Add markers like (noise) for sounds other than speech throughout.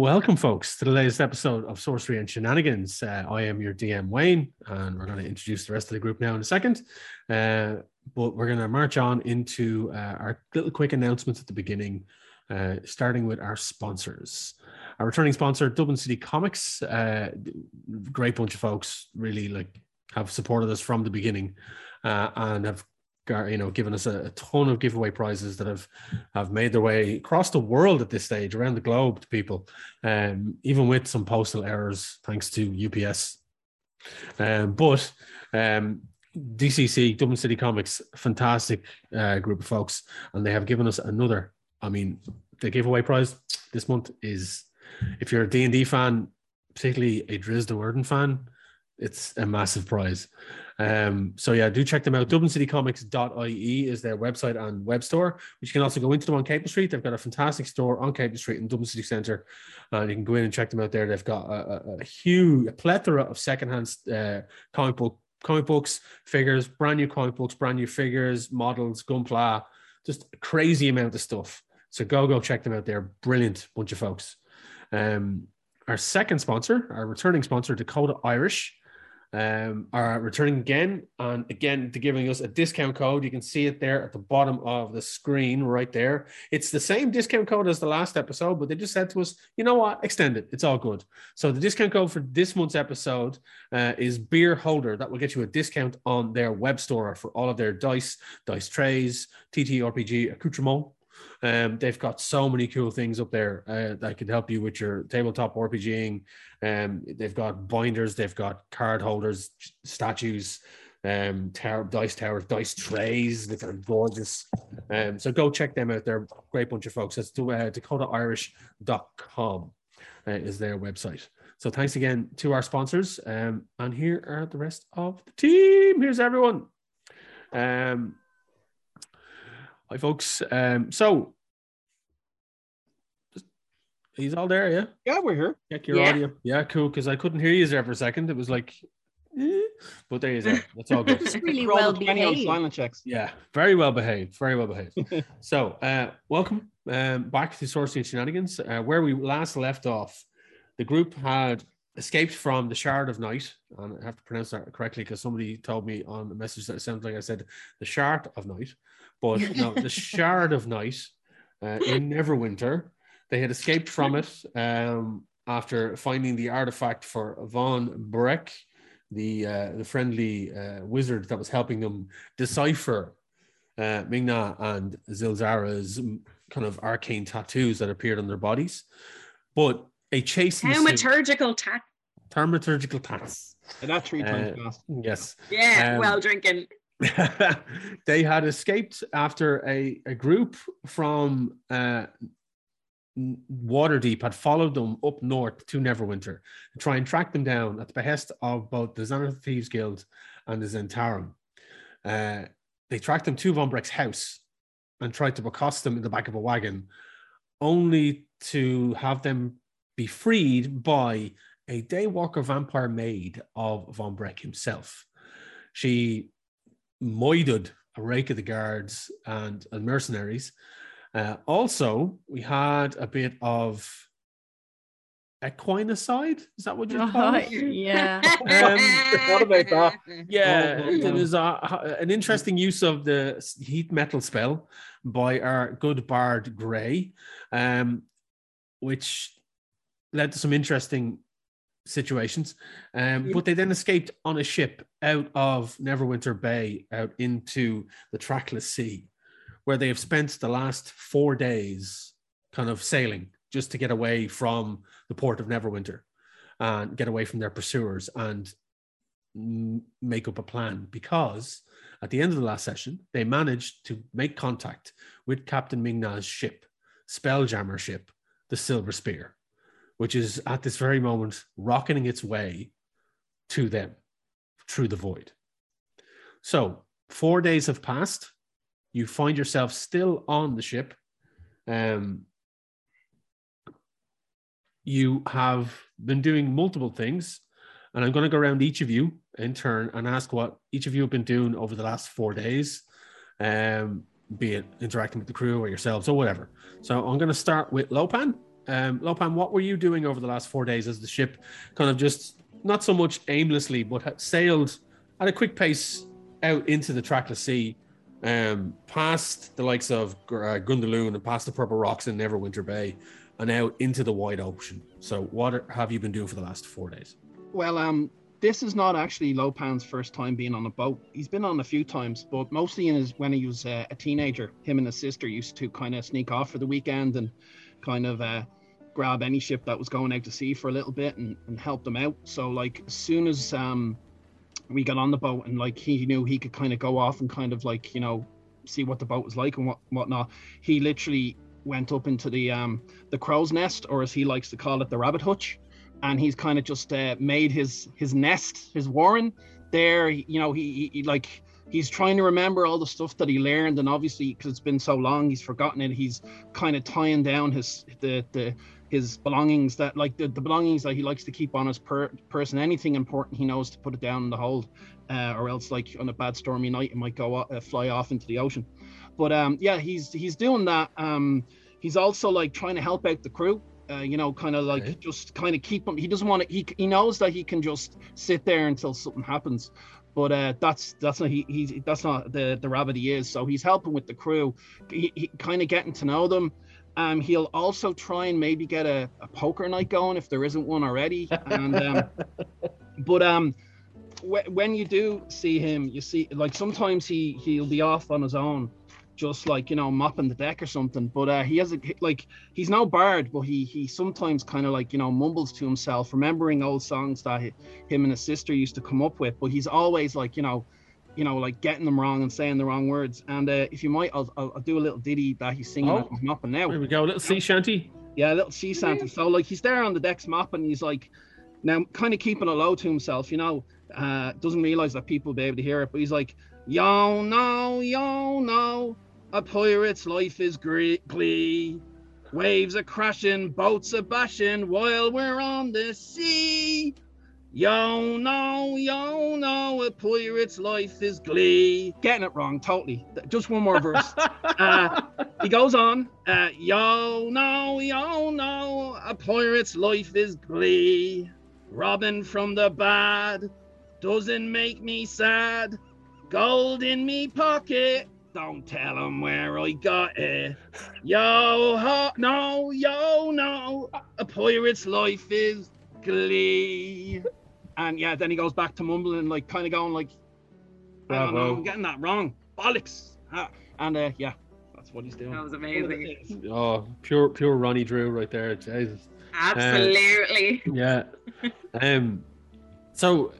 Welcome, folks, to the latest episode of Sorcery and Shenanigans. Uh, I am your DM, Wayne, and we're going to introduce the rest of the group now in a second. Uh, but we're going to march on into uh, our little quick announcements at the beginning, uh, starting with our sponsors. Our returning sponsor, Dublin City Comics, uh, great bunch of folks, really like have supported us from the beginning uh, and have you know given us a, a, ton of giveaway prizes that have have made their way across the world at this stage around the globe to people um, even with some postal errors thanks to ups um, but um, dcc dublin city comics fantastic uh, group of folks and they have given us another i mean the giveaway prize this month is if you're a d&d fan particularly a drizzt Do'Urden fan it's a massive prize um, so yeah, do check them out. DublinCityComics.ie is their website and web store, which you can also go into them on Capel Street. They've got a fantastic store on Capel Street in Dublin City Centre, and you can go in and check them out there. They've got a, a, a huge a plethora of secondhand uh, comic book comic books, figures, brand new comic books, brand new figures, models, gunpla, just crazy amount of stuff. So go go check them out. They're brilliant bunch of folks. Um, our second sponsor, our returning sponsor, Dakota Irish um, are returning again and again to giving us a discount code. You can see it there at the bottom of the screen right there. It's the same discount code as the last episode, but they just said to us, you know what, extend it. It's all good. So the discount code for this month's episode uh, is beer holder. That will get you a discount on their web store for all of their dice, dice trays, TTRPG accoutrement um, they've got so many cool things up there uh, that can help you with your tabletop RPGing. Um, they've got binders, they've got card holders, statues, um, tower, dice towers, dice trays that are gorgeous. Um, so go check them out. They're a great bunch of folks. That's to, uh, DakotaIrish.com uh, is their website. So thanks again to our sponsors. Um, and here are the rest of the team. Here's everyone. Um, Hi, folks. Um, so he's all there, yeah. Yeah, we're here. Check your yeah. audio. Yeah, cool. Because I couldn't hear you there for a second. It was like, eh. but there you go. (laughs) That's all good. It's really well behaved. Silent checks. Yeah, very well behaved. Very well behaved. (laughs) so, uh, welcome um, back to Sorcery and Shenanigans, uh, where we last left off. The group had escaped from the Shard of Night, and I have to pronounce that correctly because somebody told me on a message that it sounds like I said the Shard of Night. But (laughs) no, the Shard of Night uh, in Neverwinter, they had escaped from it um, after finding the artifact for Von Breck, the uh, the friendly uh, wizard that was helping them decipher uh, Ming-Na and Zilzara's kind of arcane tattoos that appeared on their bodies. But a chase thaumaturgical tat thaumaturgical tats. And that three times uh, fast. Yes. Yeah, um, well drinking. They had escaped after a, a group from uh, Waterdeep had followed them up north to Neverwinter to try and track them down at the behest of both the Xanath Thieves Guild and the Zhentarim. Uh, they tracked them to Von Breck's house and tried to accost them in the back of a wagon, only to have them be freed by a daywalker vampire maid of Von Breck himself. She moided a rake of the guards and, and mercenaries. Uh, also, we had a bit of equinocide. Is that what you oh, call it? (laughs) Yeah. Um, what about that? Yeah, oh, there was a, an interesting use of the heat metal spell by our good bard Gray, um, which led to some interesting situations. Um, but they then escaped on a ship out of Neverwinter Bay out into the trackless sea, where they have spent the last four days kind of sailing just to get away from the port of Neverwinter and get away from their pursuers and make up a plan because at the end of the last session, they managed to make contact with Captain Ming-Na's ship, Spelljammer ship, the Silver Spear, which is at this very moment rocketing its way to them through the void. So, four days have passed. You find yourself still on the ship. Um, you have been doing multiple things, and I'm going to go around each of you in turn and ask what each of you have been doing over the last four days, um, be it interacting with the crew or yourselves or whatever. So I'm going to start with Lopan. Um, Lopan, what were you doing over the last four days as the ship kind of just not so much aimlessly, but sailed at a quick pace out into the trackless sea, um, past the likes of uh, Gundarlun and past the Purple Rocks in Neverwinter Bay, and out into the wide ocean. So, what have you been doing for the last four days? Well, um, this is not actually Lopan's first time being on a boat. He's been on a few times, but mostly in his when he was uh, a teenager. Him and his sister used to kind of sneak off for the weekend and kind of uh, grab any ship that was going out to sea for a little bit and, and help them out. So like as soon as um, we got on the boat and like he knew he could kind of go off and kind of like you know see what the boat was like and what whatnot, he literally went up into the um the crow's nest or as he likes to call it the rabbit hutch and he's kind of just uh, made his his nest his warren there you know he, he, he, like he's trying to remember all the stuff that he learned and obviously because it's been so long he's forgotten it he's kind of tying down his the the his belongings that like the, the belongings that he likes to keep on his per- person anything important he knows to put it down in the hold uh, or else like on a bad stormy night it might go uh, fly off into the ocean but um, yeah, he's he's doing that. Um, he's also like trying to help out the crew. Uh, you know, kind of like okay. just kind of keep him. He doesn't want to. He he knows that he can just sit there until something happens. But uh, that's that's not he, he's that's not the the rabbit he is. So he's helping with the crew, he, he kind of getting to know them. Um, he'll also try and maybe get a, a poker night going if there isn't one already. And um, (laughs) but um, when you do see him, you see like sometimes he he'll be off on his own just like you know mopping the deck or something. But uh, he has a like he's no bard, but he he sometimes kind of like you know mumbles to himself, remembering old songs that he, him and his sister used to come up with. But he's always like you know, you know like getting them wrong and saying the wrong words. And uh, if you might, I'll, I'll, I'll do a little ditty that he's singing oh, he's mopping now. Here we go, a little sea shanty. Yeah, a little sea shanty. So like he's there on the decks mopping. He's like now kind of keeping it low to himself, you know. Uh, doesn't realize that people will be able to hear it, but he's like, yo no, yo no, a pirate's life is great glee. Waves are crashing, boats are bashing while we're on the sea. Yo no, yo no, a pirate's life is glee. Getting it wrong, totally. Just one more verse. (laughs) uh, he goes on. Uh, yo no, yo no, a pirate's life is glee. Robbing from the bad doesn't make me sad. Gold in me pocket don't tell them where I got it. Yo, ho, no, yo, no. A pirate's life is glee. And yeah, then he goes back to mumbling, like kind of going like, I don't know, I'm getting that wrong. Bollocks. And uh, yeah, that's what he's doing. That was amazing. Oh, pure, pure Ronnie Drew right there. Jesus. Absolutely. Uh, yeah. (laughs) um. So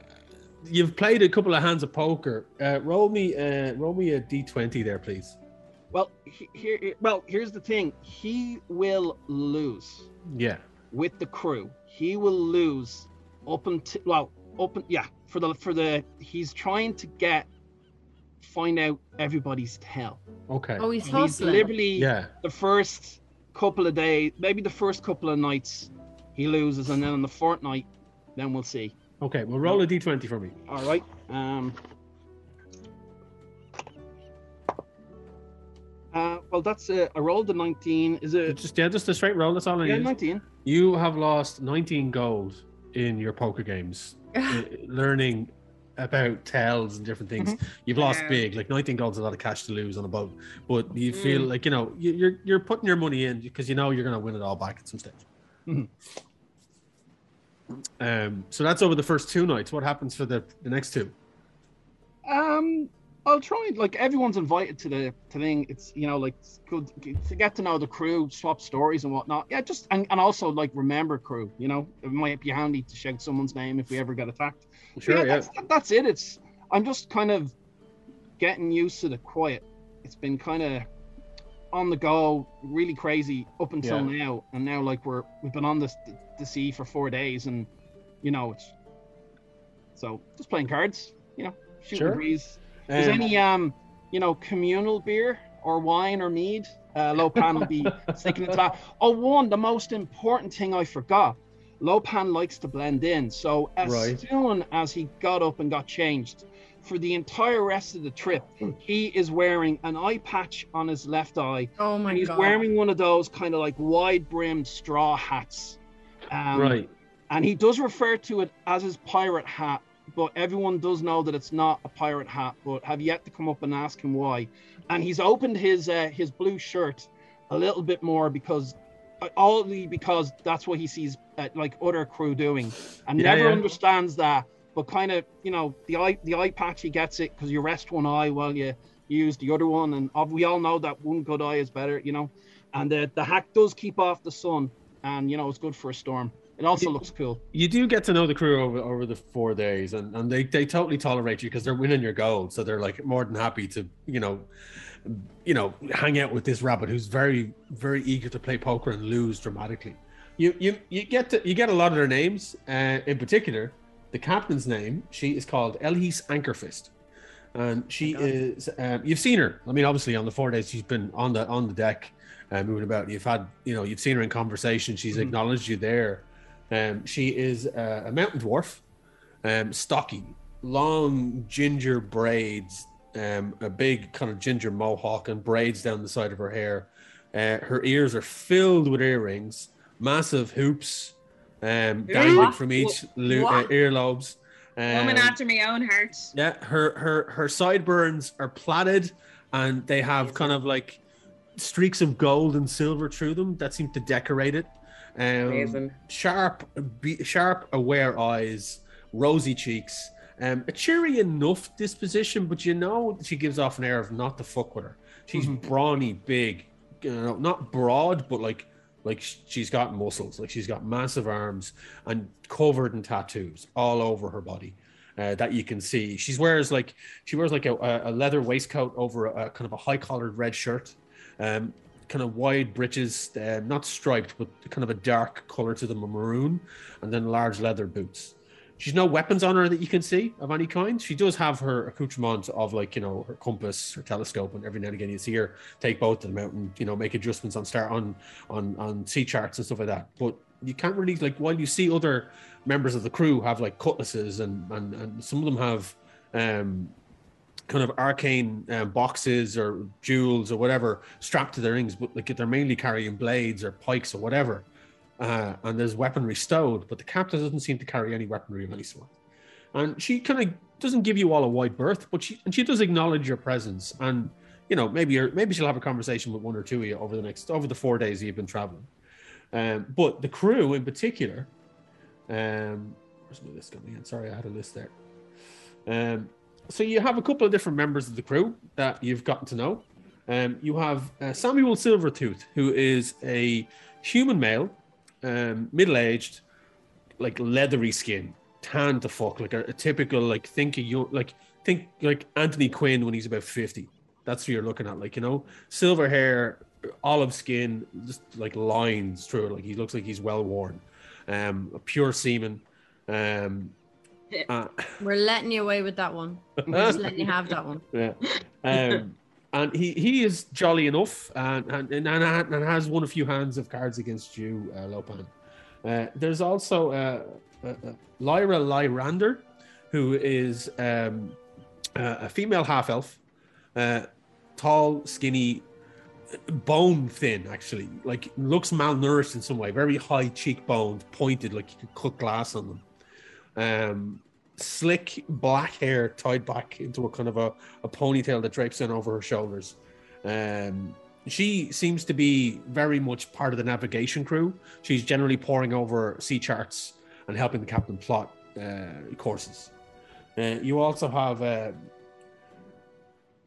you've played a couple of hands of poker. Uh, roll me, uh, roll me a d twenty there, please. Well, here, well, here's the thing. He will lose. Yeah. With the crew, he will lose up until well, open. Yeah, for the for the he's trying to get find out everybody's tell. Okay. Oh, he's hustling. He's deliberately yeah. The first couple of days, maybe the first couple of nights, he loses, and then on the fortnight, then we'll see. Okay, well, roll a d20 for me. All right. Um. Uh, well, that's uh, I rolled a 19. Is it just yeah, just a straight roll? That's all I yeah, need. 19. You have lost 19 gold in your poker games, (laughs) uh, learning about tells and different things. Mm-hmm. You've lost yeah. big, like 19 gold's a lot of cash to lose on a boat, but you mm. feel like you know you're you're putting your money in because you know you're going to win it all back at some stage. Mm-hmm. Um, so that's over the first two nights. What happens for the, the next two? Um, I'll try and like everyone's invited to the to thing. It's you know like it's good to get to know the crew, swap stories and whatnot. Yeah, just and, and also like remember crew. You know, it might be handy to shout someone's name if we ever get attacked. Sure, yeah. That's, that's it. It's I'm just kind of getting used to the quiet. It's been kind of on the go, really crazy up until now, and now like we're we've been on this the, the sea for four days, and you know it's so just playing cards. You know, shooting Sure. breeze. Is Um, any um you know communal beer or wine or mead? Uh, Lopan will be (laughs) sticking to that. Oh, one the most important thing I forgot. Lopan likes to blend in, so as Right. soon as he got up and got changed, for the entire rest of the trip, he is wearing an eye patch on his left eye, Oh my and he's god. wearing one of those kind of like wide brimmed straw hats. Um, right. and he does refer to it as his pirate hat, but everyone does know that it's not a pirate hat. But have yet to come up and ask him why. And he's opened his uh, his blue shirt a little bit more because uh, only because that's what he sees uh, like other crew doing, and Yeah, never yeah. understands that. But kind of you know the eye the eye patch he gets it because you rest one eye while you use the other one, and we all know that one good eye is better, you know. And the the hat does keep off the sun, and you know it's good for a storm. It also Yeah. looks cool. You do get to know the crew over, over the four days, and, and they, they totally tolerate you because they're winning your gold. So they're like more than happy to, you know, you know, hang out with this rabbit who's very, very eager to play poker and lose dramatically. You you you get to you get a lot of their names. Uh, in particular, the captain's name. She is called Elise Ankerfist, and she God. is. Um, you've seen her. I mean, obviously, on the four days she's been on the on the deck, uh, moving about. You've had, you know, you've seen her in conversation. She's Mhm. acknowledged you there. Um, she is uh, a mountain dwarf, um, stocky, long ginger braids, um, a big kind of ginger mohawk, and braids down the side of her hair. Uh, her ears are filled with earrings, massive hoops, um, dangling from each lo- uh, earlobes. Woman Um, after my own heart. yeah, her her her sideburns are plaited, and they have kind of like streaks of gold and silver through them that seem to decorate it. Um, Amazing. sharp, be, sharp, aware eyes, rosy cheeks, um, a cheery enough disposition, but you know she gives off an air of not to fuck with her. She's Mhm. brawny, big, you know, not broad, but like like she's got muscles, like she's got massive arms and covered in tattoos all over her body. Uh, that you can see. She wears like she wears like a, a leather waistcoat over a, a kind of a high collared red shirt, um, kind of wide breeches, uh, not striped, but kind of a dark color to them, a maroon, and then large leather boots. She's no weapons on her that you can see of any kind. She does have her accoutrement of like you know her compass, her telescope, and every now and again you see her take both of them out and you know make adjustments on star on on on sea charts and stuff like that. But you can't really like while you see other members of the crew have like cutlasses and and, and some of them have um kind of arcane um, boxes or jewels or whatever strapped to their rings, but like they're mainly carrying blades or pikes or whatever. Uh, and there's weaponry stowed, but the captain doesn't seem to carry any weaponry of any sort. And she kind of doesn't give you all a wide berth, but she and she does acknowledge your presence. And you know, maybe you're, maybe she'll have a conversation with one or two of you over the next over the four days you've been traveling. Um, but the crew in particular, um, where's my list coming in? Sorry, I had a list there. Um, so you have a couple of different members of the crew that you've gotten to know. Um, you have uh, Samuel Silvertooth, who is a human male, um, middle-aged, like leathery skin, tan to fuck, like a, a typical like think a young, like think like Anthony Quinn when he's about fifty. That's who you're looking at, like you know, silver hair, olive skin, just like lines through it. Like he looks like he's well worn. Um, a pure seaman. Um, (laughs) uh, We're letting you away with that one. We're just letting you have that one. (laughs) yeah. Um, and he, he is jolly enough and, and, and, and has won a few hands of cards against you, uh, Lopan. Uh, there's also uh, uh, uh, Lyra Lyrander, who is um, a female half elf, uh, tall, skinny, bone thin, actually. Like, looks malnourished in some way, very high cheekbones, pointed, like you could cut glass on them um, slick black hair tied back into a kind of a, a ponytail that drapes in over her shoulders. Um, she seems to be very much part of the navigation crew. She's generally poring over sea charts and helping the captain plot uh, courses. Uh, you also have. Uh,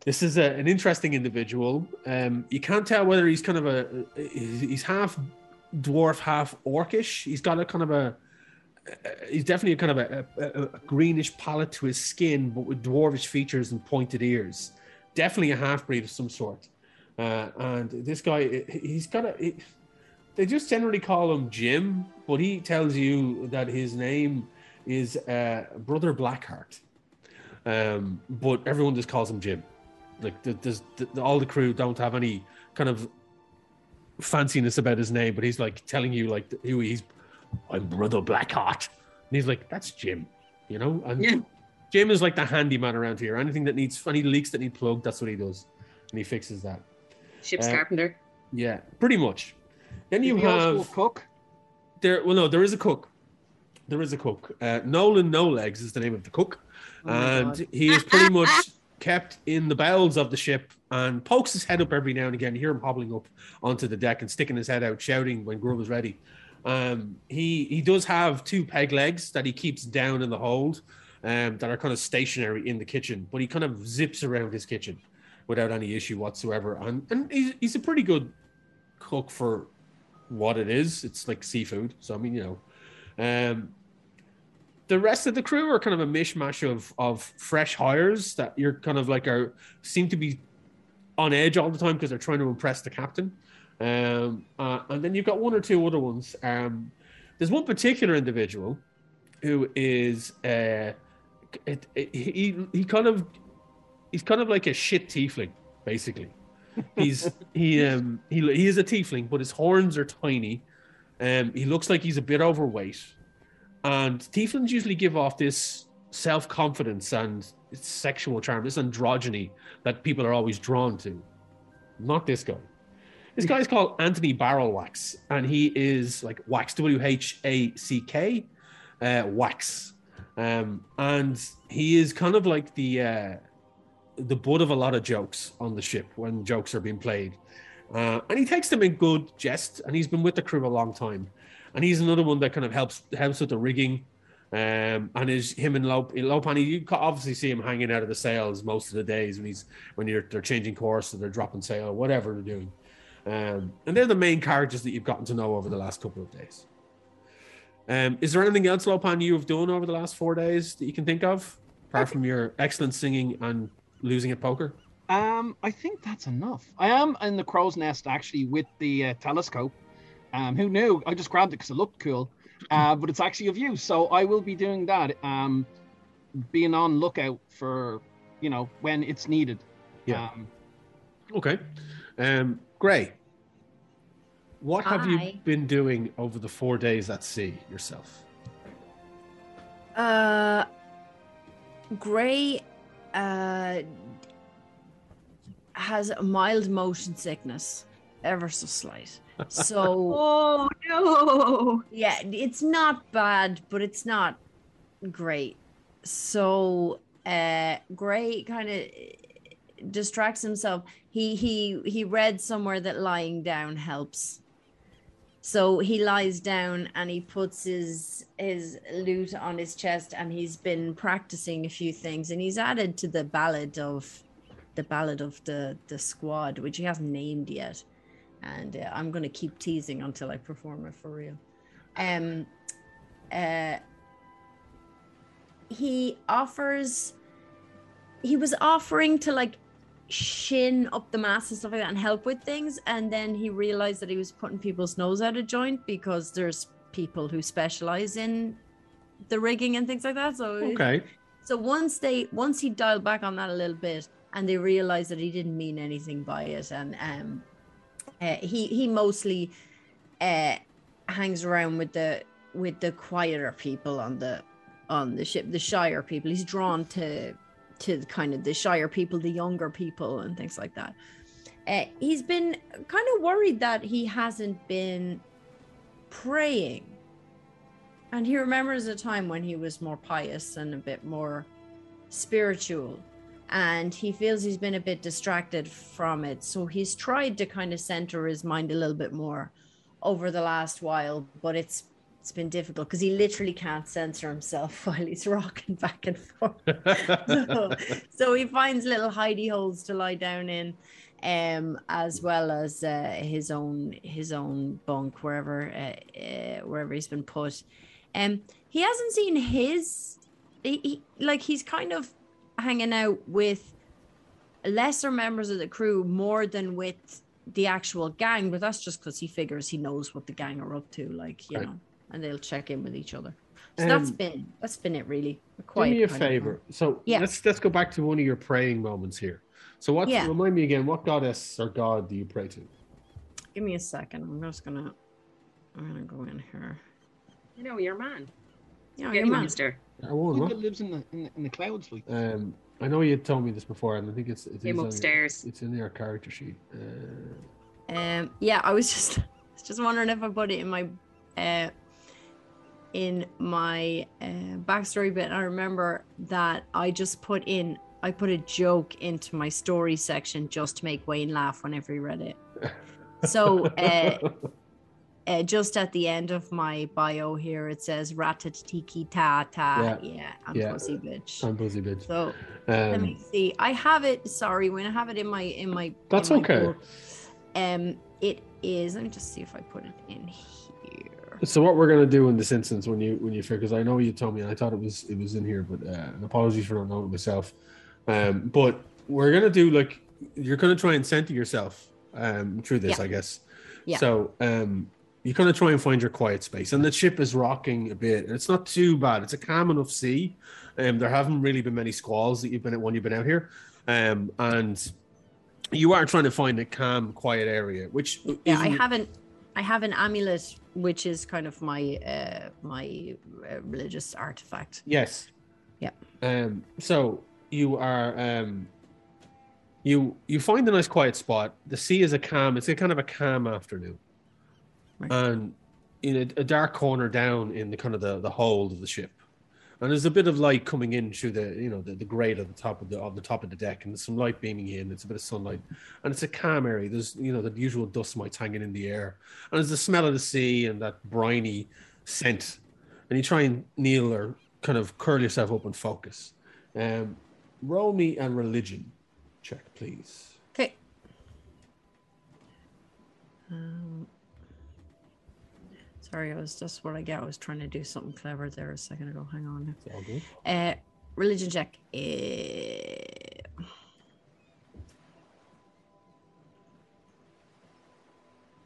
this is a, an interesting individual. Um, you can't tell whether he's kind of a he's half dwarf, half orcish. He's got a kind of a he's definitely a kind of a, a, a, greenish palette to his skin, but with dwarvish features and pointed ears. Definitely a half breed of some sort. Uh, and this guy, he's got a. He, they just generally call him Jim, but he tells you that his name is uh, Brother Blackheart. Um, but everyone just calls him Jim. Like, there's, the, all the crew don't have any kind of fanciness about his name, but he's like telling you like who he's. I'm Brother Blackheart, and he's like, that's Jim, you know. And yeah. Jim is like the handyman around here. Anything that needs any leaks that need plugged, that's what he does, and he fixes that. Ship's uh, carpenter. Yeah, pretty much. Then you have cook. There, well, no, there is a cook. There is a cook. Uh, Nolan No Legs is the name of the cook, oh and he is pretty much kept in the bowels of the ship and pokes his head up every now and again. You hear him hobbling up onto the deck and sticking his head out, shouting when Grub is ready. Um, he he does have two peg legs that he keeps down in the hold, um, that are kind of stationary in the kitchen, but he kind of zips around his kitchen without any issue whatsoever. And and he's, he's a pretty good cook for what it is. It's like seafood, so I mean, you know. Um, the rest of the crew are kind of a mishmash of of fresh hires that you're kind of like are seem to be on edge all the time because they're trying to impress the captain. Um, uh, and then you've got one or two other ones. Um, there's one particular individual who is uh, it, it, he he kind of he's kind of like a shit tiefling, basically. (laughs) He's he um he he is a tiefling, but his horns are tiny. Um, he looks like he's a bit overweight. And tieflings usually give off this self confidence and sexual charm, this androgyny that people are always drawn to. Not this guy. This guy's called Anthony Barrel Wax, and he is like Wax, W H A C K, uh, Wax. Um, and he is kind of like the uh, the butt of a lot of jokes on the ship when jokes are being played. Uh, and he takes them in good jest, and he's been with the crew a long time and he's another one that kind of helps helps with the rigging. Um, and is him and Lop, Lopani, you obviously see him hanging out of the sails most of the days when he's when you're they're changing course or they're dropping sail, whatever they're doing. Um, and they're the main characters that you've gotten to know over the last couple of days. Um, is there anything else, Lopan, you have done over the last four days that you can think of, apart from your excellent singing and losing at poker? Um, I think that's enough. I am in the crow's nest actually with the uh, telescope um, who knew? I just grabbed it because it looked cool, uh, but it's actually of use. So I will be doing that. Um, being on lookout for, you know, when it's needed. Yeah. Um, okay. Um, Gray, what have you been doing over the four days at sea yourself? Uh, Gray, uh, has mild motion sickness, ever so slight. (laughs) So Oh no. Yeah, it's not bad, but it's not great. So uh Gray kind of distracts himself. He he he read somewhere that lying down helps. So he lies down and he puts his his lute on his chest and he's been practicing a few things and he's added to the ballad of the ballad of the the squad which he hasn't named yet and uh, I'm gonna keep teasing until I perform it for real. Um, uh, he offers. He was offering to like shin up the mass and stuff like that and help with things, and then he realized that he was putting people's nose out of joint because there's people who specialize in the rigging and things like that. So okay. So once they once he dialed back on that a little bit, and they realized that he didn't mean anything by it, and um, uh, he he mostly uh, hangs around with the with the quieter people on the on the ship, the shyer people. He's drawn to to kind of the shyer people, the younger people, and things like that. Uh, he's been kind of worried that he hasn't been praying. And he remembers a time when he was more pious and a bit more spiritual and he feels he's been a bit distracted from it. So he's tried to kind of center his mind a little bit more over the last while, but it's it's been difficult because he literally can't censor himself (laughs) while he's rocking back and forth. (laughs) so, so he finds little hidey holes to lie down in, um, as well as uh, his own his own bunk wherever uh, uh, wherever he's been put. Um, he hasn't seen his, he, he, like he's kind of hanging out with lesser members of the crew more than with the actual gang, but that's just because he figures he knows what the gang are up to, like you Right. know, and they'll check in with each other. So that's been that's been it really. Do me a favor. So Yeah. let's let's go back to one of your praying moments here. So what Yeah. remind me again, what goddess or god do you pray to? Give me a second. I'm just gonna I'm gonna go in here. You know, your man. Yeah, Get your monster. I won't, Who lives in the, in the in the clouds, like Um I know you told me this before, and I think it's, it's Him on- upstairs. It's in your character sheet. Uh, Um, yeah, I was just (laughs) just wondering if I put it in my uh in my uh, backstory bit. I remember that I just put in I put a joke into my story section just to make Wayne laugh whenever he read it. (laughs) So uh, uh, just at the end of my bio here, it says ratatiki ta ta. Yeah. Yeah, I'm Yeah. pussy bitch. I'm busy bitch. So let Um, me see. I have it. Sorry, when I have it in my in my. That's in my okay. book. Um, it is. Let me just see if I put it in here. So what we're gonna do in this instance when you when you figure, because I know you told me and I thought it was it was in here, but uh, apologies for not knowing it myself. Um, but we're gonna do like you're gonna try and center yourself um through this, Yeah. I guess. Yeah. So um you're gonna try and find your quiet space, and the ship is rocking a bit, and it's not too bad. It's a calm enough sea. Um, there haven't really been many squalls that you've been at when you've been out here, um, and you are trying to find a calm, quiet area, which Yeah, I haven't. I have an amulet, which is kind of my uh my uh, religious artifact. Yes. Yeah. Um. So you are um. You you find a nice quiet spot. The sea is a calm. It's a kind of a calm afternoon, Right. and in a, a dark corner down in the kind of the, the hold of the ship, and there's a bit of light coming in through the you know the, the grate at the top of the on the top of the deck, and there's some light beaming in. It's a bit of sunlight, and it's a calm area. There's you know the usual dust mites hanging in the air, and there's the smell of the sea and that briny scent, and you try and kneel or kind of curl yourself up and focus. Um, roll me a religion check, please. Okay. Um, sorry, I was just what I get. I was trying to do something clever there a second ago. Hang on. It's all good. Uh, religion check. Uh,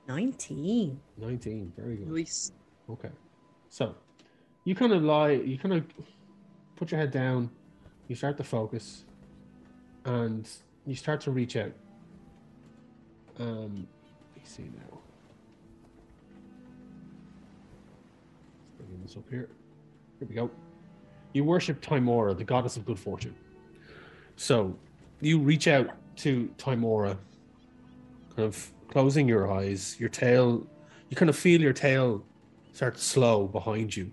Nineteen. 19, very good. Nice. Okay. So you kind of lie, you kind of put your head down, you start to focus, and you start to reach out. Um, let me see now. This up here. Here we go. You worship Tymora, the goddess of good fortune. So you reach out to Tymora, kind of closing your eyes, your tail, you kind of feel your tail start to slow behind you.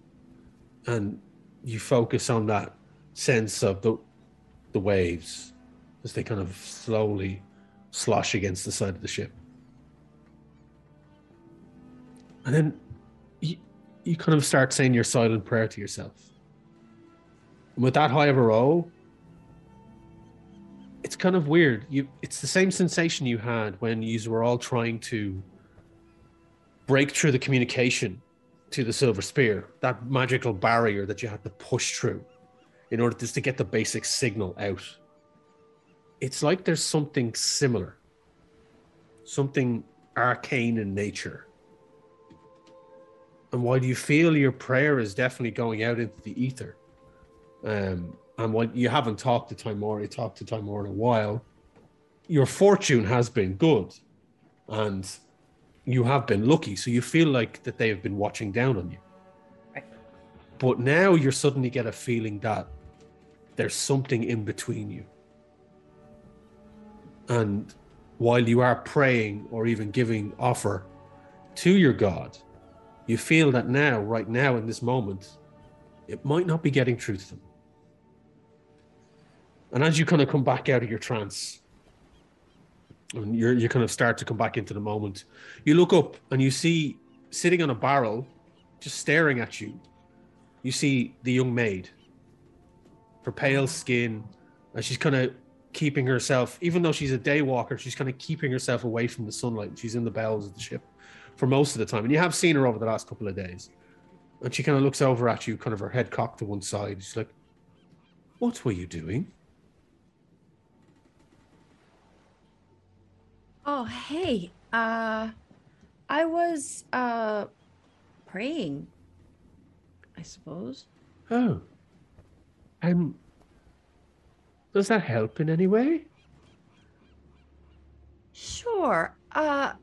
And you focus on that sense of the the waves as they kind of slowly slosh against the side of the ship. And then you, kind of start saying your silent prayer to yourself. And with that high of a roll, it's kind of weird. You it's the same sensation you had when you were all trying to break through the communication to the silver spear, that magical barrier that you had to push through in order just to get the basic signal out. It's like there's something similar, something arcane in nature. And while you feel your prayer is definitely going out into the ether, um, and while you haven't talked to Timor, you talked to Timor in a while, your fortune has been good. And you have been lucky, so you feel like that they have been watching down on you. Right. But now you're suddenly get a feeling that there's something in between you. And while you are praying or even giving offer to your God, you feel that now, right now, in this moment, it might not be getting through to them. And as you kind of come back out of your trance, and you're, you kind of start to come back into the moment, you look up and you see sitting on a barrel just staring at you, you see the young maid. Her pale skin, and she's kind of keeping herself, even though she's a day walker, she's kind of keeping herself away from the sunlight. She's in the bowels of the ship for most of the time. And you have seen her over the last couple of days. And she kind of looks over at you, kind of her head cocked to one side. She's like, What were you doing? Oh, hey. Uh I was uh praying. I suppose. Oh. Um, does that help in any way? Sure. Uh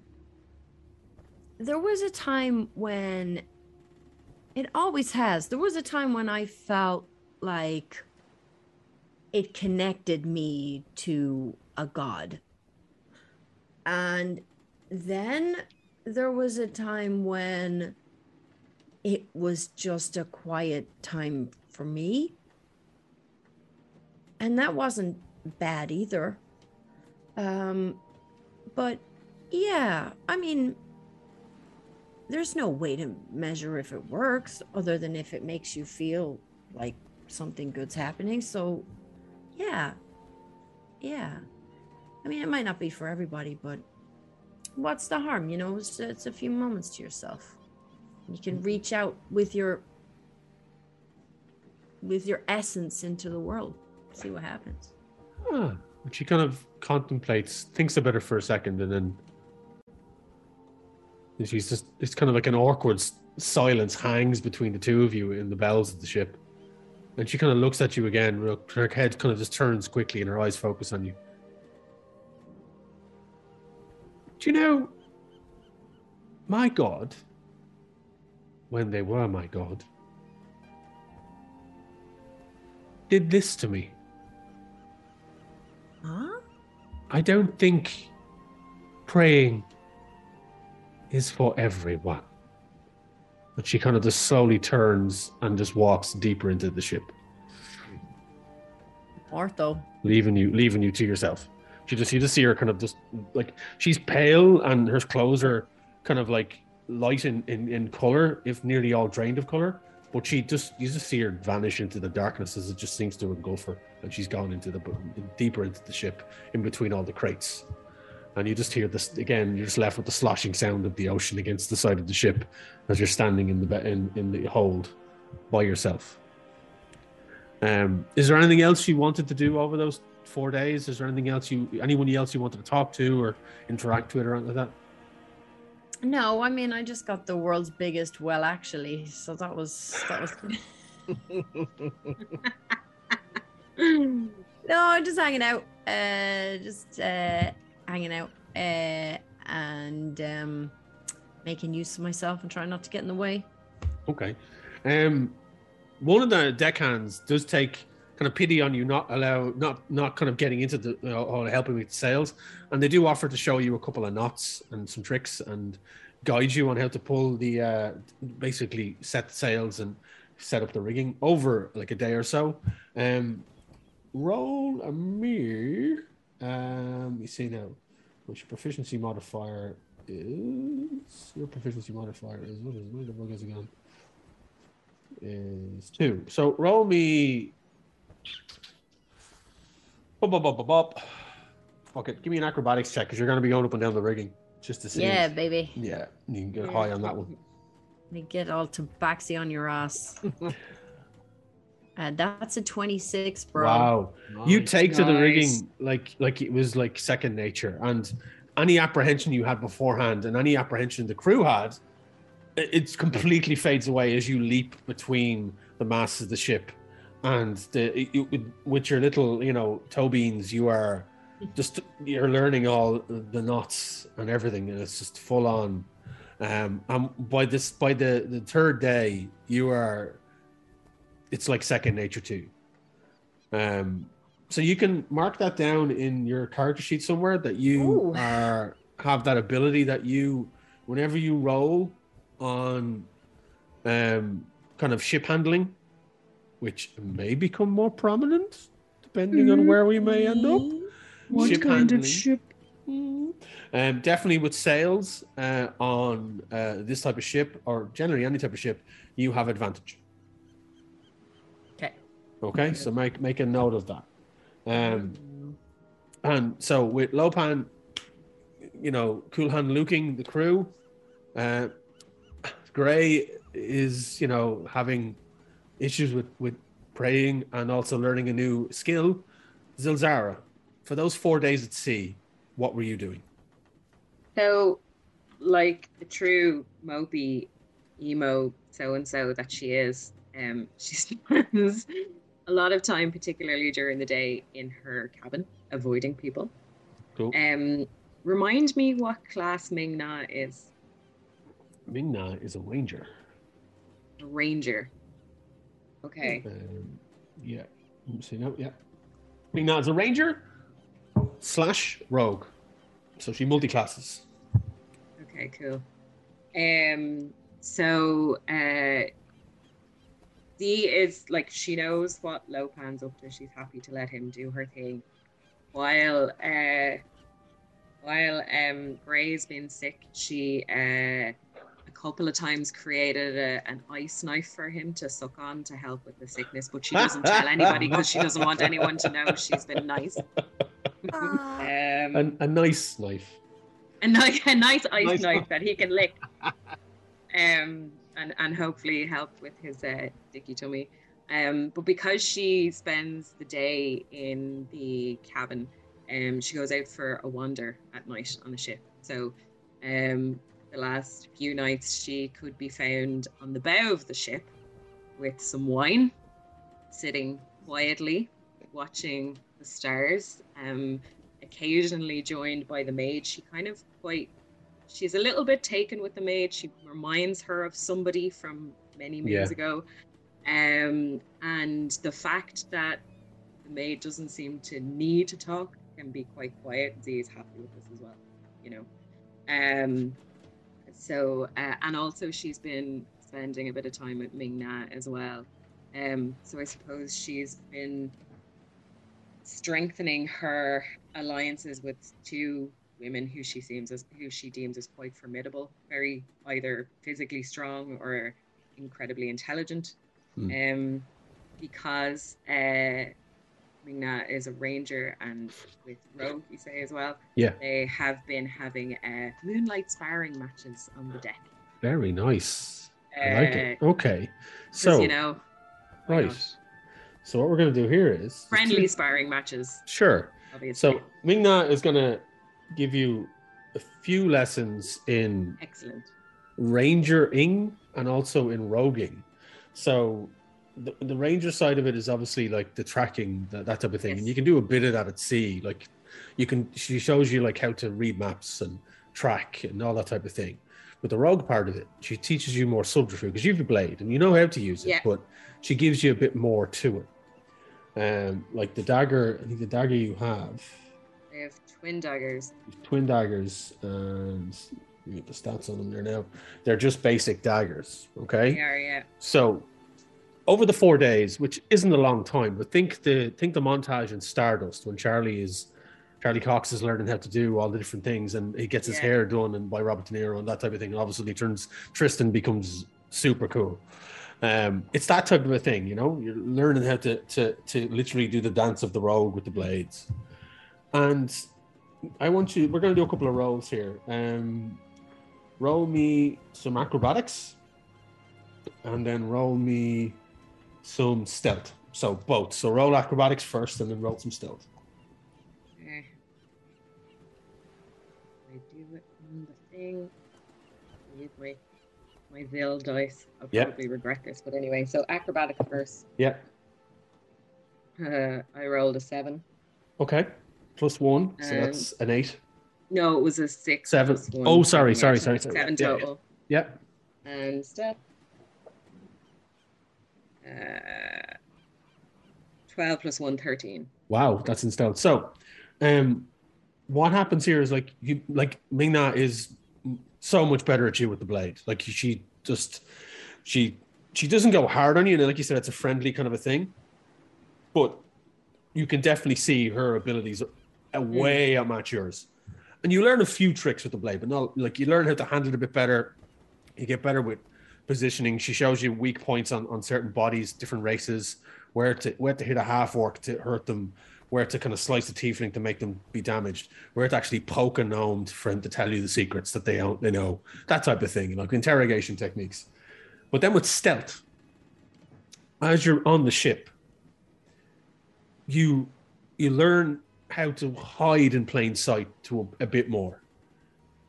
there was a time when it always has. There was a time when I felt like it connected me to a god. And then there was a time when it was just a quiet time for me. And that wasn't bad either. Um, but yeah, I mean, there's no way to measure if it works other than if it makes you feel like something good's happening. So, yeah, yeah. I mean, it might not be for everybody, but what's the harm? You know, it's, it's a few moments to yourself. You can mm-hmm. reach out with your with your essence into the world. See what happens. And she kind of contemplates, thinks about it for a second, and then and she's just, it's kind of like an awkward silence hangs between the two of you in the bells of the ship. And she kind of looks at you again. Her head kind of just turns quickly and her eyes focus on you. Do you know, my God, when they were my God, did this to me. Huh? I don't think praying is for everyone. But she kind of just slowly turns and just walks deeper into the ship, Ortho. leaving you leaving you to yourself. She just you just see her kind of just like she's pale and her clothes are kind of like light in, in, in color, if nearly all drained of color. But she just you just see her vanish into the darkness as it just seems to engulf her, and she's gone into the deeper into the ship, in between all the crates. And you just hear this again. You're just left with the sloshing sound of the ocean against the side of the ship as you're standing in the be- in, in the hold by yourself. Um, is there anything else you wanted to do over those four days? Is there anything else you anyone else you wanted to talk to or interact with or anything like that? No, I mean I just got the world's biggest well actually. So that was that was (laughs) (laughs) No, I'm just hanging out. Uh just uh hanging out. Uh and um making use of myself and trying not to get in the way. Okay. Um, one of the deckhands does take kind of pity on you, not allow, not not kind of getting into the uh, or helping with sails, and they do offer to show you a couple of knots and some tricks and guide you on how to pull the uh, basically set the sails and set up the rigging over like a day or so. Um, roll a me. Um, you see now, which your proficiency modifier is your proficiency modifier is what is where the bug is again? Is two. So roll me. Bop, bop, bop, bop, bop. Fuck it. Give me an acrobatics check because you're going to be going up and down the rigging just to see. Yeah, baby. Yeah. You can get high on that one. Let me get all tabaxi on your ass. (laughs) uh, that's a 26, bro. Wow. you Nice, take to the rigging like like it was like second nature and any apprehension you had beforehand and any apprehension the crew had it it's completely fades away as you leap between the masts of the ship and the it, it- with your little you know toe beans you are (laughs) just you're learning all the knots and everything and it's just full on um and by this by the the third day you are it's like second nature too um so you can mark that down in your character sheet somewhere that you Ooh. are have that ability that you whenever you roll on um kind of ship handling which may become more prominent depending on where we may end up What Ship kind handling. of ship? Um, definitely with sails uh, on uh, this type of ship, or generally any type of ship, you have advantage. Okay. So make make a note of that. Um, and so with Lopan, you know, cool hand looking the crew. Uh, Gray is, you know, having issues with with praying and also learning a new skill. Zilzara, for those four days at sea, what were you doing? So, like the true mopey emo so and so that she is, um, (laughs) she spends a lot of time, particularly during the day, in her cabin, avoiding people. Cool. Um, remind me what class Ming-Na is. Ming-Na is a ranger. A ranger. Okay. Um, yeah. See now. Yeah. Ming-Na is a ranger slash rogue. So she multi classes. Okay, cool. Um, so uh, Dee is like she knows what Lopan's up to. She's happy to let him do her thing, while uh, while um Gray's been sick. She uh, a couple of times created a, an ice knife for him to suck on to help with the sickness, but she doesn't tell anybody because she doesn't want anyone to know she's been nice. Um, A, a nice knife. a nice, a nice ice Nice knife one. that he can lick, (laughs) um, and and hopefully help with his uh, dicky tummy. Um, but because she spends the day in the cabin, um, she goes out for a wander at night on the ship. So, um, the last few nights she could be found on the bow of the ship with some wine, sitting quietly, watching the stars. Um, occasionally joined by the maid. She kind of quite, she's a little bit taken with the maid. She reminds her of somebody from many moons Yeah. ago. Um, and the fact that the maid doesn't seem to need to talk can be quite quiet. Z is happy with this as well, you know. Um, so, uh, and also she's been spending a bit of time with Ming-Na as well. Um, so I suppose she's been strengthening her alliances with two women who she seems as who she deems as quite formidable, very either physically strong or incredibly intelligent. Hmm. Um, because uh, Ming-Na is a ranger and with Rogue, you say as well. Yeah. They have been having uh, moonlight sparring matches on the deck. Very nice. I like it. Uh, Okay. So, you know, right. not? So, what we're going to do here is friendly sparring matches, Sure. obviously. So, Ming-Na is going to give you a few lessons in Excellent. rangering and also in roguing. So the, the ranger side of it is obviously like the tracking, that, that type of thing. And you can do a bit of that at sea. Like you can, she shows you like how to read maps and track and all that type of thing. But the rogue part of it, she teaches you more subterfuge because you have a blade and you know how to use it, Yeah. but she gives you a bit more to it. Um, like the dagger, I think the dagger you have, have twin daggers. twin daggers and you get the stats on them there now. They're just basic daggers. Okay. They are, yeah. So over the four days, which isn't a long time, but think the think the montage in Stardust when Charlie is Charlie Cox is learning how to do all the different things and he gets his Yeah. hair done and by Robert De Niro and that type of thing. And obviously he turns Tristan becomes super cool. Um, it's that type of a thing, you know. You're learning how to to to literally do the dance of the rogue with the blades. And I want you. We're going to do a couple of rolls here. Um, roll me some acrobatics, and then roll me some stealth. So both. So roll acrobatics first, and then roll some stealth. Okay. I do it on the thing. Use my my Vil dice. I'll Yeah. probably regret this, but anyway. So acrobatics first. Yeah. Uh, I rolled a seven. Okay. Plus one, so Um, that's an eight. No, it was a six. Seven. one, Oh, sorry, sorry, sorry, sorry. Seven Yeah, yeah. total. Yeah. And step. Uh, 12 plus 1, 13. Wow, that's in stealth. So, um, what happens here is like you like Ming-Na is so much better at you with the blade. Like she just she she doesn't go hard on you, and like you said, it's a friendly kind of a thing. But you can definitely see her abilities way outmatch mm. yours, and you learn a few tricks with the blade, but not like you learn how to handle it a bit better. You get better with positioning. She shows you weak points on, on certain bodies, different races, where to where to hit a half orc to hurt them, where to kind of slice a tiefling to make them be damaged, where to actually poke a gnome for him to tell you the secrets that they don't they know, that type of thing, like interrogation techniques. But then with stealth, as you're on the ship, you you learn how to hide in plain sight to a, a bit more,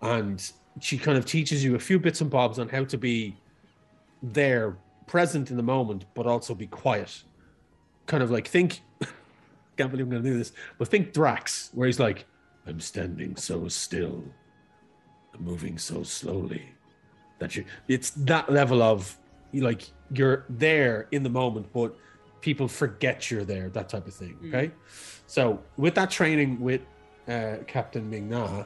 and she kind of teaches you a few bits and bobs on how to be there, present in the moment, but also be quiet. Kind of like think, (laughs) can't believe I'm going to do this, but think Drax, where he's like, I'm standing so still, I'm moving so slowly that you, it's that level of like you're there in the moment, but people forget you're there, that type of thing. Mm. Okay. So with that training with uh, Captain Ming-Na,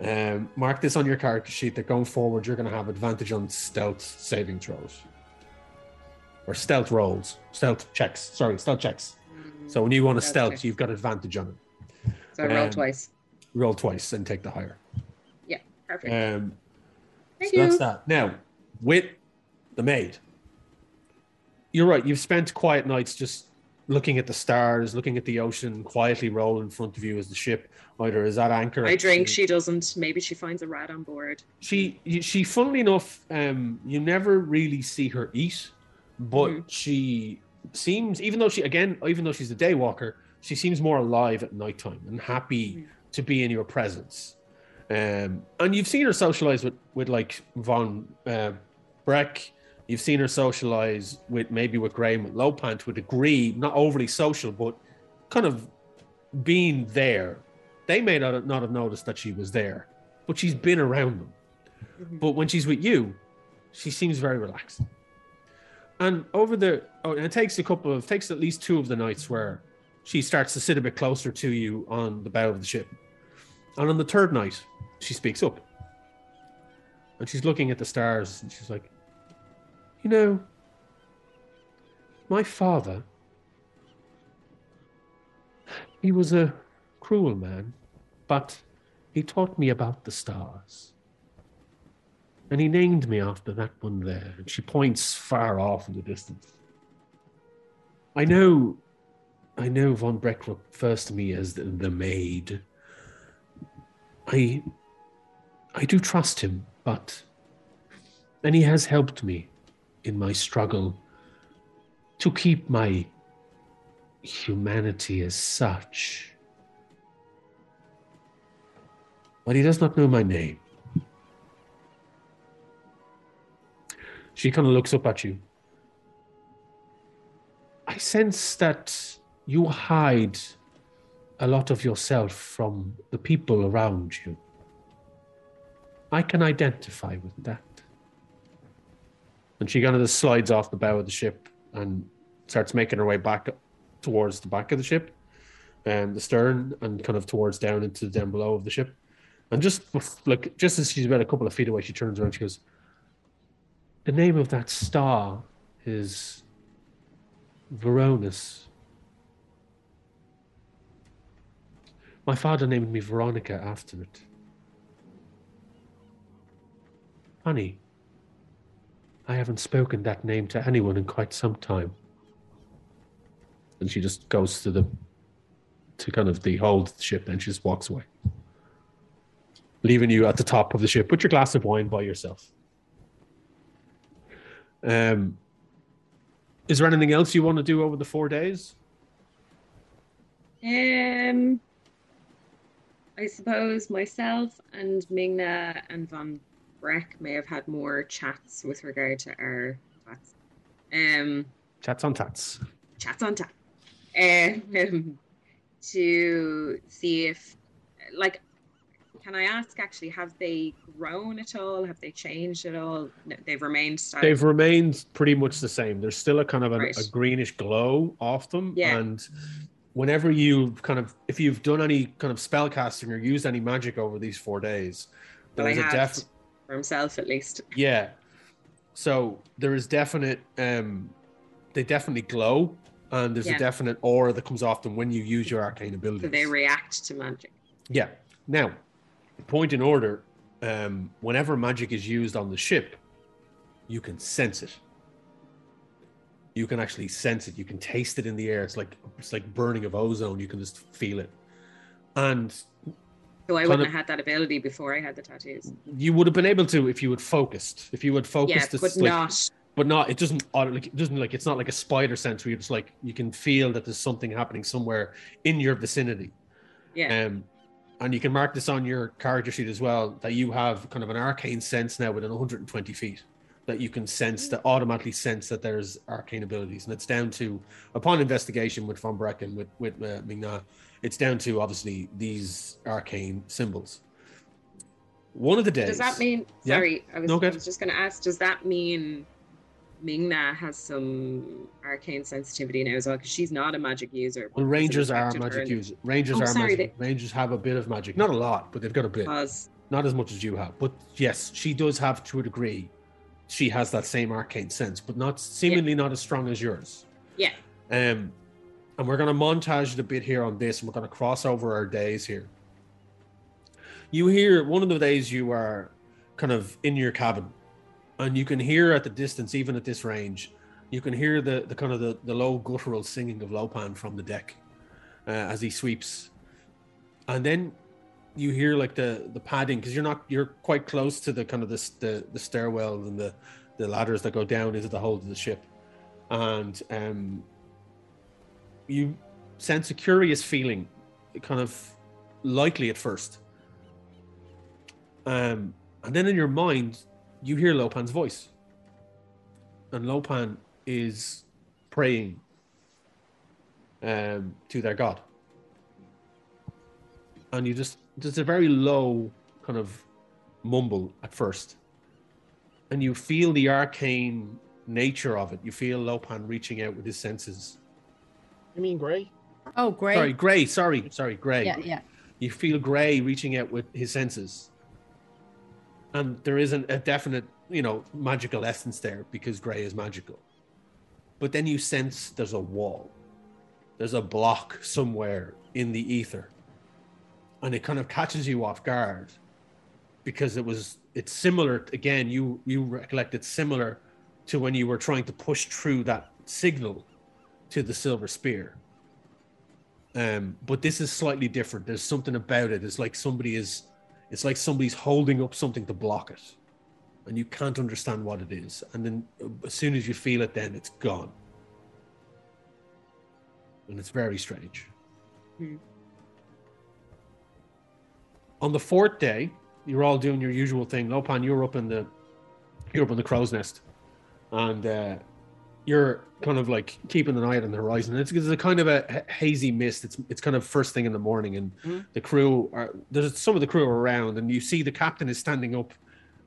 um, mark this on your character sheet that going forward you're going to have advantage on stealth saving throws or stealth rolls, stealth checks. Sorry, stealth checks. So when you want to Stealth stealth, you've got advantage on it. So I roll Um, twice. Roll twice and take the higher. Yeah, perfect. Um, Thank so you. that's that. Now, with the maid, you're right. You've spent quiet nights just looking at the stars, looking at the ocean, quietly roll in front of you as the ship either is at anchor. I drink. She doesn't. Maybe she finds a rat on board. she she funnily enough um you never really see her eat but Mhm. she seems even though she again even though she's a day walker she seems more alive at nighttime and happy Mhm. to be in your presence um and you've seen her socialize with with like von uh, breck you've seen her socialize with maybe with graham with lopan to a degree not overly social but kind of being there they may not, not have noticed that she was there but she's been around them Mhm. but when she's with you, she seems very relaxed. And over the, oh, and it takes a couple of, takes at least two of the nights where she starts to sit a bit closer to you on the bow of the ship. And on the third night, she speaks up. And she's looking at the stars and she's like, You know, my father, he was a cruel man, but he taught me about the stars. And he named me after that one there. And she points far off in the distance. I know, I know von Breck refers to me as the, the maid. I, I do trust him, but, and he has helped me in my struggle to keep my humanity as such. But he does not know my name. She kind of looks up at you. I sense that you hide a lot of yourself from the people around you. I can identify with that. And she kind of just slides off the bow of the ship and starts making her way back towards the back of the ship and the stern and kind of towards down into the down below of the ship. And just like just as she's about a couple of feet away, she turns around. She goes, "The name of that star is Veronis. My father named me Veronica after it. Funny, I haven't spoken that name to anyone in quite some time." And she just goes to the to kind of the hold the ship. Then she just walks away leaving you at the top of the ship with your glass of wine by yourself. Um, is there anything else you want to do over the four days? Um, I suppose myself and Ming-Na and Von Breck may have had more chats with regard to our chats. Um, Chats on tats. chats on tats. Um, (laughs) to see if, like, can I ask actually, have they grown at all? Have they changed at all? No, they've remained static. They've remained pretty much the same. There's still a kind of a, Right. a greenish glow off them. Yeah. And whenever you kind of, if you've done any kind of spell casting or used any magic over these four days, there's a have def- for himself at least. Yeah. So there is definite um they definitely glow and there's Yeah. a definite aura that comes off them when you use your arcane abilities. So they react to magic. yeah. Now, point in order, um, whenever magic is used on the ship, you can sense it. You can actually sense it. You can taste it in the air. It's like it's like burning of ozone. You can just feel it. And So I wouldn't have had that ability before I had the tattoos. you would have been able to if you had focused. If you had focused, Yeah, but like, not. but not. It doesn't. Like it doesn't like. It's not like a spider sense where it's like you can feel that there's something happening somewhere in your vicinity. Yeah. Um, and you can mark this on your character sheet as well that you have kind of an arcane sense now within 120 feet that you can sense that automatically sense that there's arcane abilities, and it's down to upon investigation with von Brecken with with uh, Ming-Na, it's down to obviously these arcane symbols. One of the days. Does that mean? Yeah. Sorry, I was, No, I was just going to ask. Does that mean Ming-Na has some arcane sensitivity now as well? Because she's not a magic user. Well, rangers are magic users. Rangers Oh, are sorry, magic. Rangers have a bit of magic, not a lot, but they've got a bit. Because not as much as you have, but yes, she does have to a degree. She has that same arcane sense, but not seemingly not as strong as yours. yeah, Um, and we're going to montage it a bit here on this, and we're going to cross over our days here. You hear one of the days you are kind of in your cabin, and you can hear at the distance, even at this range, you can hear the, the kind of the, the low guttural singing of Lopan from the deck uh, as he sweeps. And then you hear like the the padding because you're not you're quite close to the kind of the the, the stairwell and the the ladders that go down into the hold of the ship, and um, you sense a curious feeling, kind of likely at first. Um, and then in your mind, you hear Lopan's voice, and Lopan is praying um, to their god. And you just there's a very low kind of mumble at first. And you feel the arcane nature of it. You feel lopan reaching out with his senses You mean Gray? Oh, Gray. sorry gray sorry sorry gray Yeah, yeah. you feel gray reaching out with his senses and there isn't a definite you know magical essence there because gray is magical but then you sense there's a wall there's a block somewhere in the ether and it kind of catches you off guard because it was it's similar again you you recollect it's similar to when you were trying to push through that signal to the silver spear. Um but this is slightly different. There's something about it. It's like somebody is it's like somebody's holding up something to block it. And you can't understand what it is. And then uh, as soon as you feel it then it's gone. And it's very strange. Hmm. on the fourth day you're all doing your usual thing. Lopan you're up in the you're up in the crow's nest. And uh you're kind of like keeping an eye on the horizon. It's, it's a kind of a hazy mist. It's it's kind of first thing in the morning, and Mhm. the crew are there's some of the crew are around, and you see the captain is standing up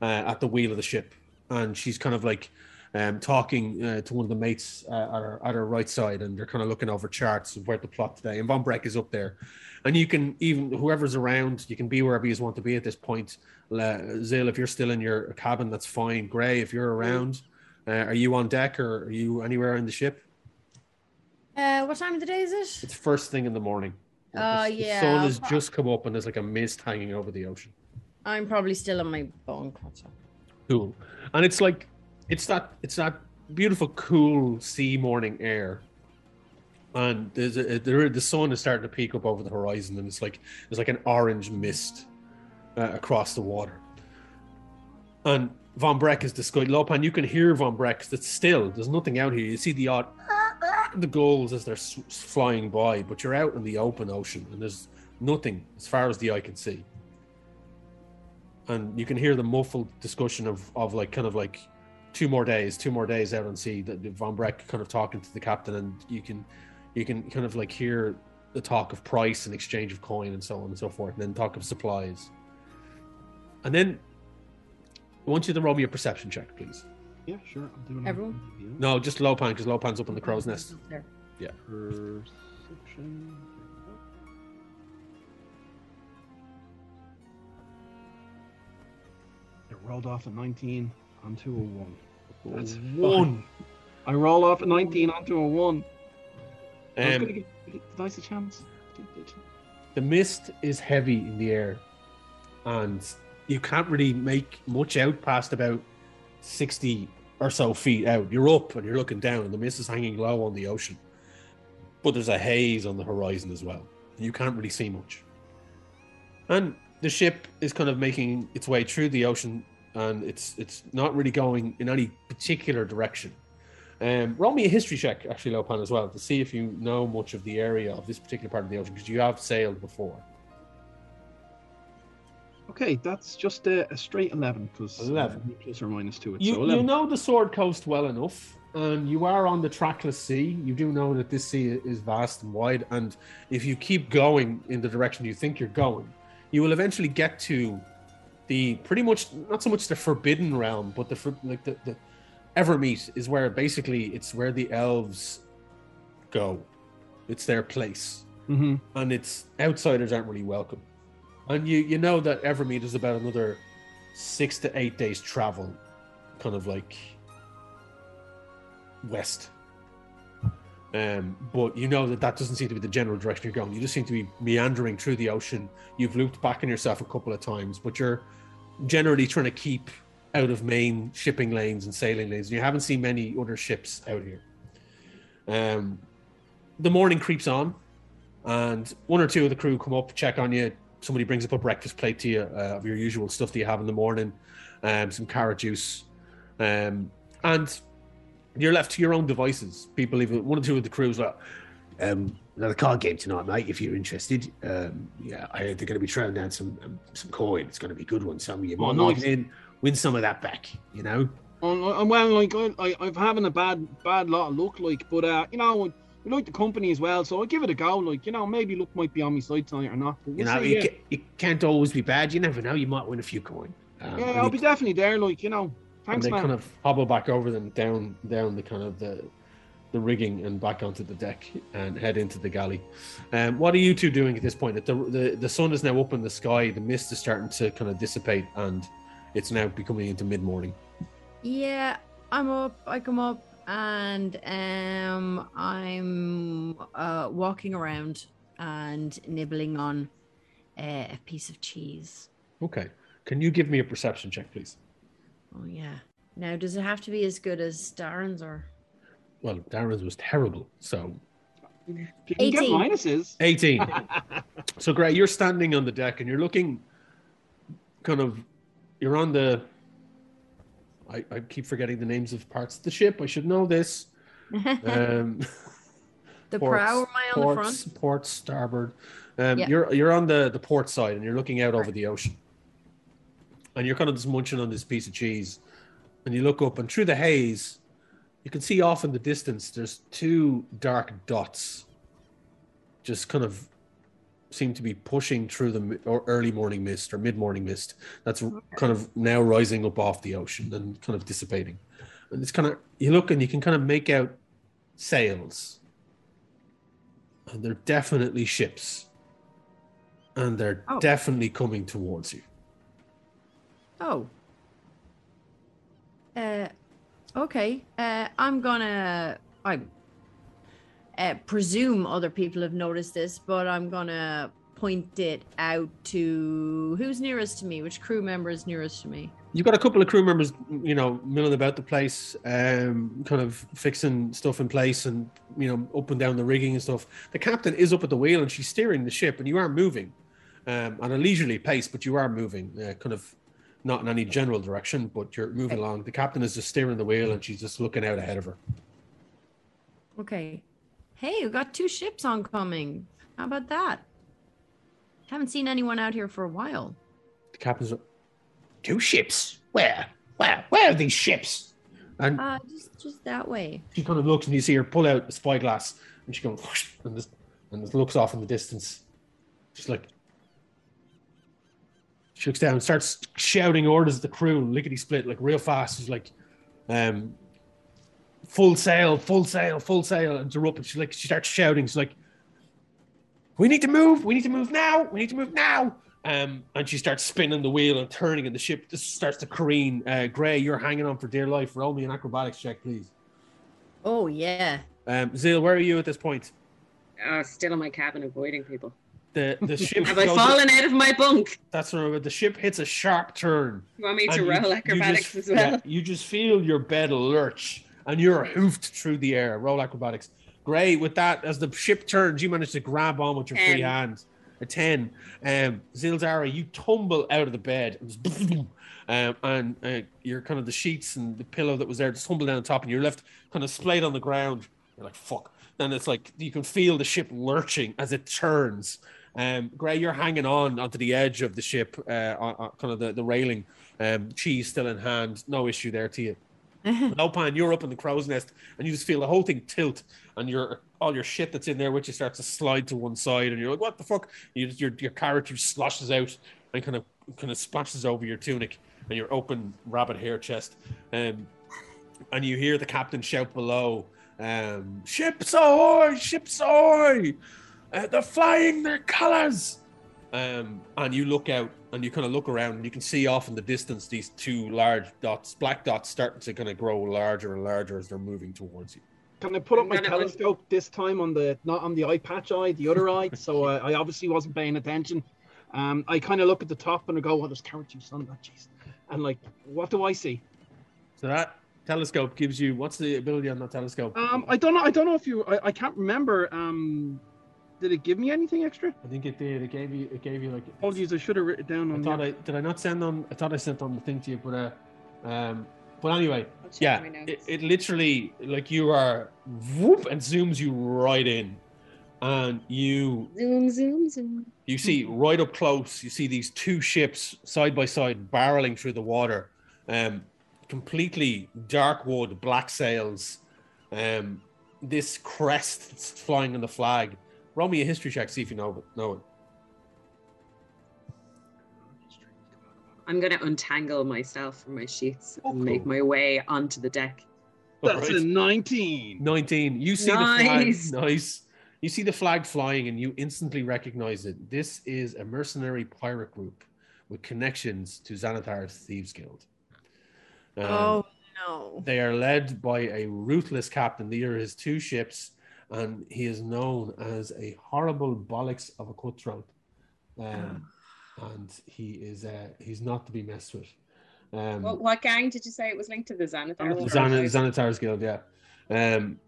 uh, at the wheel of the ship, and she's kind of like um, talking uh, to one of the mates uh, at, her, at her right side, and they're kind of looking over charts of where to plot today. And Von Breck is up there, and you can even whoever's around, you can be wherever you want to be at this point. Zil, if you're still in your cabin, that's fine. Gray, if you're around. Uh, are you on deck or are you anywhere in the ship? Uh, what time of the day is it? It's first thing in the morning. Oh, the, yeah, The sun I'll has pro- just come up and there's like a mist hanging over the ocean. I'm probably still on my bone. so- Cool. And it's like it's that it's that beautiful cool sea morning air. And there's a, there, the sun is starting to peek up over the horizon and it's like there's like an orange mist uh, across the water. And Von Breck is discussing Lopan, you can hear Von Breck that's still there's nothing out here. You see the odd the gulls as they're flying by, but you're out in the open ocean and there's nothing as far as the eye can see. And you can hear the muffled discussion of, of like kind of like two more days, two more days out on sea. That Von Breck kind of talking to the captain, and you can you can kind of like hear the talk of price and exchange of coin and so on and so forth, and then talk of supplies. And then I want you to roll me a perception check, please. Yeah, sure. I'll do it. Everyone? Yeah. No, just Lopan, because Lopan's up in the crow's nest. There. Yeah. Perception. It rolled off at 19 onto a 1. That's one. I roll off a 19 onto a 1. I was Um, gonna give the dice a chance. the mist is heavy in the air, and you can't really make much out past about 60 or so feet out. You're up and you're looking down, and the mist is hanging low on the ocean. But there's a haze on the horizon as well. You can't really see much. And the ship is kind of making its way through the ocean, and it's it's not really going in any particular direction. Um, roll me a history check, actually, Lopan, as well, to see if you know much of the area of this particular part of the ocean, because you have sailed before. Okay, that's just a, a straight 11 because 11. plus or minus to it. You, so you know the Sword Coast well enough, and you are on the trackless sea. You do know that this sea is vast and wide, and if you keep going in the direction you think you're going, you will eventually get to the pretty much not so much the forbidden realm, but the for- like the, the Evermeet is where basically it's where the elves go. It's their place, Mhm. and it's outsiders aren't really welcome. And you you know that Evermeet is about another six to eight days travel, kind of like west. Um, but you know that that doesn't seem to be the general direction you're going. You just seem to be meandering through the ocean. You've looped back on yourself a couple of times, but you're generally trying to keep out of main shipping lanes and sailing lanes. You haven't seen many other ships out here. Um, the morning creeps on, and one or two of the crew come up, check on you. Somebody brings up a breakfast plate to you uh, of your usual stuff that you have in the morning, um, some carrot juice, um, and you're left to your own devices. People, even one or two of the crews, like, um, another card game tonight, mate. If you're interested, um, yeah, I heard they're going to be throwing down some um, some coin. It's going to be a good one. Some of you Oh, might nice. it win some of that back. You know, Oh, well, like I, I, I've having a bad, bad lot of luck, like, but uh, you know, I I like the company as well, so I give it a go. Like, you know, maybe luck might be on my side tonight or not. But you we'll know, see, you, yeah. ca- you can't always be bad. You never know. You might win a few coin. Um, yeah, I'll you- be definitely there. Like, you know, thanks, and they man. kind of hobble back over them down down the kind of the the rigging and back onto the deck and head into the galley. Um, what are you two doing at this point? The, the the sun is now up in the sky. The mist is starting to kind of dissipate, and it's now becoming into mid morning. Yeah, I'm up. I come up and um I'm uh walking around and nibbling on uh, a piece of cheese. Okay, can you give me a perception check, please? Oh yeah. Now, does it have to be as good as Darren's or? Well, Darren's was terrible, so you can get 18. minuses. 18. (laughs) so great, you're standing on the deck and you're looking kind of you're on the I, I keep forgetting the names of parts of the ship. I should know this. (laughs) Um the ports- prow, am I on the front? Ports, starboard. Um, Yeah. You're you're on the the port side and you're looking out over the ocean, and you're kind of just munching on this piece of cheese, and you look up and through the haze, you can see off in the distance. There's two dark dots, just kind of seem to be pushing through the or early morning mist or mid morning mist. That's kind of now rising up off the ocean and kind of dissipating. And it's kind of you look and you can kind of make out sails and they're definitely ships and they're Oh. definitely coming towards you Oh. Uh, okay. Uh, I'm gonna. I uh, presume other people have noticed this, but I'm gonna point it out to who's nearest to me. Which crew member is nearest to me? you've got a couple of crew members you know milling about the place um kind of fixing stuff in place and you know up and down the rigging and stuff the captain is up at the wheel and she's steering the ship and you are moving um at a leisurely pace but you are moving uh, kind of not in any general direction but you're moving along the captain is just steering the wheel and she's just looking out ahead of her Okay. Hey, we got two ships oncoming. How about that? Haven't seen anyone out here for a while. the captain's two ships where where where are these ships and Uh, just just that way. she kind of looks and you see her pull out a spyglass and she goes whoosh, and just and just looks off in the distance. She's like she looks down and starts shouting orders at the crew, lickety split, like real fast. She's like, um full sail, full sail, full sail, and they're up and she's like she starts shouting, she's like, We need to move, we need to move now, we need to move now. Um, and she starts spinning the wheel and turning, and the ship just starts to careen. Uh, Gray, you're hanging on for dear life. Roll me an acrobatics check, please. Oh yeah. Um, Zil, where are you at this point? Uh, still in my cabin avoiding people. the the (laughs) ship. Have I goes- fallen out of my bunk? That's right. The ship hits a sharp turn. You want me to and you- roll you acrobatics just- as well? yeah, you just feel your bed lurch, and you're hoofed through the air. Roll acrobatics. Great. With that, as the ship turns, you manage to grab on with your free hand. A ten. Um, Zilzara, you tumble out of the bed, and, um, and uh, you're kind of the sheets and the pillow that was there just tumble down the top, and you're left kind of splayed on the ground. You're like, fuck. Then it's like you can feel the ship lurching as it turns. Um, Gray, you're hanging on onto the edge of the ship, uh, on, on kind of the, the railing. Um, cheese still in hand, no issue there to you. Lopan, you're up in the crow's nest, and you just feel the whole thing tilt, and your all your shit that's in there, which you starts to slide to one side, and you're like, "What the fuck?" You your your character sloshes out and kind of kind of splashes over your tunic and your open rabbit hair chest, um, and you hear the captain shout below, um, "Ships ahoy! Ships ahoy! Uh, they're flying their colours!" Um, and you look out and you kind of look around and you can see off in the distance these two large dots, black dots, starting to kind of grow larger and larger as they're moving towards you. Can I put up my I'm telescope this time on the not on the eye patch eye, the other eye? So uh, I obviously wasn't paying attention. Um, I kind of look at the top and I go, "Oh, there's carrot juice on that, jeez." And like, what do I see? So that telescope gives you what's the ability on that telescope? Um, I don't know. I don't know if you. I, I can't remember. Um, did it give me anything extra? I think it did. It gave you. It gave you like. Apologies, I should have written it down I on. thought the- I did. I not send on. I thought I sent on the thing to you, but uh, um, but anyway, yeah, it, it literally like you are whoop and zooms you right in, and you Zoom, zoom, zoom. You see right up close, you see these two ships side by side barreling through the water. Um, completely dark wood, black sails. Um, this crest that's flying on the flag. Roll me a history check, see if you know it. Know it. I'm going to untangle myself from my sheets Oh, and make my way onto the deck. That's Alright. a 19. 19. You see Nice. the flag. Nice. You see the flag flying and you instantly recognize it. This is a mercenary pirate group with connections to Xanathar's Thieves Guild. Um, oh no. They are led by a ruthless captain. These are his two ships, and he is known as a horrible bollocks of a cutthroat. Um, (sighs) and he is uh, he's not to be messed with. Um, What, what gang did you say it was linked to? The Xanathar? Xana- Xanathar's Guild, yeah. Um,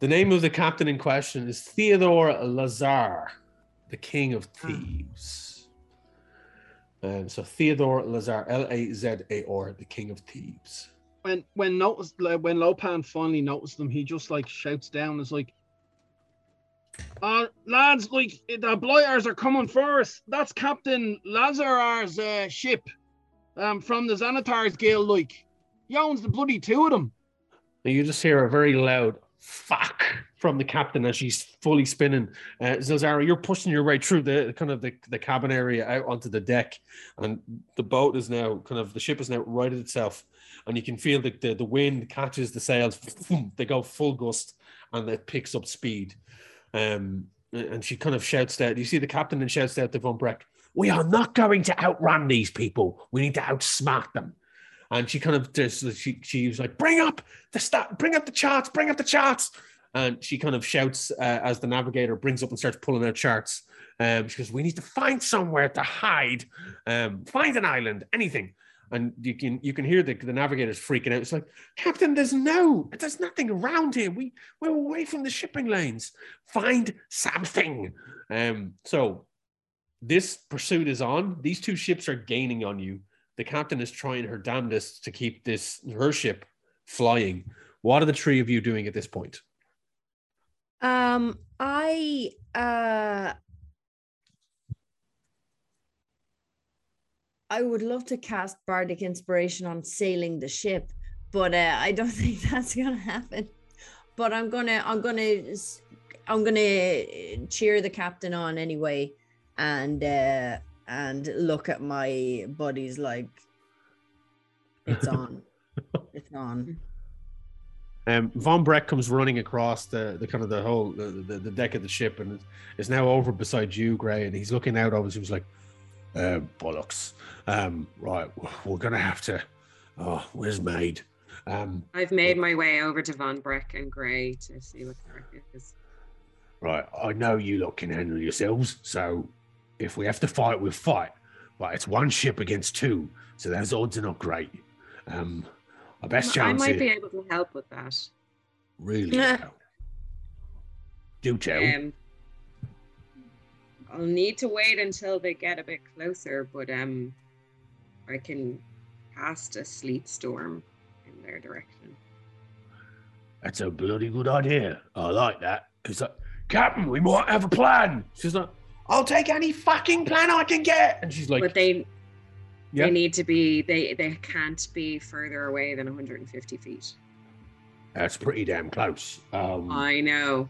the name of the captain in question is Theodore Lazar, the king of thieves. Um, so Theodore Lazar, L A Z A R, the king of thieves. When when noticed when Lopan finally noticed them, he just like shouts down, "Is like, uh, lads, like the Blighters are coming for us. That's Captain Lazar's uh, ship, um, from the Xanathar's Guild. Like, he owns the bloody two of them." You just hear a very loud fuck from the captain as she's fully spinning. Uh, you're pushing your way through the kind of the, the cabin area out onto the deck, and the boat is now kind of the ship is now righted itself, and you can feel the, the, the wind catches the sails, they go full gust, and it picks up speed. Um, and she kind of shouts out, you see the captain and shouts out to Von Breck, We are not going to outrun these people. We need to outsmart them. And she kind of just she she was like, bring up the start, bring up the charts, bring up the charts. And she kind of shouts uh, as the navigator brings up and starts pulling out charts. Um, she goes, we need to find somewhere to hide, um, find an island, anything. And you can you can hear the, the navigators freaking out. It's like, Captain, there's no, there's nothing around here. We we're away from the shipping lanes. Find something. Um, so this pursuit is on. These two ships are gaining on you. The captain is trying her damnedest to keep this her ship flying. What are the three of you doing at this point? Um, I uh, I would love to cast bardic inspiration on sailing the ship, but uh, I don't (laughs) think that's gonna happen. But I'm gonna, I'm gonna, I'm gonna cheer the captain on anyway, and uh, and look at my buddies like it's (laughs) on, it's on. Um, Von Breck comes running across the, the kind of the whole the, the, the deck of the ship and is now over beside you, Gray, and he's looking out over. He was like, uh, "Bollocks! Um, right, we're gonna have to. Oh, where's Maid? Um, I've made my way over to Von Breck and Gray to see what the crack is. right, I know you lot can handle yourselves, so if we have to fight, we'll fight. But it's one ship against two, so those odds are not great. Um, our best I chance I might is be able to help with that. really (laughs) well. Do tell. Um, I'll need to wait until they get a bit closer, but um, I can cast a sleet storm in their direction. That's a bloody good idea. I like that. It's like, Captain, we might have a plan. She's like, I'll take any fucking plan I can get. And she's like, but they Yeah. they need to be they they can't be further away than 150 feet. that's pretty damn close. Um, I know.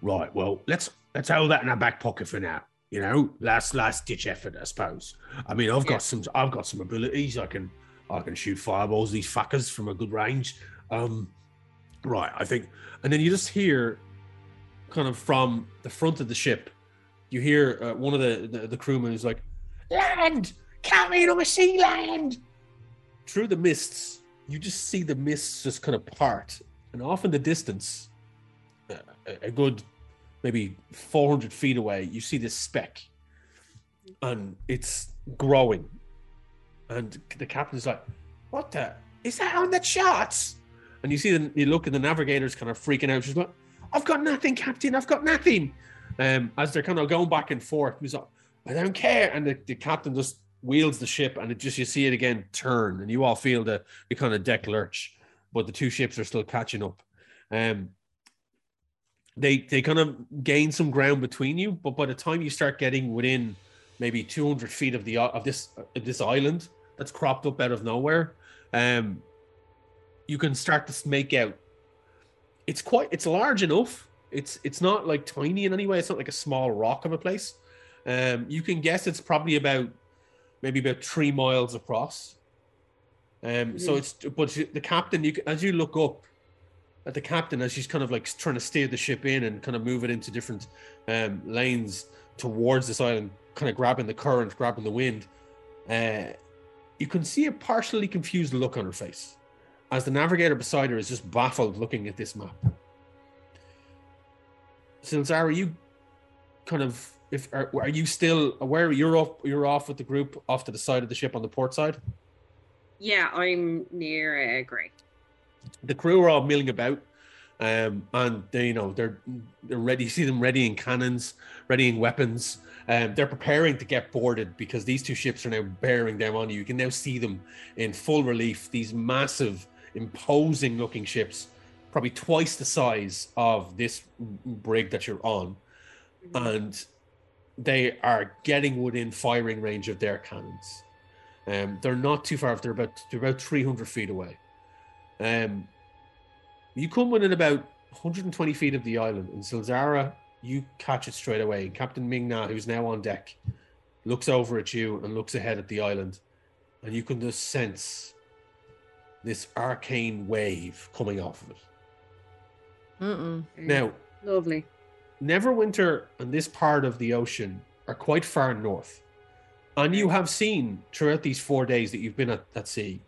Right. Well, let's let's hold that in our back pocket for now. You know, last last ditch effort, I suppose. I mean, I've got Yeah. some I've got some abilities. I can I can shoot fireballs these fuckers from a good range. Um, right. I think, and then you just hear, kind of from the front of the ship, you hear uh, one of the, the the crewmen is like, "Land, Captain, I see land." Through the mists, you just see the mists just kind of part, and off in the distance, a, a good maybe 400 feet away, you see this speck and it's growing. And the captain's like, What the? Is that on the charts? And you see, the, you look, and the navigator's kind of freaking out. She's like, I've got nothing, Captain. I've got nothing. Um, as they're kind of going back and forth, he's like, I don't care. And the, the captain just wheels the ship, and it just you see it again turn, and you all feel the, the kind of deck lurch, but the two ships are still catching up. Um, they they kind of gain some ground between you, but by the time you start getting within maybe 200 feet of the of this of this island that's cropped up out of nowhere, um, you can start to make out. It's quite it's large enough. It's it's not like tiny in any way. It's not like a small rock of a place. Um, you can guess it's probably about maybe about three miles across. Um, so Mhm. it's but the captain, you can, as you look up at the captain as she's kind of like trying to steer the ship in and kind of move it into different um, lanes towards this island, kind of grabbing the current, grabbing the wind. Uh, you can see a partially confused look on her face as the navigator beside her is just baffled looking at this map. Silzar, are you kind of if are, are you still aware you're off you're off with the group off to the side of the ship on the port side? Yeah, I'm near uh, Grey. The crew are all milling about um and they you know they're they're ready you see them readying cannons readying weapons. Um they're preparing to get boarded because these two ships are now bearing down on you. You can now see them in full relief. These massive imposing looking ships probably twice the size of this brig that you're on. And they are getting within firing range of their cannons. Um they're not too far they're about they're about 300 feet away um, you come within about 120 feet of the island, and Zilzara, you catch it straight away. Captain Ming-Na, who's now on deck, looks over at you and looks ahead at the island, and you can just sense this arcane wave coming off of it. Mm-mm. Mm, Now, lovely. Neverwinter and this part of the ocean are quite far north. And you have seen throughout these four days that you've been at, at sea,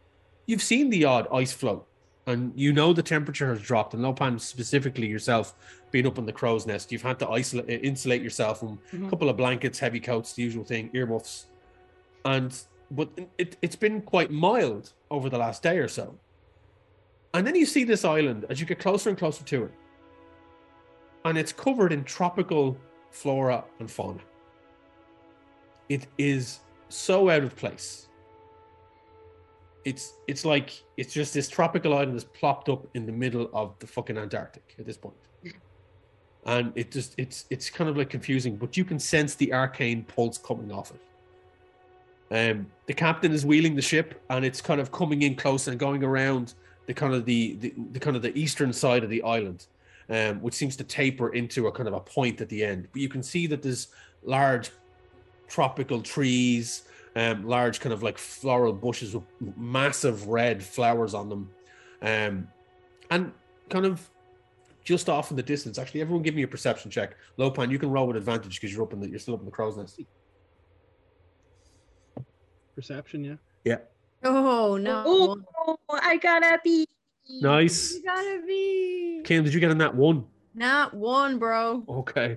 you've seen the odd ice float. And you know the temperature has dropped. And Lopan, specifically yourself, being up in the crow's nest, you've had to isolate, insulate yourself from a Mhm. couple of blankets, heavy coats, the usual thing, earmuffs. And but it, it's been quite mild over the last day or so. And then you see this island as you get closer and closer to it and it's covered in tropical flora and fauna. It is so out of place. It's it's like it's just this tropical island that's plopped up in the middle of the fucking Antarctic at this point. And it just it's it's kind of like confusing, but you can sense the arcane pulse coming off it. Um, the captain is wheeling the ship, and it's kind of coming in close and going around the kind of the, the, the kind of the eastern side of the island um, which seems to taper into a kind of a point at the end. But you can see that there's large tropical trees, um, large kind of like floral bushes with massive red flowers on them, um, and kind of just off in the distance. Actually, everyone, give me a perception check. Lopan, you can roll with advantage because you're up in the you're still up in the crow's nest. Perception, yeah. Yeah. Oh no! Oh, I gotta be. Nice, You gotta be. Kim. Did you get in that one? Not one, bro. Okay.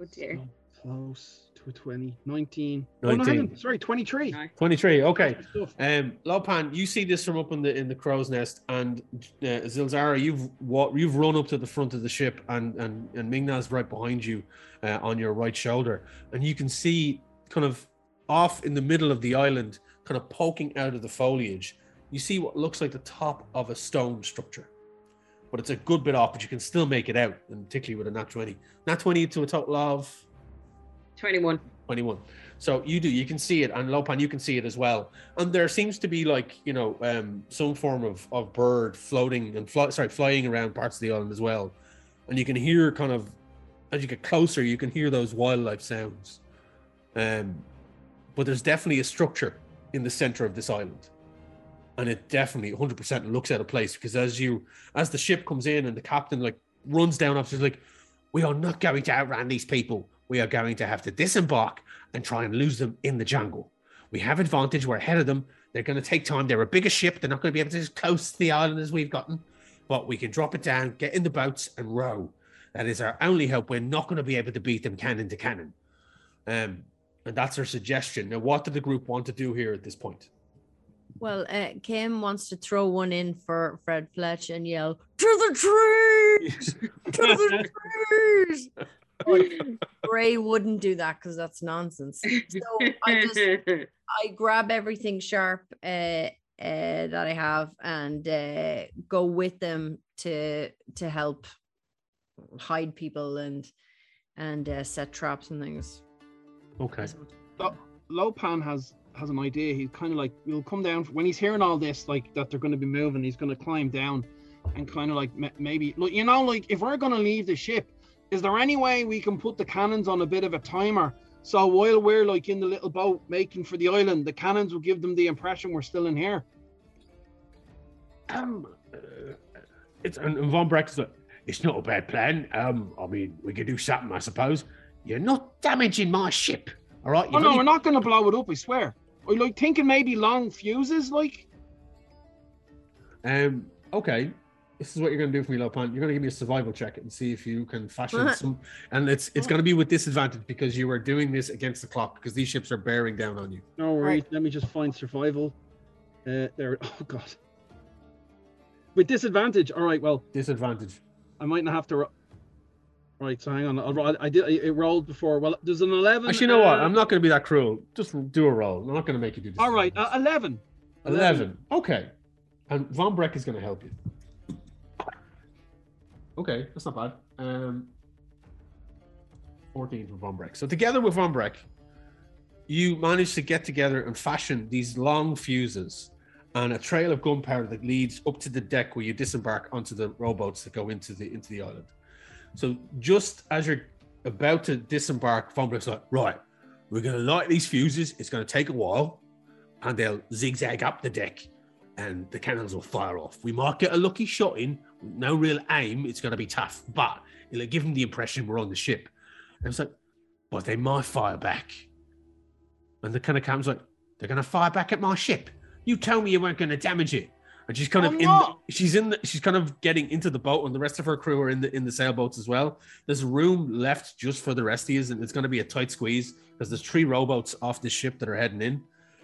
Oh dear. So close to a 20. 19. Oh, no, 19. hang. Sorry, 23. No. 23. Okay. Um, Lopan, you see this from up in the in the crow's nest, and uh, Zilzara, you've wa- you've run up to the front of the ship, and and and Ming-Na's right behind you, uh, on your right shoulder, and you can see kind of off in the middle of the island, kind of poking out of the foliage. You see what looks like the top of a stone structure, but it's a good bit off, but you can still make it out, and particularly with a nat twenty, nat twenty to a total of 21. 21 so you do you can see it and lopan you can see it as well. And there seems to be like you know um some form of of bird floating and fly, sorry flying around parts of the island as well. And you can hear kind of as you get closer you can hear those wildlife sounds. Um but there's definitely a structure in the center of this island. And it definitely 100% looks out of place because as you as the ship comes in and the captain like runs down up, like we are not going to outrun these people we are going to have to disembark and try and lose them in the jungle. We have advantage. We're ahead of them. They're going to take time. They're a bigger ship. They're not going to be able to as close to the island as we've gotten. But we can drop it down, get in the boats, and row. That is our only hope. We're not going to be able to beat them cannon to cannon. Um, and that's our suggestion. Now, what do the group want to do here at this point? Well, uh, Kim wants to throw one in for Fred Fletch and yell, To the trees! To the (laughs) trees! Ray wouldn't do that because that's nonsense. So I just (laughs) I grab everything sharp uh, uh, that I have and uh, go with them to to help hide people and and uh, set traps and things. Okay. Lopan has has an idea. He's kind of like, we'll come down when he's hearing all this, like that they're going to be moving. He's going to climb down and kind of like maybe, look, you know, like if we're going to leave the ship, is there any way we can put the cannons on a bit of a timer? So while we're like in the little boat making for the island, the cannons will give them the impression we're still in here. Um, uh, it's and Von Breck is like, it's not a bad plan. Um, I mean, we could do something, I suppose. You're not damaging my ship, all right? Oh You've no, only- we're not going to blow it up. I swear. I like thinking maybe long fuses, like. Um, okay. This is what you're going to do for me, Lopan. You're going to give me a survival check and see if you can fashion some. And it's it's going to be with disadvantage because you are doing this against the clock because these ships are bearing down on you. No worries. Let me just find survival. Uh, there. (laughs) Oh god. With disadvantage. All right. Well, Disadvantage. I might not have to. Ro- right. So hang on. I'll, ro- I did. It rolled before. Well, there's an eleven. Actually, you know what? uh, I'm not going to be that cruel. Just do a roll. I'm not going to make you do this. All right. Uh, eleven. 11. Okay. And Von Breck is going to help you. Okay, that's not bad. Um, 14 for Von Breck. So together with Von Breck, you manage to get together and fashion these long fuses and a trail of gunpowder that leads up to the deck where you disembark onto the rowboats that go into the into the island. So just as you're about to disembark, Von Breck's like, right, we're going to light these fuses. It's going to take a while and they'll zigzag up the deck and the cannons will fire off. We might get a lucky shot in, no real aim, it's going to be tough, but it'll give them the impression we're on the ship. And it's like, but they might fire back. And the kind of comes like, they're going to fire back at my ship. You told me you weren't going to damage it. And she's kind I'm of in. The, she's in. The, she's kind of getting into the boat, and the rest of her crew are in the in the sailboats as well. There's room left just for the rest of you, and it's going to be a tight squeeze because there's three rowboats off this ship that are heading in.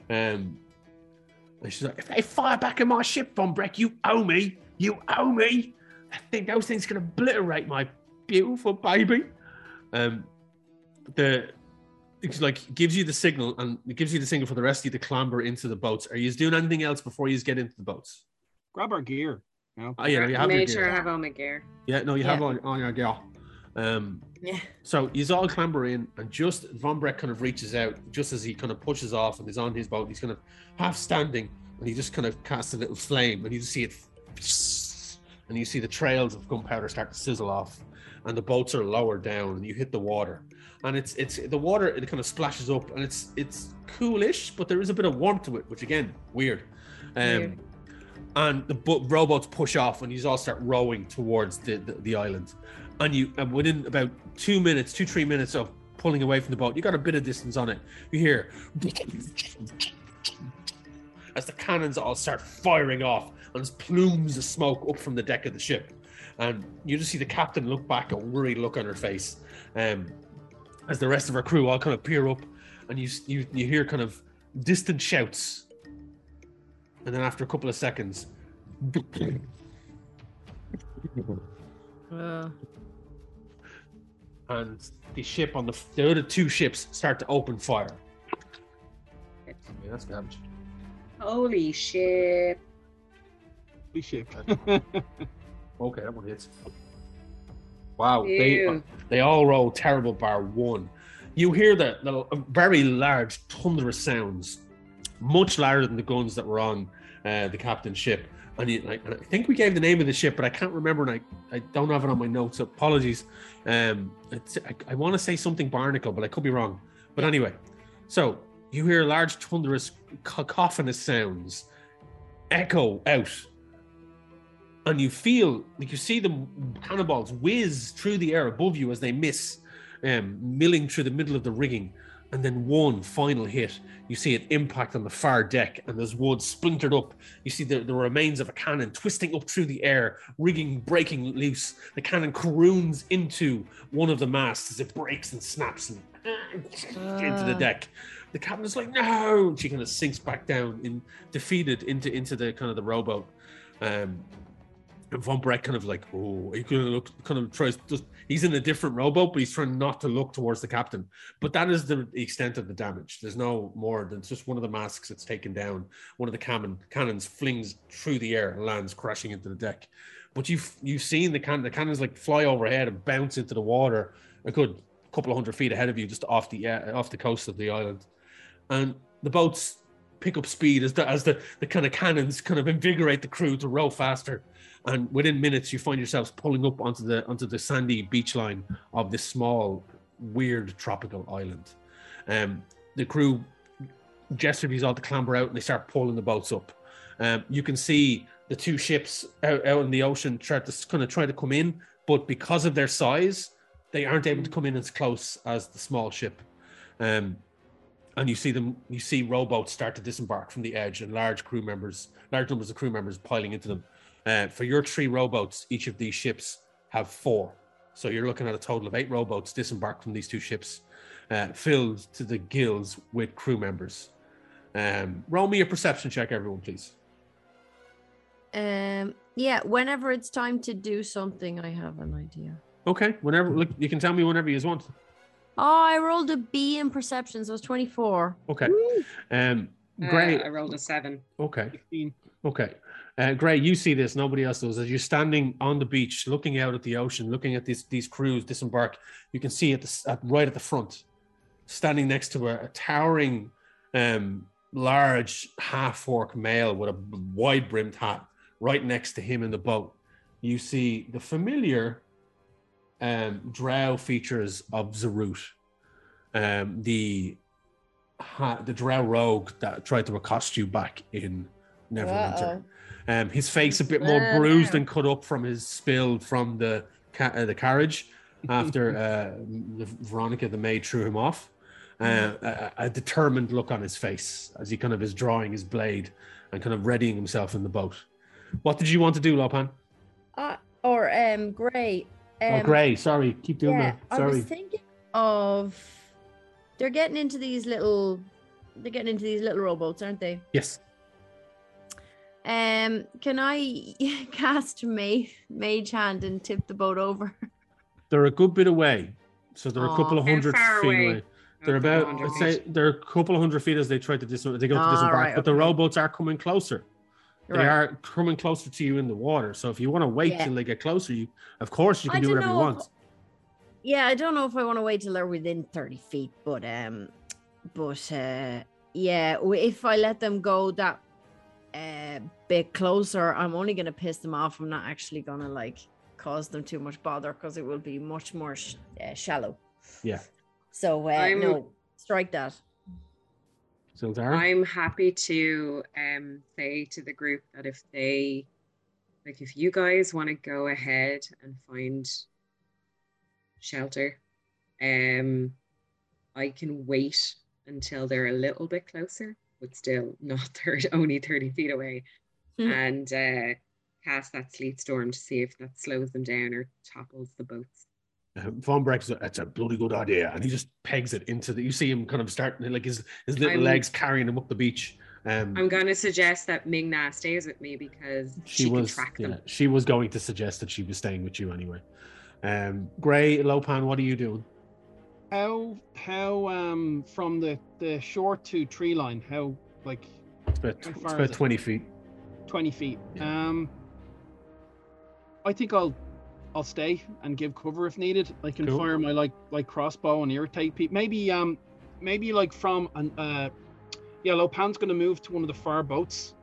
Um, and she's like, if they fire back at my ship, Von Breck, you owe me. You owe me. I think those things can obliterate my beautiful baby. Um, the it's like gives you the signal and it gives you the signal for the rest of you to clamber into the boats. Are you doing anything else before you get into the boats? Grab our gear. You know? Oh yeah, you have your gear. sure I have all my gear. Yeah, no, you have Yeah. on, on your gear. Um, Yeah. so he's all clamber in, and just Von Breck kind of reaches out just as he kind of pushes off and is on his boat. He's kind of half standing, and he just kind of casts a little flame, and you just see it, (laughs) and you see the trails of gunpowder start to sizzle off, and the boats are lowered down, and you hit the water, and it's it's the water it kind of splashes up, and it's it's coolish, but there is a bit of warmth to it, which again weird. Um, Weird. and the bo- rowboats push off and you all start rowing towards the, the, the island and you and within about two minutes two three minutes of pulling away from the boat you got a bit of distance on it you hear (laughs) as the cannons all start firing off and there's plumes of smoke up from the deck of the ship. And you just see the captain look back, a worried look on her face, um, as the rest of her crew all kind of peer up, and you you you hear kind of distant shouts, and then after a couple of seconds, Uh, and the ship on the the other two ships start to open fire. Yeah, that's garbage. Holy shit. We ship. (laughs) Okay, that one hits. Wow, they Ew. they all roll terrible bar one. You hear the, the very large thunderous sounds, much louder than the guns that were on uh, the captain's ship. And, you, like, and I think we gave the name of the ship, but I can't remember, and I, I don't have it on my notes. So apologies. Um, it's, I, I want to say something Barnacle, but I could be wrong. But anyway, so you hear large thunderous cacophonous sounds echo out and you feel like you see the cannonballs whiz through the air above you as they miss, um, milling through the middle of the rigging, and then one final hit. You see it impact on the far deck, and there's wood splintered up. You see the, the remains of a cannon twisting up through the air, rigging breaking loose. The cannon croons into one of the masts as it breaks and snaps and (laughs) into the Ah. deck. The captain is like, "No!" And she kind of sinks back down, in defeated into into the kind of the rowboat. Um, and Von Breck kind of like, oh, he kind of kind of tries. Just, he's in a different rowboat, but he's trying not to look towards the captain. But that is the extent of the damage. There's no more than just one of the masks that's taken down. One of the cannon cannons flings through the air and lands crashing into the deck. But you've you've seen the cannon. The cannons like fly overhead and bounce into the water a good couple of hundred feet ahead of you, just off the uh, off the coast of the island. And the boats pick up speed as the as the, the kind of cannons kind of invigorate the crew to row faster and within minutes you find yourselves pulling up onto the onto the sandy beach line of this small weird tropical island. Um the crew these all to clamber out and they start pulling the boats up. Um you can see the two ships out, out in the ocean try to kind of try to come in but because of their size they aren't able to come in as close as the small ship. Um and you see them you see rowboats start to disembark from the edge and large crew members large numbers of crew members piling into them uh, for your three rowboats each of these ships have four so you're looking at a total of eight rowboats disembarked from these two ships uh, filled to the gills with crew members um, roll me a perception check everyone please um, yeah, whenever it's time to do something, I have an idea. okay whenever look you can tell me whenever you want Oh, I rolled a B in perception, so it's 24. okay um Uh, great I rolled a seven. okay 16. Okay. Uh, Gray, you see this. Nobody else does. As you're standing on the beach, looking out at the ocean, looking at these these crews disembark, you can see at the at, right at the front, standing next to a, a towering, um, large half orc male with a wide brimmed hat. Right next to him in the boat, you see the familiar, um, drow features of Zarut, um, the ha- the drow rogue that tried to accost you back in Neverwinter. Um, his face a bit more Uh, bruised and cut up from his spill from the ca- uh, the carriage after (laughs) uh, the Veronica the maid threw him off. Uh, a, a determined look on his face as he kind of is drawing his blade and kind of readying himself in the boat. What did you want to do, Lopan? Uh, or um, Gray. Um, oh, Gray. Sorry, keep doing yeah, that. Sorry. I was thinking of. They're getting into these little. They're getting into these little rowboats, aren't they? yes. Um, can I (laughs) cast May Mage Hand and tip the boat over? They're a good bit away, so they're a couple of How hundred far feet away? away. They're A about, hundred I'd say, they're a couple of hundred feet as they try to dis- they go to Ah, disembark, right, but the okay. rowboats are coming closer. They Right. are coming closer to you in the water. So if you want to wait Yeah. till they get closer, you, of course, you can I do don't whatever you know if- want. Yeah, I don't know if I want to wait till they're within thirty feet, but um, but uh, yeah, w- if I let them go that uh bit closer, I'm only gonna piss them off. I'm not actually gonna like cause them too much bother because it will be much more sh- uh, shallow. Yeah. So uh, I'm- no, strike that. Sildara? I'm happy to um say to the group that if they like if you guys want to go ahead and find shelter, um I can wait until they're a little bit closer but still not (laughs) 30, only 30 feet away, Hmm. and uh, cast that sleet storm to see if that slows them down or topples the boats. Uh, Von Breck's that's a bloody good idea, and he just pegs it into the. You see him kind of starting like his his little I'm- legs carrying him up the beach. Um, I'm going to suggest that Ming-Na stays with me because she, she can was track yeah, she was going to suggest that she was staying with you anyway. Um, Gray Lopan, what are you doing? How how um from the the shore to tree line? How like It's about How it's about is it? twenty feet. twenty feet? Yeah. Um, I think I'll I'll stay and give cover if needed. I can Cool. fire my like like crossbow and irritate people. Maybe um maybe like from an uh yeah, Lopan's gonna move to one of the far boats.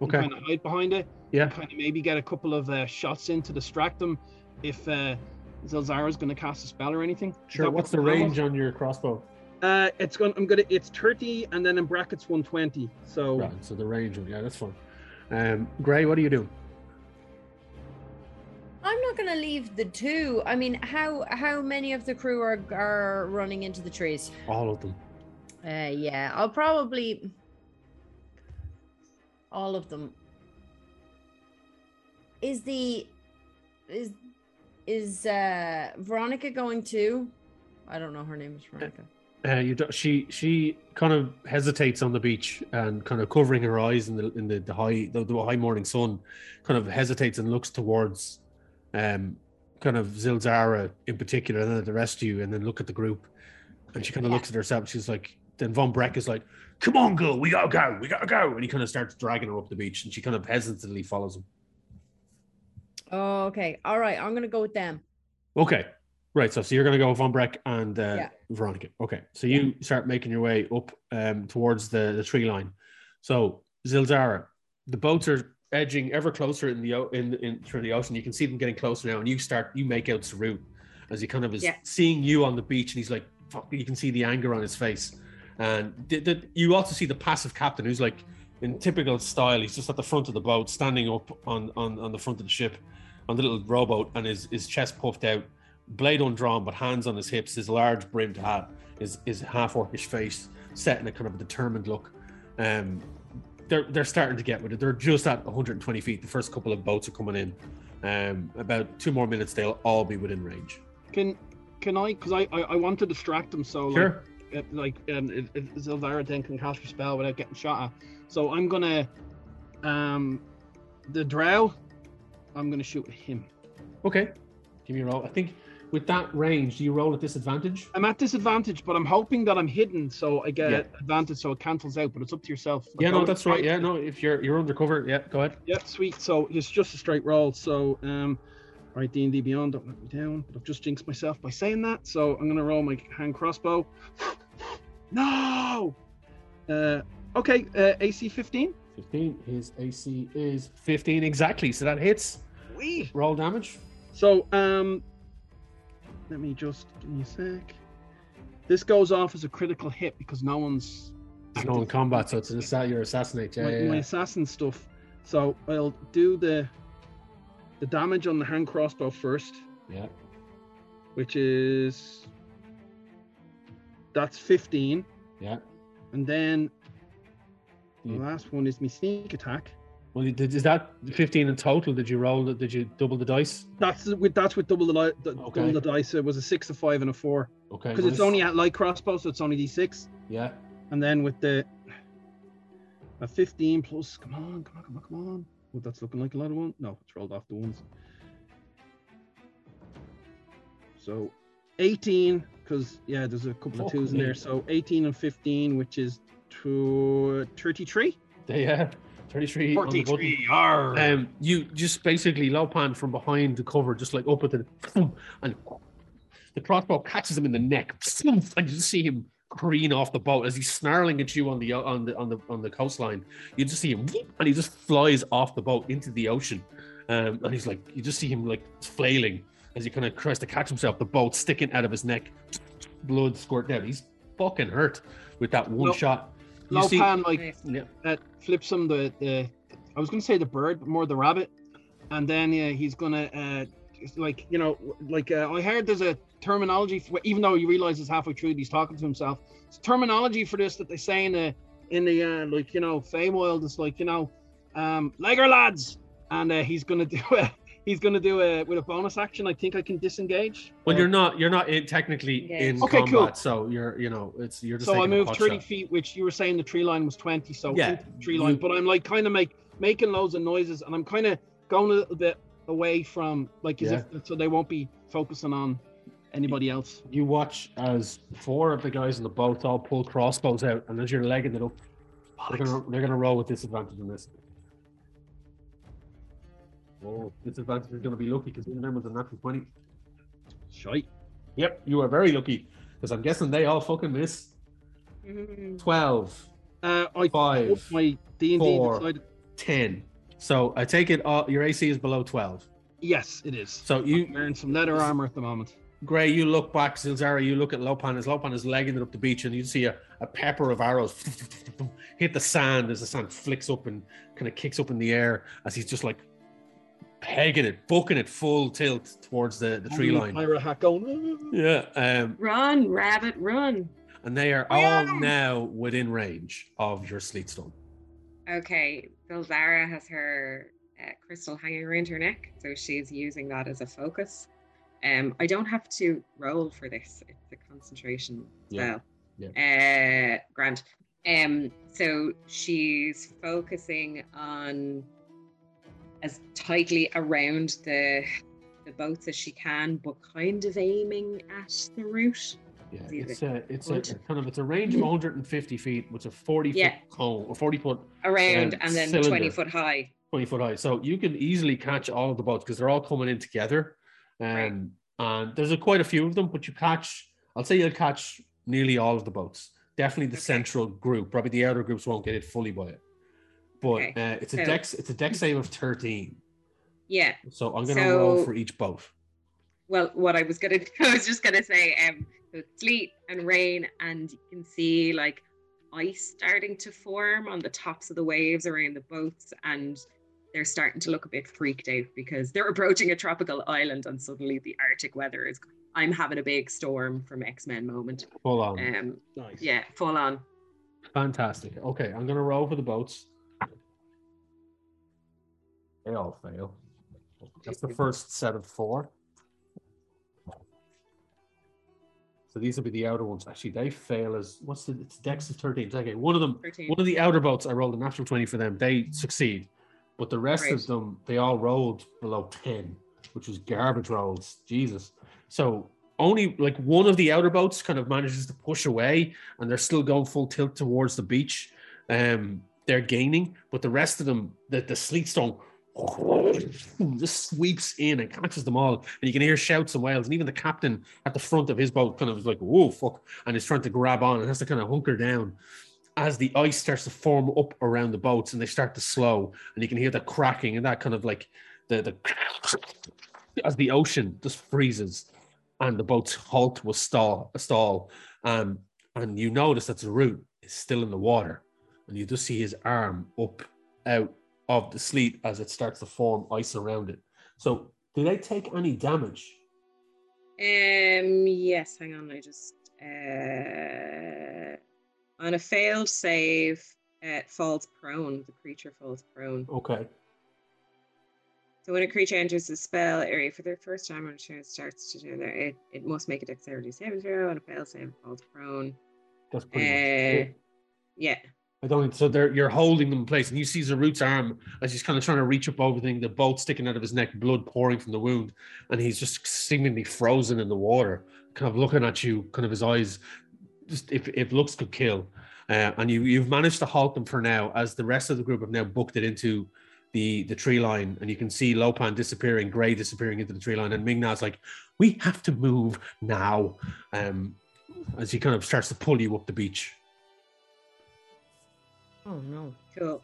Okay. Kind of hide behind it. Yeah. Kind of maybe get a couple of uh, shots in to distract them if uh Zilzara's gonna cast a spell or anything. Sure. What's the range on your crossbow? Uh, it's going. I'm gonna. It's thirty, and then in brackets one twenty. So Right. So the range. Yeah, that's fine. Um, Gray, what are you doing? I'm not gonna leave the two. I mean, how how many of the crew are are running into the trees? All of them. Uh, yeah, I'll probably all of them. Is the is is uh Veronica going too? I don't know. Her name is Veronica. Uh, you do, she she kind of hesitates on the beach and kind of covering her eyes in the in the, the high the, the high morning sun, kind of hesitates and looks towards, um, kind of Zilzara in particular, and then at the rest of you, and then look at the group, and she kind of Yeah. looks at herself. She's like, then Von Breck is like, "Come on, girl, we gotta go, we gotta go," and he kind of starts dragging her up the beach, and she kind of hesitantly follows him. Oh, okay. All right. I'm gonna go with them. Okay. Right. So, so you're going to go with Von Breck and uh, Yeah. Veronica. Okay. So you start making your way up um, towards the, the tree line. So Zilzara, the boats are edging ever closer in the o- in, in through the ocean. You can see them getting closer now, and you start you make out Zarut as he kind of is Yeah. seeing you on the beach, and he's like, Fuck, you can see the anger on his face, and the, the, you also see the passive captain who's like in typical style. He's just at the front of the boat, standing up on on, on the front of the ship, on the little rowboat, and his his chest puffed out blade undrawn, but hands on his hips, his large brimmed hat, his his half orcish face set in a kind of a determined look. Um, they're they're starting to get with it. They're just at 120 feet. The first couple of boats are coming in. Um, about two more minutes, they'll all be within range. can can I? Because I, I I want to distract them. So Sure. like uh, like um if, if Zilzara then can cast her spell without getting shot at. So I'm gonna um the drow. I'm gonna shoot at him. Okay. Give me a roll. I think with that range, do you roll at disadvantage? I'm at disadvantage, but I'm hoping that I'm hidden, so I get Yeah. advantage, so it cancels out. But it's up to yourself. Yeah, no, that's right. Yeah, no, if you're you're undercover, yeah, go ahead. Yeah, sweet. So it's just a straight roll. So um, right, D and D Beyond, don't let me down. But I've just jinxed myself by saying that. So I'm gonna roll my hand crossbow. no. Uh, okay. Uh, AC 15. 15. His AC is 15 exactly. So that hits. Wee. Roll damage. So um, let me just give me a sec. This goes off as a critical hit because no one's There's no in combat, so it's an assa- your assassinate. Yeah, my, yeah, my assassin stuff. So I'll do the the damage on the hand crossbow first. yeah. which is that's 15 Yeah. and then the Yeah. last one is my sneak attack Well, did, is that 15 in total? Did you roll? Did you double the dice? that's with that's with double the, li- the Okay. double the dice it was a six a five and a four Okay. because it's only at light crossbow so it's only d6 Yeah. and then with the a 15 plus come on come on come on come on oh, that's looking like a lot of one no it's rolled off the ones so 18 because yeah there's a couple of twos in there so 18 and 15 which is to 33 Yeah. 33. on 43. Um, you just basically Lopan from behind the cover, just like up at the, and the crossbow catches him in the neck, and you just see him careen off the boat as he's snarling at you on the on the on the on the coastline. You just see him, and he just flies off the boat into the ocean, um, and he's like, you just see him like flailing as he kind of tries to catch himself. The boat sticking out of his neck, blood squirting out. He's fucking hurt with that one Lo- shot. You see, Lopan like yeah, that flips him the the I was gonna say the bird, but more the rabbit, and then yeah, he's gonna uh like you know like uh, I heard there's a terminology for even though you realize it's halfway through he's talking to himself. It's terminology for this that they say in the in the uh, like you know fame Feywild is like you know um Lager lads, and uh, he's gonna do a (laughs) he's gonna do a with a bonus action. I think I can disengage. Well, Or- you're not. You're not in, technically Yeah. in Okay, combat, cool. so you're. You know, it's you're just. so I taking a moved 30 shot. feet, which you were saying the tree line was 20, so Yeah, tree line. But I'm like kind of make making loads of noises, and I'm kind of going a little bit away from like as Yeah. if so they won't be focusing on anybody else. You watch as four of the guys in the boat all pull crossbows out, and as you're legging it up, they're gonna they're gonna roll with disadvantage on this. Oh, disadvantage is gonna be lucky because one of them was a natural twenty. Shite. Yep, you are very lucky because I'm guessing they all fucking miss. Mhm. 12, Uh, I Five, my D and D four. decided. 10. So I take it uh, your AC is below 12. Yes, it is. So you I'm wearing some leather armor at the moment. Gray, you look back, Zilzara, you look at Lopan as Lopan is legging it up the beach, and you see a, a pepper of arrows (laughs) hit the sand as the sand flicks up and kind of kicks up in the air as he's just like pegging it, booking it full tilt towards the, the tree line. Pirate hat going. Yeah. Um, Run, rabbit, run. and they are I all now within range of your sleet storm. Okay, Zilzara has her uh, crystal hanging around her neck, so she's using that as a focus. Um, I don't have to roll for this; it's a concentration spell. Yeah, spell. Uh, Grant. Um, so she's focusing on as tightly around the the boats as she can, but kind of aiming at the route. Yeah, it's a it's a Good. kind of it's a range of (laughs) 150 feet, which is a 40 Yeah. foot cone or 40 foot Around Um, and then cylinder. 20 foot high. 20 foot high. So you can easily catch all of the boats because they're all coming in together. Um, Right. And there's a, quite a few of them, but you catch, I'll say you'll catch nearly all of the boats. Definitely the Okay. central group. Probably the outer groups won't get it fully by it. But Okay. uh, it's a So- dex it's a dex save of 13. Yeah. So I'm gonna roll for each boat. Well, what I was gonna, (laughs) I was just gonna say, um, so sleet and rain, and you can see like ice starting to form on the tops of the waves around the boats, and they're starting to look a bit freaked out because they're approaching a tropical island, and suddenly the Arctic weather is. I'm having a big storm from X Men moment. Full on. Um, Nice. yeah, full on. Fantastic. Okay, I'm gonna roll for the boats. They all fail. That's the first set of four. So these will be the outer ones. Actually, they fail as what's the it's dex of 13. Okay, one of them, 13. one of the outer boats, I rolled a natural 20 for them. They succeed. But the rest Right. of them, they all rolled below 10, which was garbage rolls. Jesus. So only like one of the outer boats kind of manages to push away and they're still going full tilt towards the beach. Um, they're gaining, but the rest of them, the, the sleet stone just sweeps in and catches them all. And you can hear shouts and wails. And even the captain at the front of his boat kind of is like, whoa, fuck, and is trying to grab on and has to kind of hunker down as the ice starts to form up around the boats and they start to slow. And you can hear the cracking and that kind of like the, the as the ocean just freezes and the boats halt with stall, stall. Um, and you notice that the root is still in the water. And you just see his arm up out of the sleet as it starts to form ice around it. So, do they take any damage? Um. Yes. Hang on. I just uh, on a failed save, it falls prone. The creature falls prone. Okay. So when a creature enters the spell area for the first time on a turn, it starts to do that. It, it must make a dexterity saving throw. On a failed save, falls prone. That's pretty much Uh, it. yeah. I don't. So they're you're holding them in place, and you see Zarut's arm as he's kind of trying to reach up over thing, the bolt sticking out of his neck, blood pouring from the wound, and he's just seemingly frozen in the water, kind of looking at you, kind of his eyes, just if if looks could kill, uh, and you you've managed to halt them for now, as the rest of the group have now booked it into the the tree line, and you can see Lopan disappearing, Gray disappearing into the tree line, and Ming-Na's like, we have to move now, um, as he kind of starts to pull you up the beach. Oh no. Cool.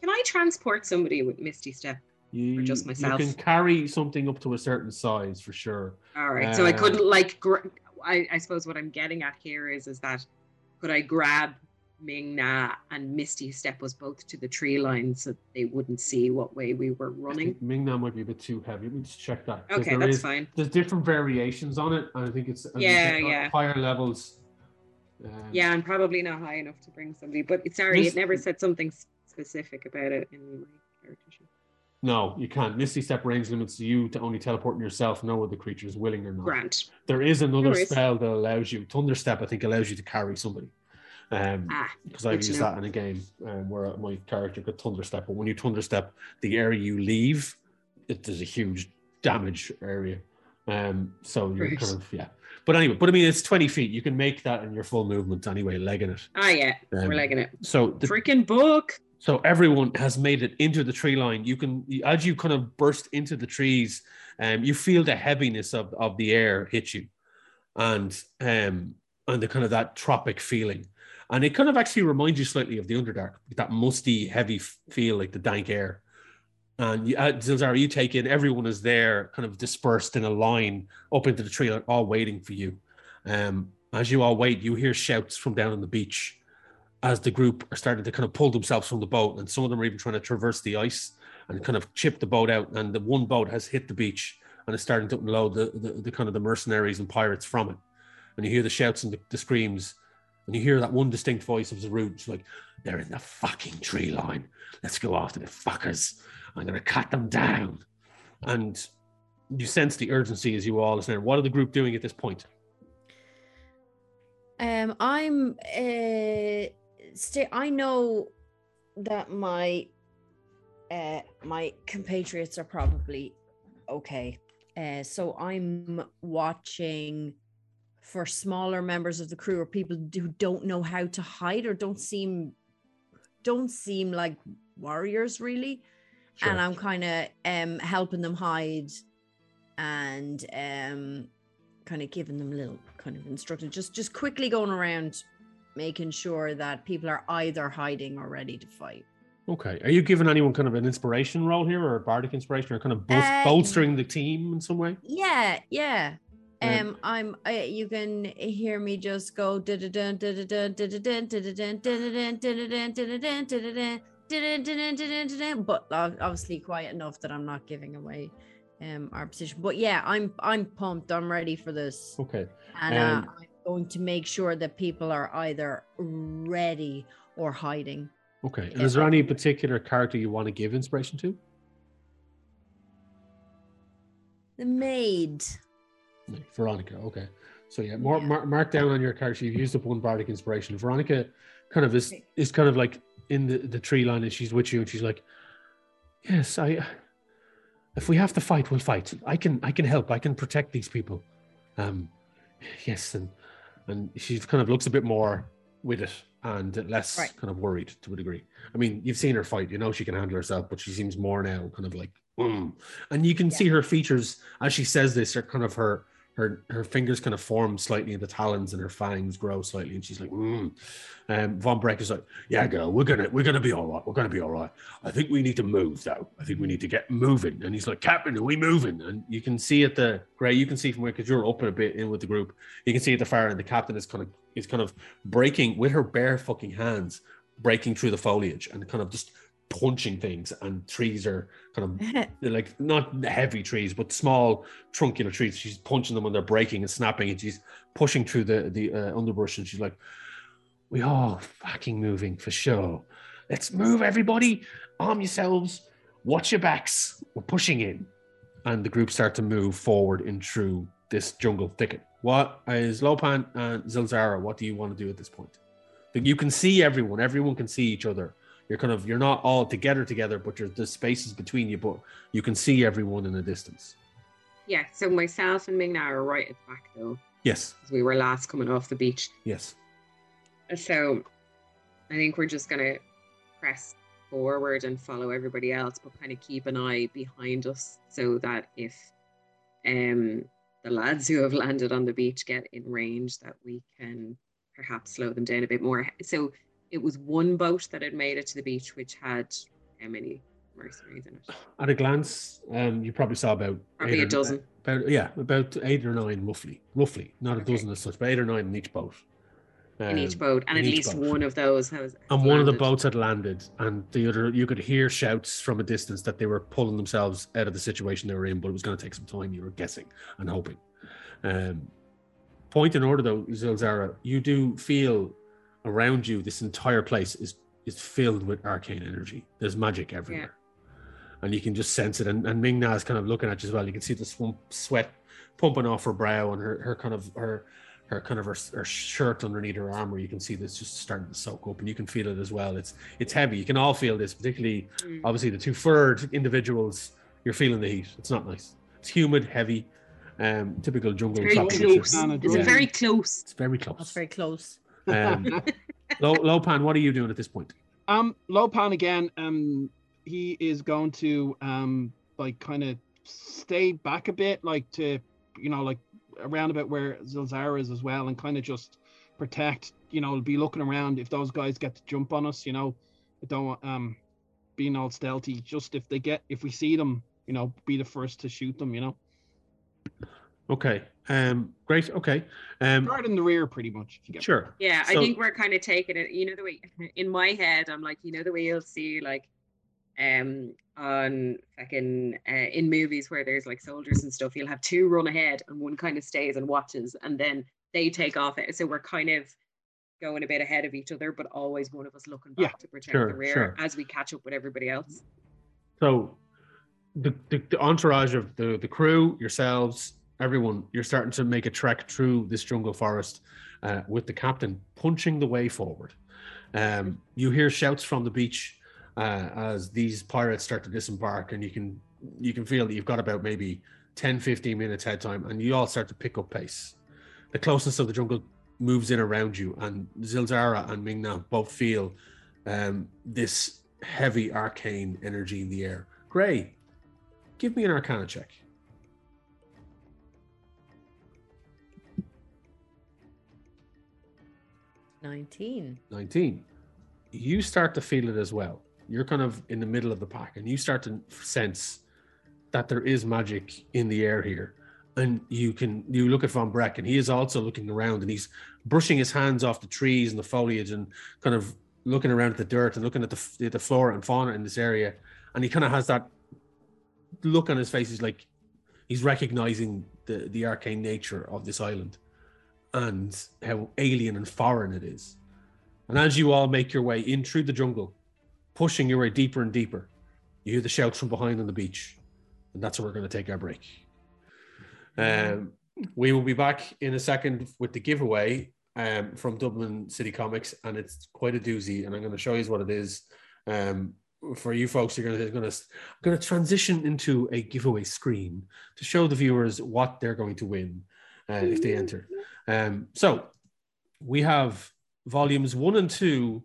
Can I transport somebody with Misty Step? You, just myself? You can carry something up to a certain size for sure. All right. so I couldn't um, like. Gr- I, I suppose what I'm getting at here is is that could I grab Ming-Na and Misty Step us both to the tree line so they wouldn't see what way we were running? think Ming-Na might be a bit too heavy. Let me just check that. Okay, there that's is- fine. There's different variations on it, and I think it's as you Yeah, get yeah. higher levels. Um, Yeah, I'm probably not high enough to bring somebody, but it's sorry, Miss- it never said something specific about it in my character sheet. No, you can't. Misty Step range limits you to only teleporting yourself, no other creatures, willing or not. Grant. There is another No spell that allows you. Thunder Step, I think, allows you to carry somebody. Um, Ah, because I've used that in a game um, where my character could thunder step. But when you thunder step, the area you leave, it there's a huge damage area. Um, so you're Right. kind of yeah. But anyway, but I mean, it's 20 feet. You can make that in your full movement anyway, legging it. ah, yeah, Um, we're legging it. So the, Freaking book. so everyone has made it into the tree line. You can as you kind of burst into the trees, um, you feel the heaviness of, of the air hit you, and um, and the kind of that tropic feeling, and it kind of actually reminds you slightly of the Underdark, that musty, heavy feel like the dank air. And you, uh, Zilzara, you take in everyone is there, kind of dispersed in a line up into the tree, all waiting for you. Um, as you all wait, you hear shouts from down on the beach as the group are starting to kind of pull themselves from the boat, and some of them are even trying to traverse the ice and kind of chip the boat out. And the one boat has hit the beach and is starting to unload the, the, the kind of the mercenaries and pirates from it. And you hear the shouts and the, the screams, and you hear that one distinct voice of Zarut. Like, they're in the fucking tree line. Let's go after the fuckers. I'm gonna cut them down. And you sense the urgency as you all listen. What are the group doing at this point? Um, I'm uh, stay. I know that my uh my compatriots are probably okay. Uh, so I'm watching for smaller members of the crew or people who don't know how to hide or don't seem don't seem like warriors really and I'm kind of um helping them hide and um kind of giving them a little kind of instruction just just quickly going around making sure that people are either hiding or ready to fight Okay. Are you giving anyone kind of an inspiration role here or a bardic inspiration or kind of bol- Uh, bolstering the team in some way? yeah yeah Um, um i'm uh, you can hear me just go but obviously quiet enough that I'm not giving away um our position. But yeah, I'm I'm pumped. I'm ready for this. Okay. And um, uh, I'm going to make sure that people are either ready or hiding. Okay. And is there any particular character you want to give inspiration to? The maid. Veronica. Okay. So yeah, mark, yeah. mark, mark down on your character. You've used up one bardic inspiration. Veronica kind of is is kind of like in the, the tree line and she's with you and she's like, Yes, I if we have to fight, we'll fight. I can I can help. I can protect these people. Um yes, and and she kind of looks a bit more with it and less Right. kind of worried to a degree. I mean, you've seen her fight, you know she can handle herself, but she seems more now kind of like mm. and you can Yeah. see her features as she says this are kind of her her her fingers kind of form slightly in the talons and her fangs grow slightly and she's like mm. um von breck is like yeah girl we're gonna we're gonna be all right we're gonna be all right. I think we need to move though. I think we need to get moving. And he's like captain are we moving? And you can see at the gray you can see from where because you're up a bit in with the group you can see at the fire and the captain is kind of is kind of breaking with her bare fucking hands breaking through the foliage and kind of just punching things and trees are kind of (laughs) like not heavy trees, but small truncular trees. She's punching them when they're breaking and snapping, and she's pushing through the the uh, underbrush. And she's like, "We are fucking moving for sure. Let's move, everybody. Arm yourselves. Watch your backs. We're pushing in." And the group start to move forward in through this jungle thicket. What is Lopan and Zilzara? What do you want to do at this point? You can see everyone. Everyone can see each other you're kind of you're not all together together but there's the spaces between you but you can see everyone in the distance Yeah, so myself and Ming are right at the back though, yes we were last coming off the beach. yes So I think we're just gonna press forward and follow everybody else, but kind of keep an eye behind us so that if um the lads who have landed on the beach get in range that we can perhaps slow them down a bit more. So it was one boat that had made it to the beach which had how many mercenaries in it? at a glance um you probably saw about Probably eight a or- dozen. about yeah about eight or nine roughly roughly not a Okay. dozen as such but eight or nine in each boat in each Um, boat, and at least boat. one of those has. and has one of the boats had landed and the other you could hear shouts from a distance that they were pulling themselves out of the situation they were in but it was going to take some time you were guessing and hoping um point in order though, Zilzara, you do feel around you this entire place is is filled with arcane energy. There's magic everywhere. And you can just sense it. And, and Ming-Na is kind of looking at you as well. You can see the swamp, sweat pumping off her brow and her, her kind of her her kind of her, her shirt underneath her armor. You can see this just starting to soak up, and you can feel it as well. It's it's heavy. You can all feel this, particularly Mm. obviously the two furred individuals. You're feeling the heat. It's not nice. It's humid, heavy, um, typical jungle. it's Very close. It's Yeah. very close. It's very That's close. very close. Um, (laughs) Lo, Lopan, what are you doing at this point? Um, Lopan again. Um, he is going to um like kind of stay back a bit, like to you know like around about where Zilzara is as well, and kind of just protect. You know, be looking around if those guys get to jump on us. You know, I don't want um being all stealthy. Just if they get if we see them, you know, be the first to shoot them. You know, Okay. Um, great. Okay. Um, guard in the rear, pretty much. If you get sure. Yeah, I think we're kind of taking it. You know the way (laughs) in my head, I'm like, you know the way you'll see like, um, on fucking uh, in movies where there's like soldiers and stuff, you'll have two run ahead and one kind of stays and watches, and then they take off. It so we're kind of going a bit ahead of each other, but always one of us looking back Yeah, to protect sure, the rear sure. as we catch up with everybody else. So, the, the, the entourage of the, the crew, yourselves, everyone, you're starting to make a trek through this jungle forest uh, with the captain punching the way forward. Um, you hear shouts from the beach uh, as these pirates start to disembark, and you can you can feel that you've got about maybe 10, 15 minutes head time, and you all start to pick up pace. The closeness of the jungle moves in around you, and Zilzara and Ming-Na both feel um, this heavy arcane energy in the air. Gray, give me an arcana check. 19. 19. You start to feel it as well. You're kind of in the middle of the pack and you start to sense that there is magic in the air here. And you can you look at Von Breck and he is also looking around and he's brushing his hands off the trees and the foliage and kind of looking around at the dirt and looking at the the flora and fauna in this area. And he kind of has that look on his face. He's like he's recognizing the the arcane nature of this island and how alien and foreign it is. And as you all make your way in through the jungle, pushing your way deeper and deeper, you hear the shouts from behind on the beach. And that's where we're going to take our break. Um, we will be back in a second with the giveaway um, from Dublin City Comics, and it's quite a doozy. And I'm going to show you what it is. Um, for you folks, you're going to going to going to transition into a giveaway screen to show the viewers what they're going to win uh, if they enter. Um, so we have volumes one and two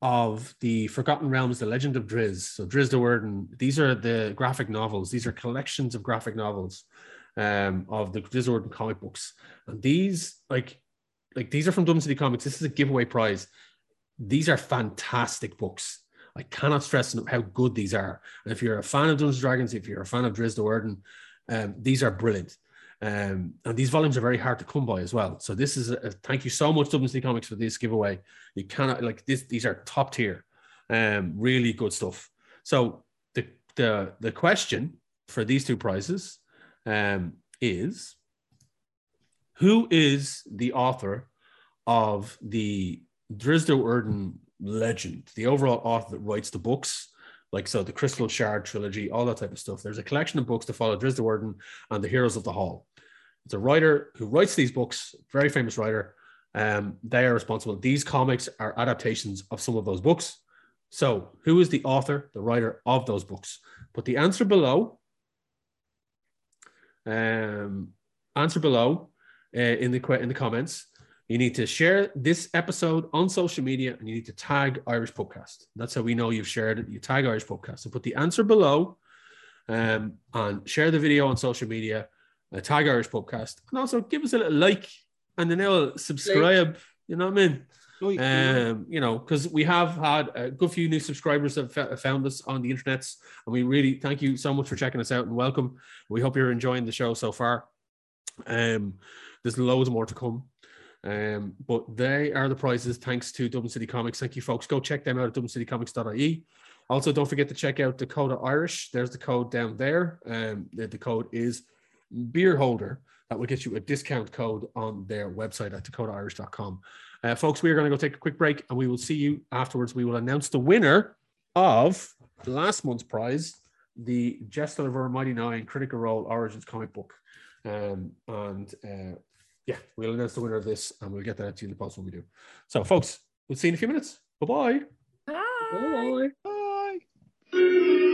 of the Forgotten Realms, The Legend of Drizzt. So Drizzt Do'Urden, and these are the graphic novels. These are collections of graphic novels um, of the Drizzt Do'Urden comic books. And these, like, like these are from Dublin City Comics. This is a giveaway prize. These are fantastic books. I cannot stress enough how good these are. And if you're a fan of Dungeons and Dragons, if you're a fan of Drizzt Do'Urden, um, these are brilliant. Um, and these volumes are very hard to come by as well. So this is a, a- thank you so much, Dublin City Comics, for this giveaway. You cannot like this; these are top tier, um, really good stuff. So the the the question for these two prizes um, is who is the author of the Drizzt Do'Urden legend, the overall author that writes the books, like so the Crystal Shard trilogy, all that type of stuff. There's a collection of books to follow Drizzt Do'Urden and the Heroes of the Hall. It's a writer who writes these books, very famous writer. Um, they are responsible. These comics are adaptations of some of those books. So, who is the author, the writer of those books? Put the answer below. Um, answer below uh, in the in the comments. You need to share this episode on social media, and you need to tag Irish Podcast. That's how we know you've shared it. You tag Irish Podcast. So put the answer below, um, and share the video on social media. Uh, tag Irish Podcast, and also give us a little like and then they'll subscribe. You know what I mean? Um, you know, because we have had a good few new subscribers that have found us on the internets, and we really thank you so much for checking us out and welcome. We hope you're enjoying the show so far. Um, there's loads more to come. Um, but they are the prizes thanks to Dublin City Comics. Thank you, folks. Go check them out at dublincitycomics.ie. Also, don't forget to check out Dakota Irish. There's the code down there. Um, the, the code is beer holder. that will get you a discount code on their website at dakotairish.com. Uh, folks, we are going to go take a quick break and we will see you afterwards. We will announce the winner of last month's prize, the Jester Lavorre Mighty Nein Critical Role Origins comic book. Um, and uh, yeah, we'll announce the winner of this and we'll get that to you in the post when we do. So, folks, we'll see you in a few minutes. Bye-bye. Bye. Bye.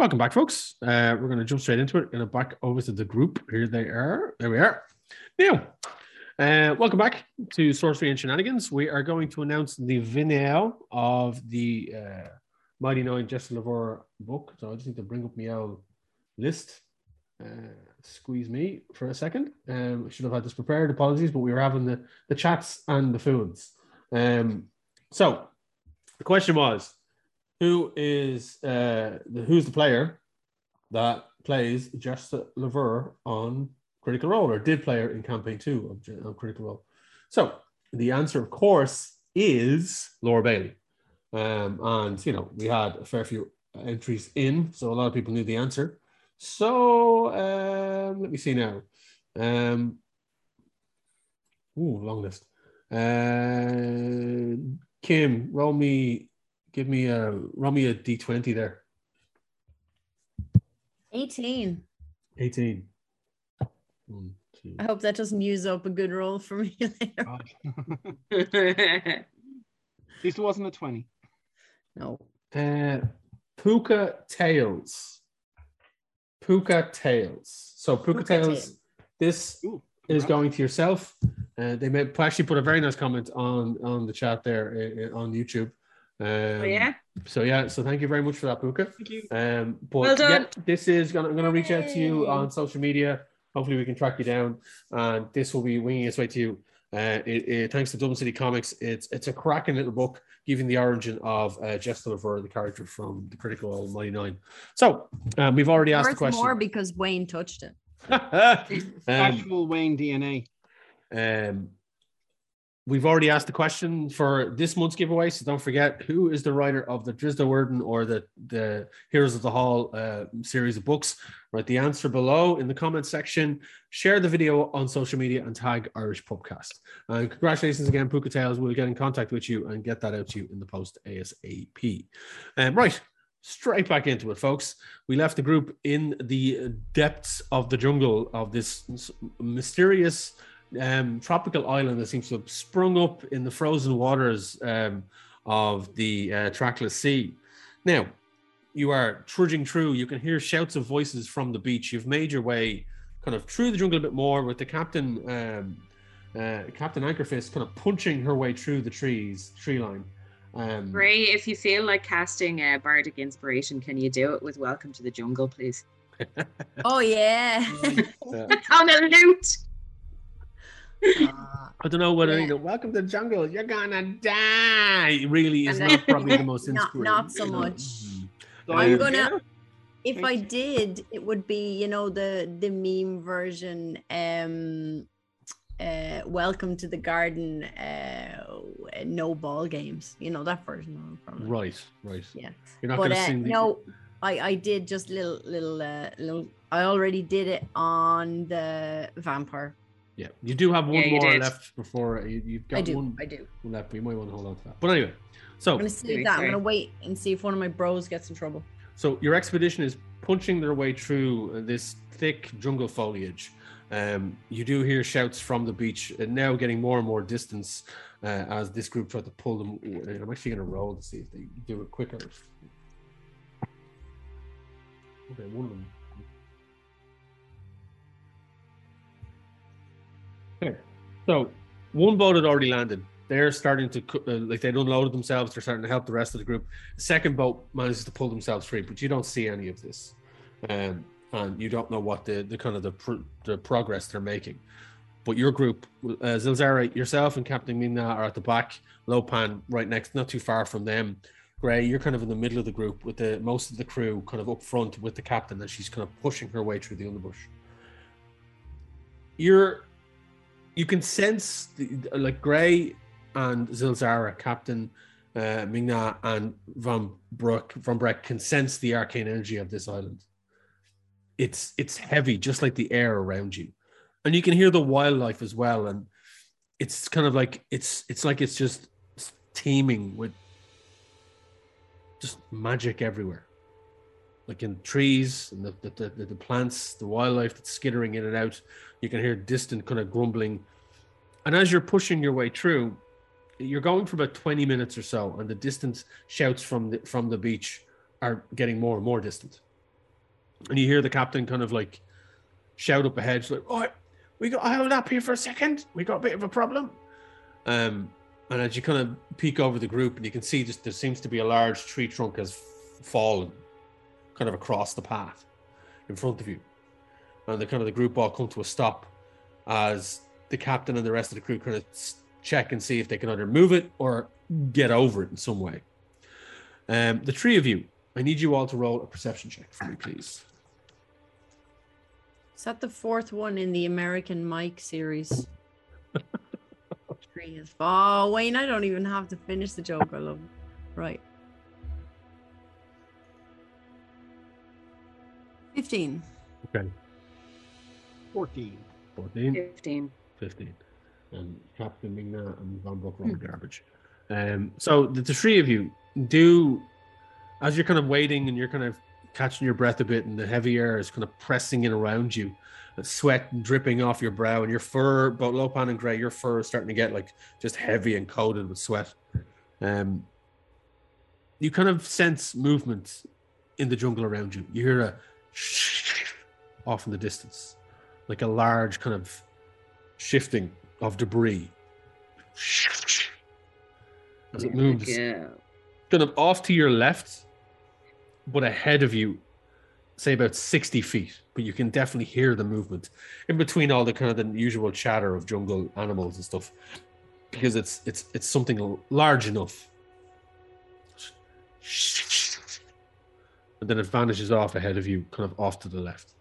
Welcome back, folks. Uh, we're going to jump straight into it. Going to back over to the group. Here they are. There we are. Now, uh, welcome back to Sorcery and Shenanigans. We are going to announce the vinale of the uh, Mighty Nein Jester Lavorre book. So I just need to bring up my old list. Uh, squeeze me for a second. Um, I should have had this prepared. Apologies, but we were having the, the chats and the foods. Um, so the question was who is uh, the, who's the player that plays Jester Lavorre on Critical Role or did play her in campaign two of Critical Role? So the answer, of course, is Laura Bailey. Um, and you know, we had a fair few entries in, so a lot of people knew the answer. So um, let me see now. Um, ooh, long list. Uh, Kim, roll me, give me a roll me a d twenty there. 18. 18. One, two. I hope that doesn't use up a good roll for me (laughs) later. God. At least it wasn't a 20. No. Uh, Puka Tails. Puka Tails. So Puka, Puka Tails, Tails. this Ooh, is going to yourself. Uh, they may actually put a very nice comment on on the chat there uh, uh, on YouTube. Um, oh, yeah. So yeah, so thank you very much for that, Puka. Thank you. Um, but Well done. yeah, this is gonna I'm gonna reach out to you on social media. Hopefully, we can track you down, and this will be winging its way to you. Uh, it, it- thanks to Dublin City Comics, it's it's a cracking little book giving the origin of uh, Jester Lavorre, the character from the Critical Role Mighty Nein. So um, we've already asked the question. more because Wayne touched it. (laughs) um, Actual Wayne DNA. um, we've already asked the question for this month's giveaway, so don't forget who is the writer of the Drizzt Do'Urden or the the Heroes of the Hall uh, series of books. Write the answer below in the comment section. Share the video on social media and tag Irish Pubcast. And congratulations again, Puka Tales. We'll get in contact with you and get that out to you in the post ASAP. Um, right, straight back into it, folks. We left the group in the depths of the jungle of this mysterious um, tropical island that seems to have sprung up in the frozen waters um, of the uh, trackless sea. Now, you are trudging through. You can hear shouts of voices from the beach. You've made your way kind of through the jungle a bit more with the captain, um, uh, Captain Anchorfist, kind of punching her way through the trees, tree line. Um, Ray, if you feel like casting a bardic inspiration, can you do it with "Welcome to the Jungle," please? (laughs) Oh, yeah. On a lute. I don't know whether Yeah. you know, welcome to the jungle, you're gonna die. Really is not probably the (laughs) most Not- inspiring. not so you know. much. Mhm. I'm Um, gonna. If I Thanks. did, it would be you know the the meme version. Um, uh, welcome to the garden. Uh, no ball games. You know that version. Probably. Right, right. Yeah. You're not but gonna uh, sing the no, I I did just little little uh, little. I already did it on the vampire. Yeah, you do have one Yeah, more did. left before you, you've got I do. one I do. one left, but you might want to hold on to that. But anyway, so I'm gonna save that. I'm gonna wait and see if one of my bros gets in trouble. so your expedition is punching their way through uh, this thick jungle foliage. Um, you do hear shouts from the beach, and now getting more and more distance uh, as this group try to pull them. and I'm actually going to roll to see if they do it quicker. Okay, one of them. So one boat had already landed. They're starting to uh, like they'd unloaded themselves. They're starting to help the rest of the group. The second boat manages to pull themselves free, but you don't see any of this, um, and you don't know what the, the kind of the the progress they're making. But your group, uh, Zilzara, yourself and Captain Ming-Na are at the back. Lopan right next, not too far from them. Gray, you're kind of in the middle of the group with the most of the crew kind of up front with the captain and she's kind of pushing her way through the underbrush. you're you can sense the, like Gray and Zilzara, Captain uh, Ming-Na and Von Brook, Von Breck can sense the arcane energy of this island. It's it's heavy, just like the air around you, and you can hear the wildlife as well. And it's kind of like it's it's like it's just teeming with just magic everywhere, like in trees and the the, the, the plants, the wildlife that's skittering in and out. You can hear distant kind of grumbling, and as you're pushing your way through, you're going for about 20 minutes or so and the distance shouts from the from the beach are getting more and more distant. And you hear the captain kind of like shout up ahead like oh we got I hold up here for a second. We got a bit of a problem. Um and as you kind of peek over the group and you can see just there seems to be a large tree trunk has fallen kind of across the path in front of you and the kind of the group all come to a stop as the captain and the rest of the crew kind of check and see if they can either move it or get over it in some way. Um, the three of you, I need you all to roll a perception check for me, please. Is that the fourth one in the American Mike series? (laughs) Three is oh Wayne, I don't even have to finish the joke. I love it. Right. Fifteen. Okay. 14. 14. 15. 15. And Captain Ming-Na and Von Brook rolled garbage. Um, so the, the three of you do, as you're kind of waiting and you're kind of catching your breath a bit, and the heavy air is kind of pressing in around you, the sweat dripping off your brow, and your fur, both Lopan and Gray, your fur is starting to get like just heavy and coated with sweat. Um, you kind of sense movement in the jungle around you. You hear a (laughs) off in the distance, like a large kind of shifting of debris as it moves Yeah. kind of off to your left, but ahead of you, say about 60 feet. But you can definitely hear the movement in between all the kind of the usual chatter of jungle animals and stuff. Because it's it's it's something large enough. And then it vanishes off ahead of you, kind of off to the left.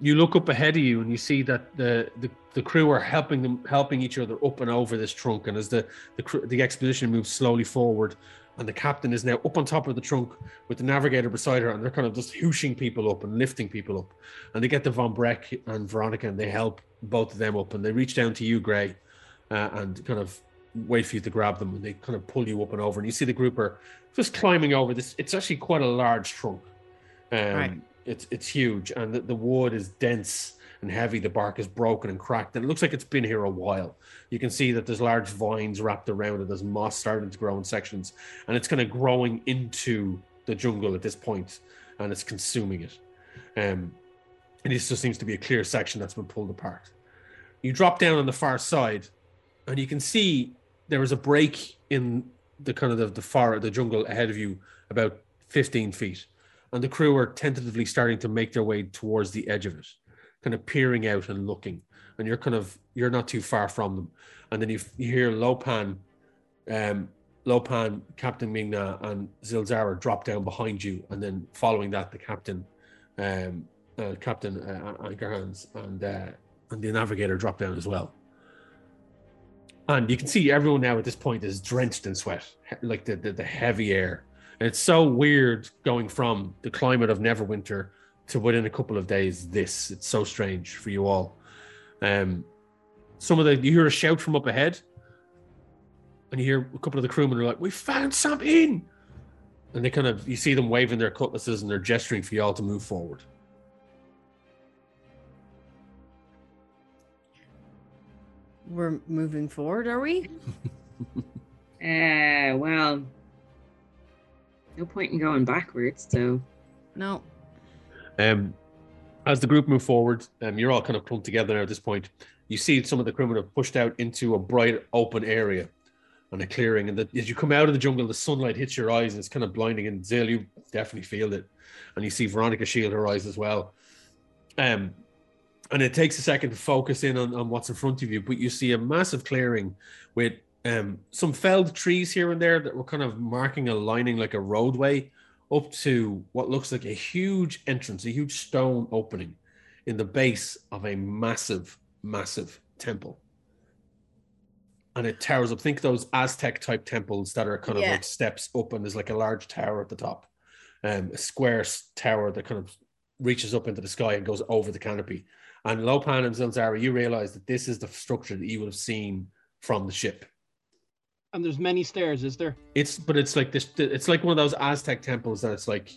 You look up ahead of you and you see that the, the, the crew are helping them helping each other up and over this trunk. And as the the, the expedition moves slowly forward, and the captain is now up on top of the trunk with the navigator beside her, and they're kind of just hooshing people up and lifting people up. And they get the Von Breck and Veronica, and they help both of them up, and they reach down to you, Gray, uh, and kind of wait for you to grab them, and they kind of pull you up and over. And you see the group are just climbing over this. It's actually quite a large trunk. Um, Right. It's it's huge, and the, the wood is dense and heavy. The bark is broken and cracked, and it looks like it's been here a while. You can see that there's large vines wrapped around it. There's moss starting to grow in sections, and it's kind of growing into the jungle at this point, and it's consuming it. Um, and this just seems to be a clear section that's been pulled apart. You drop down on the far side, and you can see there is a break in the kind of the, the far the jungle ahead of you, about 15 feet, and the crew are tentatively starting to make their way towards the edge of it, kind of peering out and looking. And you're kind of you're not too far from them, and then you, you hear Lopan, um, Lopan, Captain Ming-Na, and Zilzara drop down behind you, and then following that, the captain, um, uh, Captain uh, and uh, and the navigator drop down as well. And you can see everyone now at this point is drenched in sweat, like the, the, the heavy air. And it's so weird going from the climate of Neverwinter to within a couple of days, this. It's so strange for you all. Um, some of the, you hear a shout from up ahead, and you hear a couple of the crewmen are like, We found something! And they kind of, you see them waving their cutlasses and they're gesturing for you all to move forward. We're moving forward, are we? (laughs) Uh, well, no point in going backwards. So No. Um, as the group move forward, um, you're all kind of clumped together now at this point. You see some of the crewmen have pushed out into a bright open area and a clearing. And the, as you come out of the jungle, the sunlight hits your eyes and it's kind of blinding. And Zale, you definitely feel it. And you see Veronica shield her eyes as well. Um, and it takes a second to focus in on, on what's in front of you, but you see a massive clearing with um, some felled trees here and there that were kind of marking a lining like a roadway up to what looks like a huge entrance, a huge stone opening in the base of a massive, massive temple. And it towers up. Think those Aztec type temples that are kind of Yeah. like steps up, and there's like a large tower at the top, um, a square tower that kind of reaches up into the sky and goes over the canopy. And Lopan and Zilzara, you realize that this is the structure that you would have seen from the ship. And there's many stairs, is there? It's but it's like this. It's like one of those Aztec temples that it's like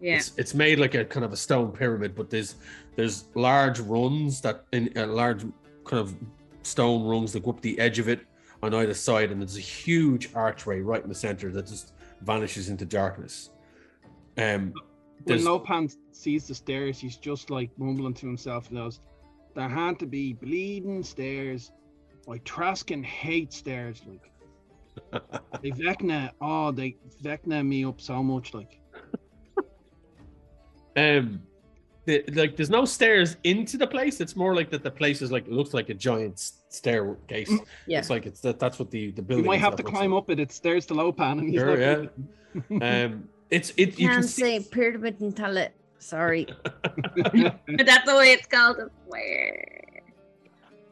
Yeah. it's, it's made like a kind of a stone pyramid, but there's there's large runs that in uh, large kind of stone rungs that go up the edge of it on either side, and there's a huge archway right in the center that just vanishes into darkness. Um, When there's Lopan sees the stairs, he's just like mumbling to himself and goes, There had to be bleeding stairs. I Traskin hate stairs. Like they Vecna, oh they Vecna me up so much, like um, the, like there's no stairs into the place. It's more like that the place is like looks like a giant staircase. Yeah. It's like it's that that's what the the you building. might have to climb looks up it. It's stairs to Lopan and he's Sure, like, like. (laughs) Um, it's it. You can Can't see, say pyramid and tell it. Sorry. (laughs) But that's the way it's called. I swear.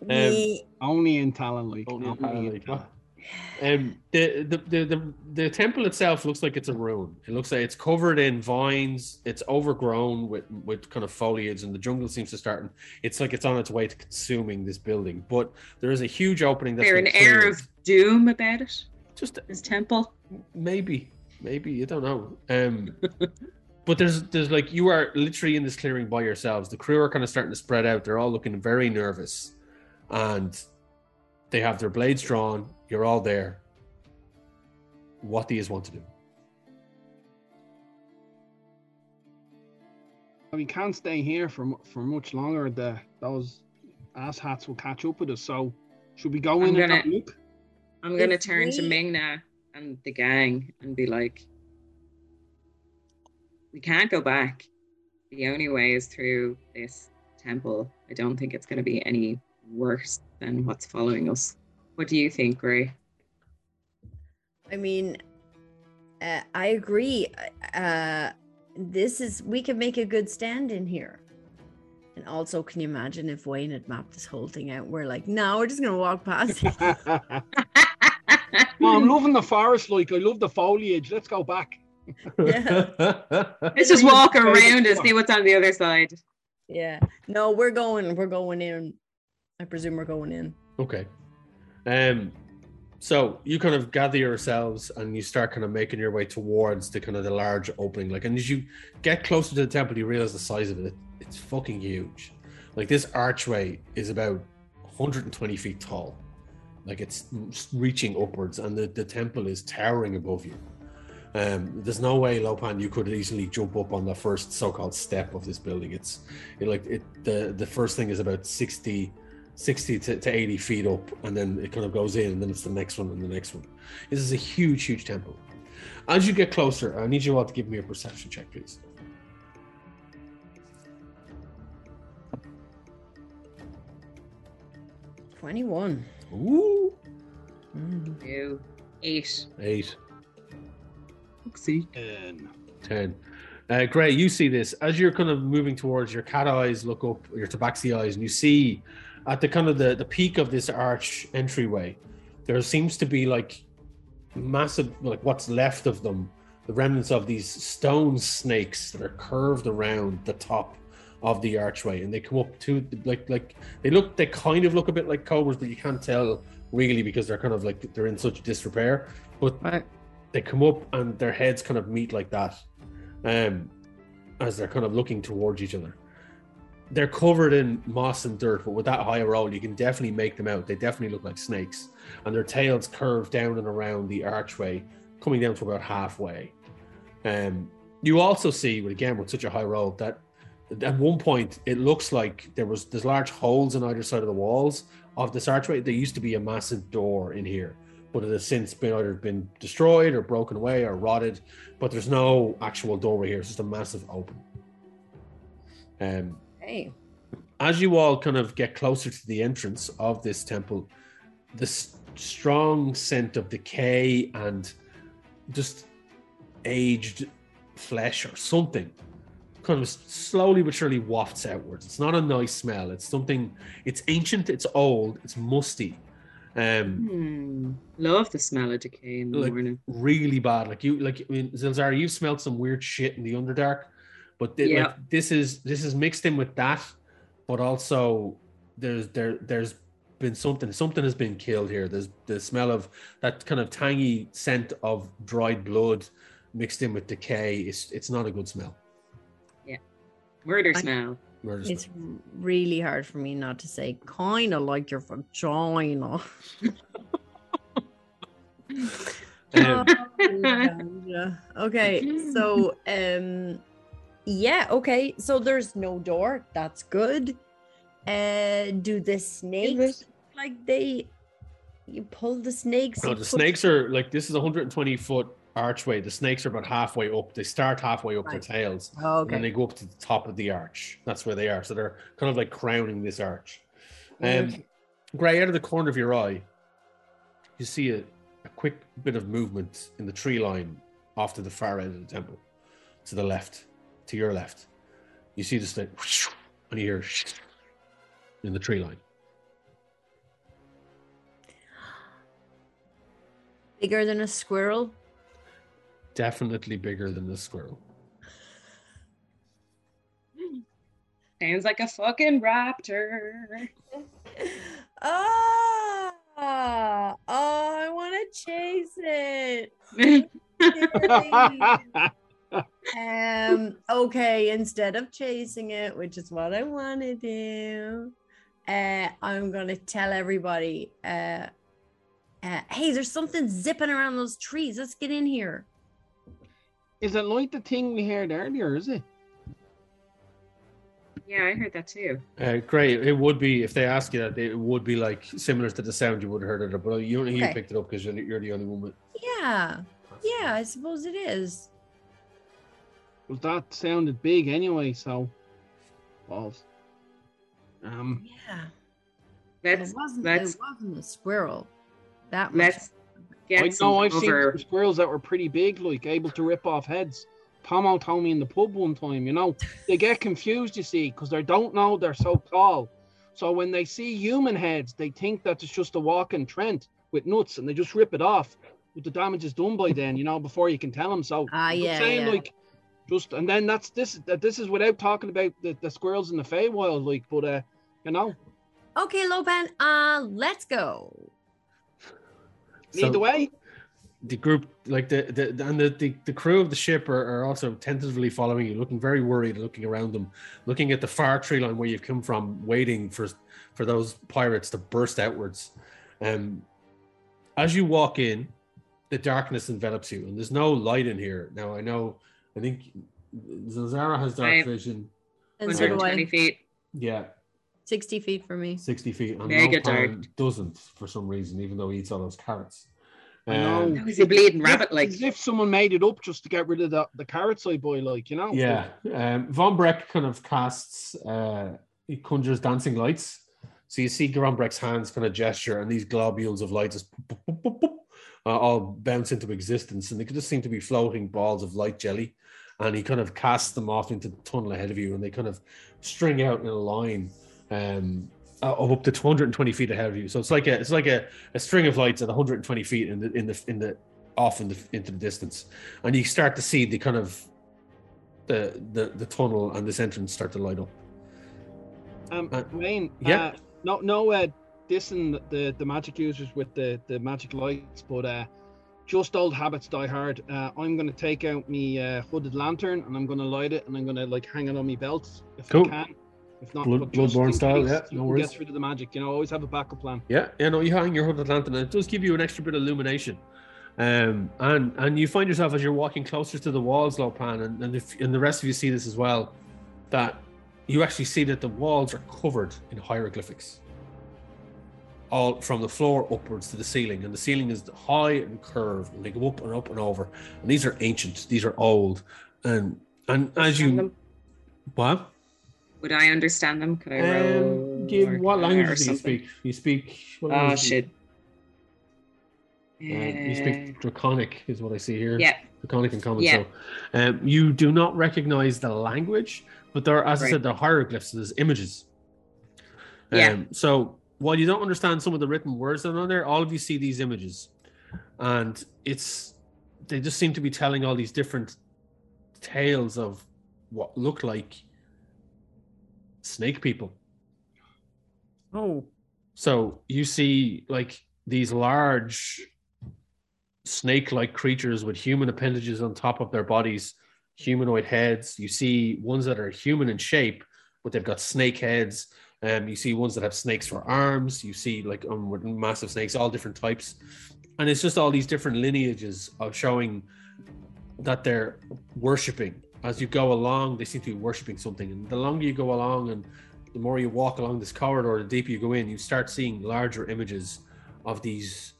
Me- only in Talon like Only in only Talon Lake, Talon. Um, the, the the the the temple itself looks like it's a ruin. It looks like it's covered in vines. It's overgrown with with kind of foliage, and the jungle seems to start. It's like it's on its way to consuming this building. But there is a huge opening. That's There an air cleared. of doom about it. just This temple. maybe maybe you don't know. Um, (laughs) but there's there's like you are literally in this clearing by yourselves. The crew are kind of starting to spread out. They're all looking very nervous, and they have their blades drawn. You're all there. What do you want to do? We can't stay here for for much longer. The those ass hats will catch up with us. So should we go I'm in and gonna- look? I'm gonna If turn to we- Ming-Na and the gang and be like, "We can't go back. The only way is through this temple. I don't think it's gonna be any worse than what's following us. What do you think, Gray? I mean, uh, I agree. Uh, this is we could make a good stand in here. And also, can you imagine if Wayne had mapped this whole thing out? We're like, no, we're just gonna walk past it. (laughs) (laughs) Oh, I'm loving the forest. Like I love the foliage. Let's go back. Yeah. Let's just (laughs) walk around and see what's on the other side. yeah. No, we're going. We're going in. I presume we're going in. okay. Um. So you kind of gather yourselves and you start kind of making your way towards the kind of the large opening. Like, and as you get closer to the temple, you realize the size of it. It's fucking huge. Like this archway is about 120 feet tall. Like it's reaching upwards, and the, the temple is towering above you. Um, there's no way, Lopan, you could easily jump up on the first so-called step of this building. It's it, like it, the the first thing is about 60, 60 to, to 80 feet up, and then it kind of goes in, and then it's the next one and the next one. This is a huge, huge temple. As you get closer, I need you all to give me a perception check, please. Twenty-one. Ooh, Mm. Two, eight. eight. See. Um, 10. Uh, Gray, you see this as you're kind of moving towards your cat eyes, look up, your tabaxi eyes, and you see at the kind of the, the peak of this arch entryway, there seems to be like massive, like what's left of them, the remnants of these stone snakes that are curved around the top of the archway, and they come up to like like they look, they kind of look a bit like cobras, but you can't tell really because they're kind of like they're in such disrepair. But Right. they come up and their heads kind of meet like that um as they're kind of looking towards each other they're covered in moss and dirt but with that high roll you can definitely make them out they definitely look like snakes and their tails curve down and around the archway coming down to about halfway um you also see again with such a high roll that at one point it looks like there was there's large holes in either side of the walls of this archway there used to be a massive door in here but it has since been either been destroyed or broken away or rotted. But there's no actual doorway here; it's just a massive open. Um, Hey. as you all kind of get closer to the entrance of this temple, this strong scent of decay and just aged flesh or something kind of slowly but surely wafts outwards. It's not a nice smell. It's something. It's ancient. It's old. It's musty. Um, Hmm. Love the smell of decay in the Like- morning. really bad. Like you, like I mean, Zilzara, you've smelled some weird shit in the Underdark, but thi- Yeah. like this is this is mixed in with that, but also there's there there's been something something has been killed here. There's the smell of that kind of tangy scent of dried blood mixed in with decay. It's it's not a good smell. Murder I- smell. Murder It's smell. really hard for me not to say kind of like your vagina. (laughs) Um, Yeah. (laughs) okay, so um yeah, okay. So there's no door. That's good. Uh do the snakes like they you pull the snakes? no, the put- snakes are like this is a 120 foot archway. The snakes are about halfway up. They start halfway up their tails. Oh, and then they go up to the top of the arch. That's where they are. So they're kind of like crowning this arch. Um, Okay. Gray, out of the corner of your eye, you see a, a quick bit of movement in the tree line off to the far end of the temple, to the left, to your left. You see this thing, and you hear in the tree line. Bigger than a squirrel. Definitely bigger than the squirrel. (laughs) Sounds like a fucking raptor. (laughs) Ah, oh, I want to chase it. (laughs) um okay instead of chasing it which is what i want to do uh i'm gonna tell everybody uh, uh hey there's something zipping around those trees let's get in here Is it like the thing we heard earlier? Is it? yeah, I heard that too. Uh, great. It would be if they ask you that. It would be like similar to the sound you would have heard it, but you you Okay. picked it up because you're, you're the only woman. yeah yeah i suppose it is Well, that sounded big anyway. So, balls. Um, yeah Let's it wasn't let's- it wasn't a squirrel that much let's get I know I've seen some squirrels that were pretty big, like able to rip off heads. Tomo told me in the pub one time, you know, they get (laughs) confused, you see, because they don't know they're so tall. So when they see human heads, they think that it's just a walking Trent with nuts, and they just rip it off. But the damage is done by then, you know, before you can tell them. So Ah, I'm yeah, saying, yeah. like, just and then that's this. That this is without talking about the, the squirrels in the Feywild, like, but uh, you know, okay lopan uh let's go. So- either way, the group like the the the- and the, the, the crew of the ship are, are also tentatively following you looking very worried looking around them looking at the far tree line where you've come from waiting for for those pirates to burst outwards. Um as you walk in the darkness envelops you and there's no light in here. Now i know i think Zara has dark I- vision and so do 120 i feet. yeah 60 feet for me 60 feet and Mega Lopan doesn't for some reason even though he eats all those carrots I know. Um, How is he bleeding As if- rabbit like? as if someone made it up just to get rid of the, the carrot side boy, like you know. Yeah, um, Von Breck kind of casts, uh, he conjures dancing lights. So you see Von Breck's hands kind of gesture, and these globules of light just boop, boop, boop, boop, uh, all bounce into existence, and they just seem to be floating balls of light jelly. And he kind of casts them off into the tunnel ahead of you, and they kind of string out in a line um, uh, of up to 220 feet ahead of you. So it's like a it's like a, a string of lights at 120 feet in the in the in the off in the into the distance, and you start to see the kind of the the the tunnel and this entrance start to light up. Um, Uh, Wayne. yeah. Uh, no, no. Uh, dissing the the magic users with the the magic lights, but uh, just old habits die hard. Uh, I'm gonna take out my uh, hooded lantern and I'm gonna light it and I'm gonna like hang it on my belt if Cool. I can. If not, Blood- Bloodborne style, yeah, no worries. Get rid of the magic, you know. Always have a backup plan. Yeah, you know, you hang your hooded lantern, and it does give you an extra bit of illumination. Um, and and you find yourself as you're walking closer to the walls, Lopan, and and, if, and the rest of you see this as well, that you actually see that the walls are covered in hieroglyphics, all from the floor upwards to the ceiling, and the ceiling is high and curved, and they go up and up and over. And these are ancient, these are old, and and as you them? what Would I understand them? Could I roll? um, give what language do you speak? You speak. Oh do you- shit. Um, you speak Draconic, is what I see here. Yeah. Draconic and Common. Yeah. So, um, you do not recognize the language, but there, are, as I said, they're hieroglyphs. There's images. Yeah. Um, so while you don't understand some of the written words that are on there, all of you see these images, and it's they just seem to be telling all these different tales of what look like snake people. Oh. So you see like these large snake-like creatures with human appendages on top of their bodies, humanoid heads. You see ones that are human in shape, but they've got snake heads. Um, you see ones that have snakes for arms. You see like um, massive snakes, all different types, and it's just all these different lineages of showing that they're worshiping. As you go along, they seem to be worshiping something, and the longer you go along, and the more you walk along this corridor, the deeper you go in, you start seeing larger images of these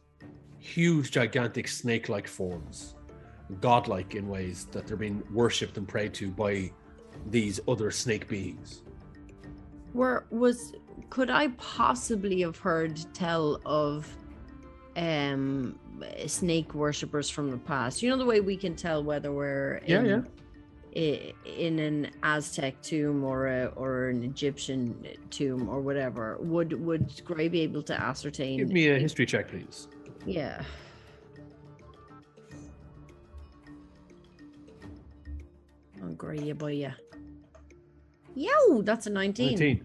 huge, gigantic snake-like forms, godlike in ways that they're being worshipped and prayed to by these other snake beings. Where was could I possibly have heard tell of um snake worshippers from the past? You know the way we can tell whether we're Yeah, in, yeah. in an Aztec tomb or a, or an Egyptian tomb or whatever. Would would Gray be able to ascertain? Give me a history check, please. Yeah. Oh, Gray, yeah, boy, yeah. Yo, that's a 19. 19.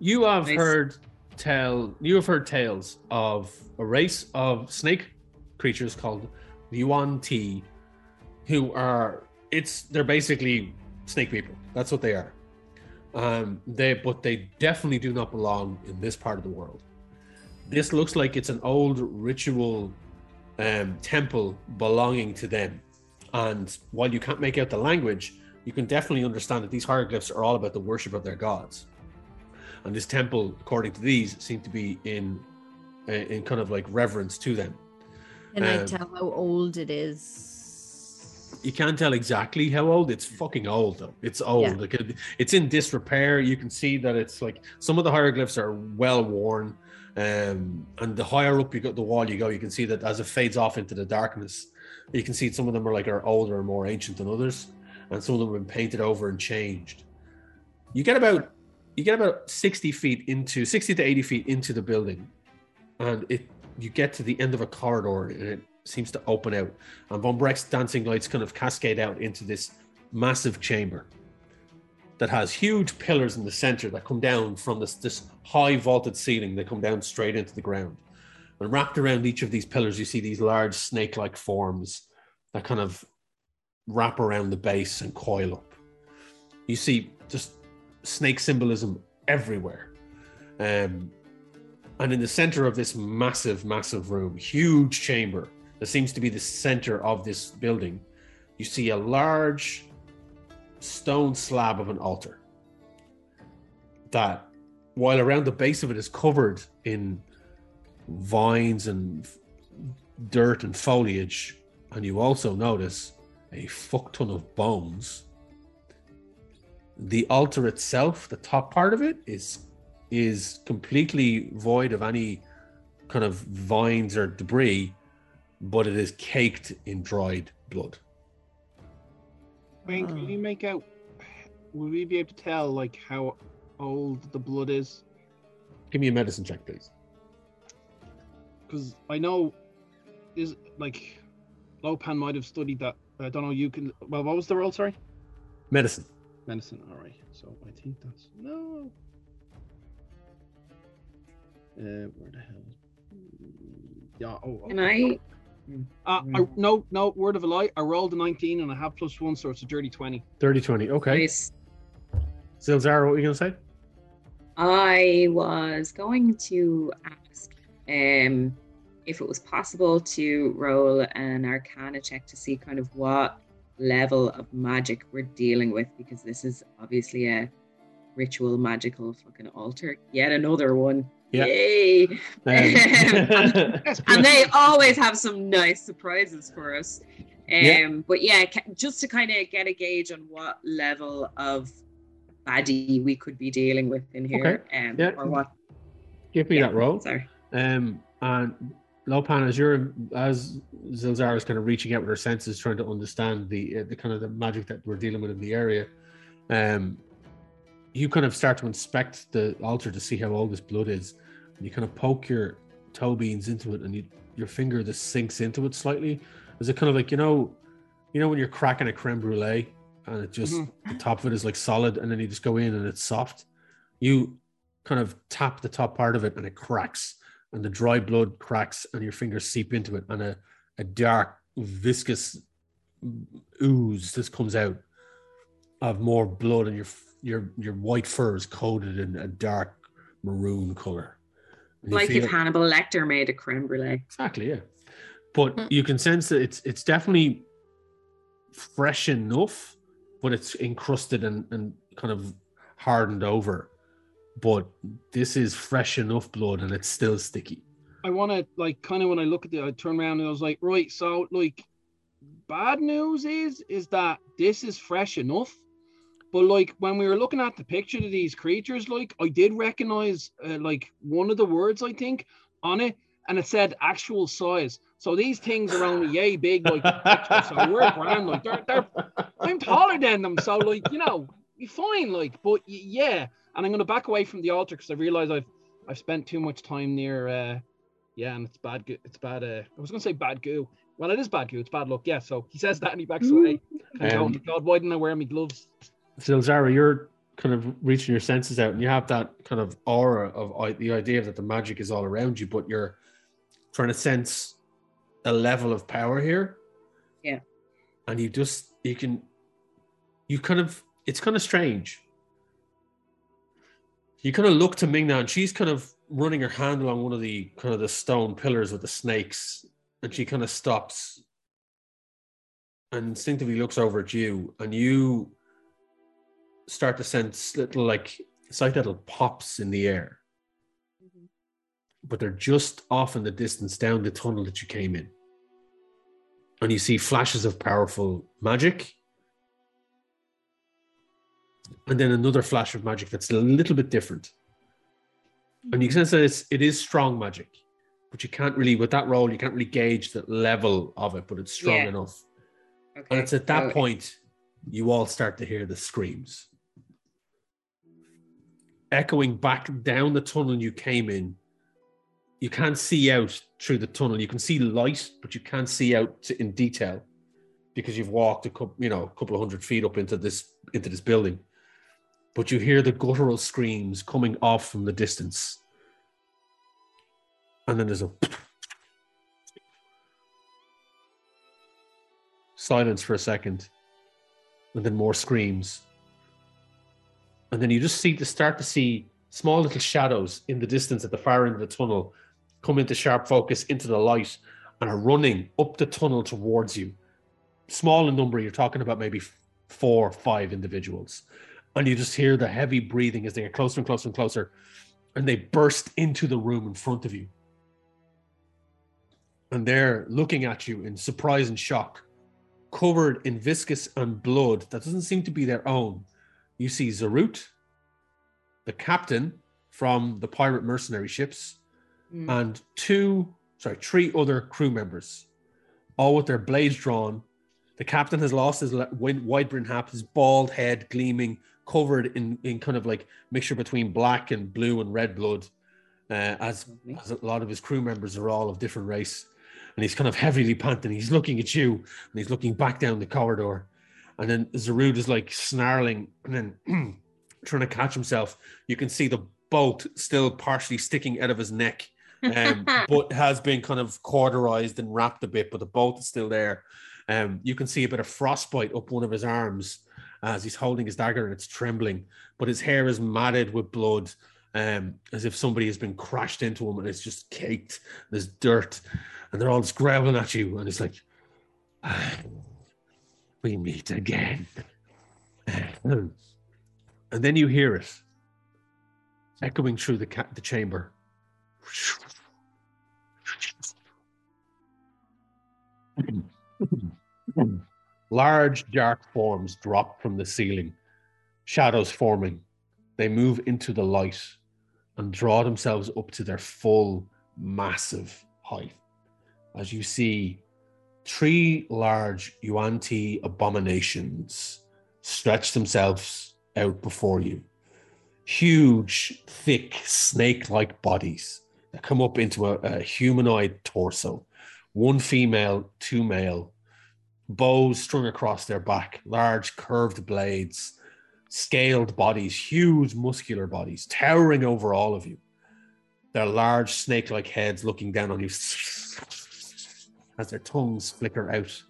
You have Nice. heard tell you have heard tales of a race of snake creatures called the Yuan Ti, who are it's they're basically snake people. That's what they are. Um, they but they definitely do not belong in this part of the world. This looks like it's an old ritual um, temple belonging to them. And while you can't make out the language, you can definitely understand that these hieroglyphs are all about the worship of their gods. And this temple, according to these, seem to be in uh, in kind of like reverence to them. Can I Um, tell how old it is? You can't tell exactly how old. It's fucking old though. It's old. Yeah. Like it, it's in disrepair. You can see that it's like some of the hieroglyphs are well worn. Um, and the higher up you go the wall you go, you can see that as it fades off into the darkness, you can see some of them are like are older and more ancient than others, and some of them have been painted over and changed. You get about you get about 60 feet into 60 to 80 feet into the building, and it you get to the end of a corridor and it seems to open out and Von Brecht's dancing lights kind of cascade out into this massive chamber that has huge pillars in the center that come down from this this high vaulted ceiling. They come down straight into the ground. And wrapped around each of these pillars, you see these large snake-like forms that kind of wrap around the base and coil up. You see just snake symbolism everywhere. Um, and in the center of this massive, massive room, huge chamber that seems to be the center of this building, you see a large stone slab of an altar that, while around the base of it is covered in vines and dirt and foliage, and you also notice a fuck ton of bones. The altar itself, the top part of it, is is completely void of any kind of vines or debris, but it is caked in dried blood. Wayne, can we make out? Will we be able to tell like how old the blood is? Give me a medicine check, please. Because I know is like Lopan might have studied that. I don't know. You can. Well, what was the roll? Sorry, Medicine. medicine. All right. So I think that's no. Uh, where the hell? Yeah. Oh. Can okay. I? Uh, I, no, no. Word of a lie. I rolled a 19 and I have plus one, so it's a dirty 20. 30 20. Okay. Nice. Zilzara, what were you going to say? I was going to ask um, if it was possible to roll an arcana check to see kind of what level of magic we're dealing with, because this is obviously a ritual magical fucking altar. Yet another one. Yeah. Yay! Um, (laughs) and they always have some nice surprises for us. Um, Yeah. But yeah, just to kind of get a gauge on what level of baddie we could be dealing with in here, um, Yeah. or what. Give me yeah, that roll. Sorry. Um, and Lopan, as you're as Zilzara is kind of reaching out with her senses, trying to understand the uh, the kind of the magic that we're dealing with in the area, um, you kind of start to inspect the altar to see how old this blood is. And you kind of poke your toe beans into it, and you, your finger just sinks into it slightly. Is it kind of like you know, you know when you're cracking a creme brulee and it just Mhm. the top of it is like solid, and then you just go in and it's soft. You kind of tap the top part of it, and it cracks, and the dry blood cracks, and your fingers seep into it, and a, a dark viscous ooze just comes out of more blood, and your your your white fur is coated in a dark maroon color. And Like if it- Hannibal Lecter made a creme brulee. Exactly, yeah. But Mm. you can sense that it's it's definitely fresh enough, but it's encrusted and, and kind of hardened over. But this is fresh enough blood and it's still sticky. I want to like kind of when I look at it, I turn around and I was like, right, so like, bad news is is that this is fresh enough, but like when we were looking at the picture of these creatures, like I did recognize uh, like one of the words I think on it, and it said actual size. So these things are only yay big, like. So we're grand, like they're they're I'm taller than them, so like you know, be fine, like. But yeah, and I'm gonna back away from the altar because I realize I've I've spent too much time near. uh Yeah, and it's bad. It's bad. Uh, I was gonna say bad goo. Well, it is bad goo. It's bad luck. Yeah. So he says that and he backs away. And Um, going, God, why didn't I wear my gloves? So Zara, you're kind of reaching your senses out and you have that kind of aura of i- the idea that the magic is all around you, but you're trying to sense a level of power here. Yeah. And you just, you can, you kind of, it's kind of strange. You kind of look to Ming-Na and she's kind of running her hand along one of the kind of the stone pillars with the snakes and she kind of stops and instinctively looks over at you and you start to sense little like it's like little pops in the air. Mm-hmm. But they're just off in the distance down the tunnel that you came in. And you see flashes of powerful magic and then another flash of magic that's a little bit different and you can sense that it's, it is strong magic but you can't really with that roll you can't really gauge the level of it but it's strong Yeah. enough Okay. and it's at that so- point you all start to hear the screams. Echoing back down the tunnel you came in. You can't see out through the tunnel. You can see light, but you can't see out to- in detail because you've walked a couple, you know, a couple of hundred feet up into this into this building. But you hear the guttural screams coming off from the distance. And then there's a silence for a second, and then more screams. And then you just see to start to see small little shadows in the distance at the far end of the tunnel come into sharp focus into the light and are running up the tunnel towards you. Small in number, you're talking about maybe four, five individuals. And you just hear the heavy breathing as they get closer and closer and closer. And they burst into the room in front of you. And they're looking at you in surprise and shock covered in viscous and blood that doesn't seem to be their own. You see Zarut, the captain from the pirate mercenary ships, Mm. and two, sorry, three other crew members, all with their blades drawn. The captain has lost his wide brim hat, his bald head gleaming, covered in, in kind of like mixture between black and blue and red blood, uh, as, Lovely. as a lot of his crew members are all of different race. And he's kind of heavily panting. He's looking at you and he's looking back down the corridor. And then Zarut is like snarling and then (clears throat) trying to catch himself. You can see the bolt still partially sticking out of his neck, um, (laughs) but has been kind of cauterized and wrapped a bit, but the bolt is still there. Um, you can see a bit of frostbite up one of his arms as he's holding his dagger and it's trembling, but his hair is matted with blood, um, as if somebody has been crashed into him and it's just caked. There's dirt, and they're all just at you, and it's like, "Ah, (sighs) we meet again. (sighs) And then you hear it echoing through the ca- the chamber. (laughs) Large dark forms drop from the ceiling, shadows forming. They move into the light and draw themselves up to their full, massive height. as you see three large Yuan-Ti abominations stretch themselves out before you. Huge, thick, snake like bodies that come up into a, a humanoid torso. One female, two male, bows strung across their back, large curved blades, scaled bodies, huge muscular bodies, towering over all of you. Their large snake like heads looking down on you (sniffs) as their tongues flicker out.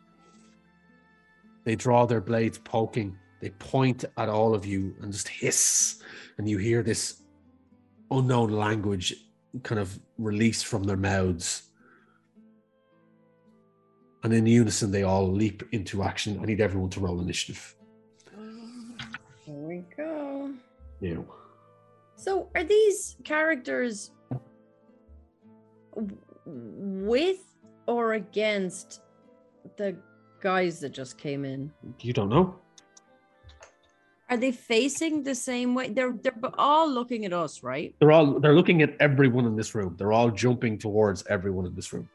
They draw their blades poking. They point at all of you and just hiss. And you hear this unknown language kind of release from their mouths. And in unison, they all leap into action. I need everyone to roll initiative. Here we go. Yeah. So, are these characters with or against the guys that just came in? You don't know. Are they facing the same way? They're they're all looking at us, right? They're all they're looking at everyone in this room. They're all jumping towards everyone in this room.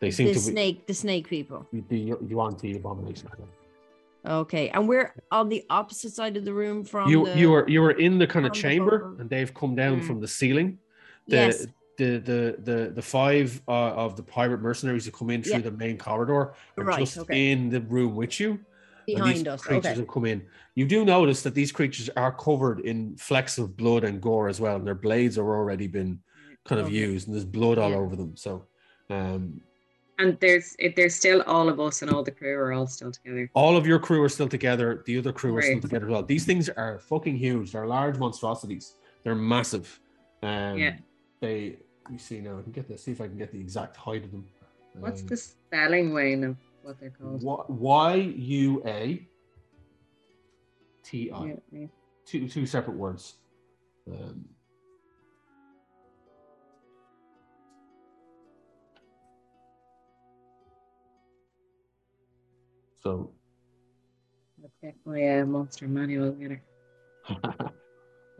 They seem The to snake, the snake people. be the Yuan-Ti abomination. Okay, and we're on the opposite side of the room from You the... you were you were in the kind of the chamber, and they've come down Mm. from the ceiling. The, yes. the the the the five uh, of the pirate mercenaries who come in through Yeah. the main corridor are Right, just okay. in the room with you. behind us. creatures Okay. have come in. You do notice that these creatures are covered in flecks of blood and gore as well, and their blades are already been kind of Okay. used, and there's blood all Yeah. over them. So, um, And there's it, there's still all of us and all the crew are all still together. all of your crew are still together. The other crew are still together as well. These things are fucking huge. They're large monstrosities. They're massive. Um, Yeah. They. You see now. I can get this. See if I can get the exact height of them. What's Um, the spelling, Wayne, of what they're called? Y U A T I. Two two separate words. Um, so Let's get my uh, monster manual together.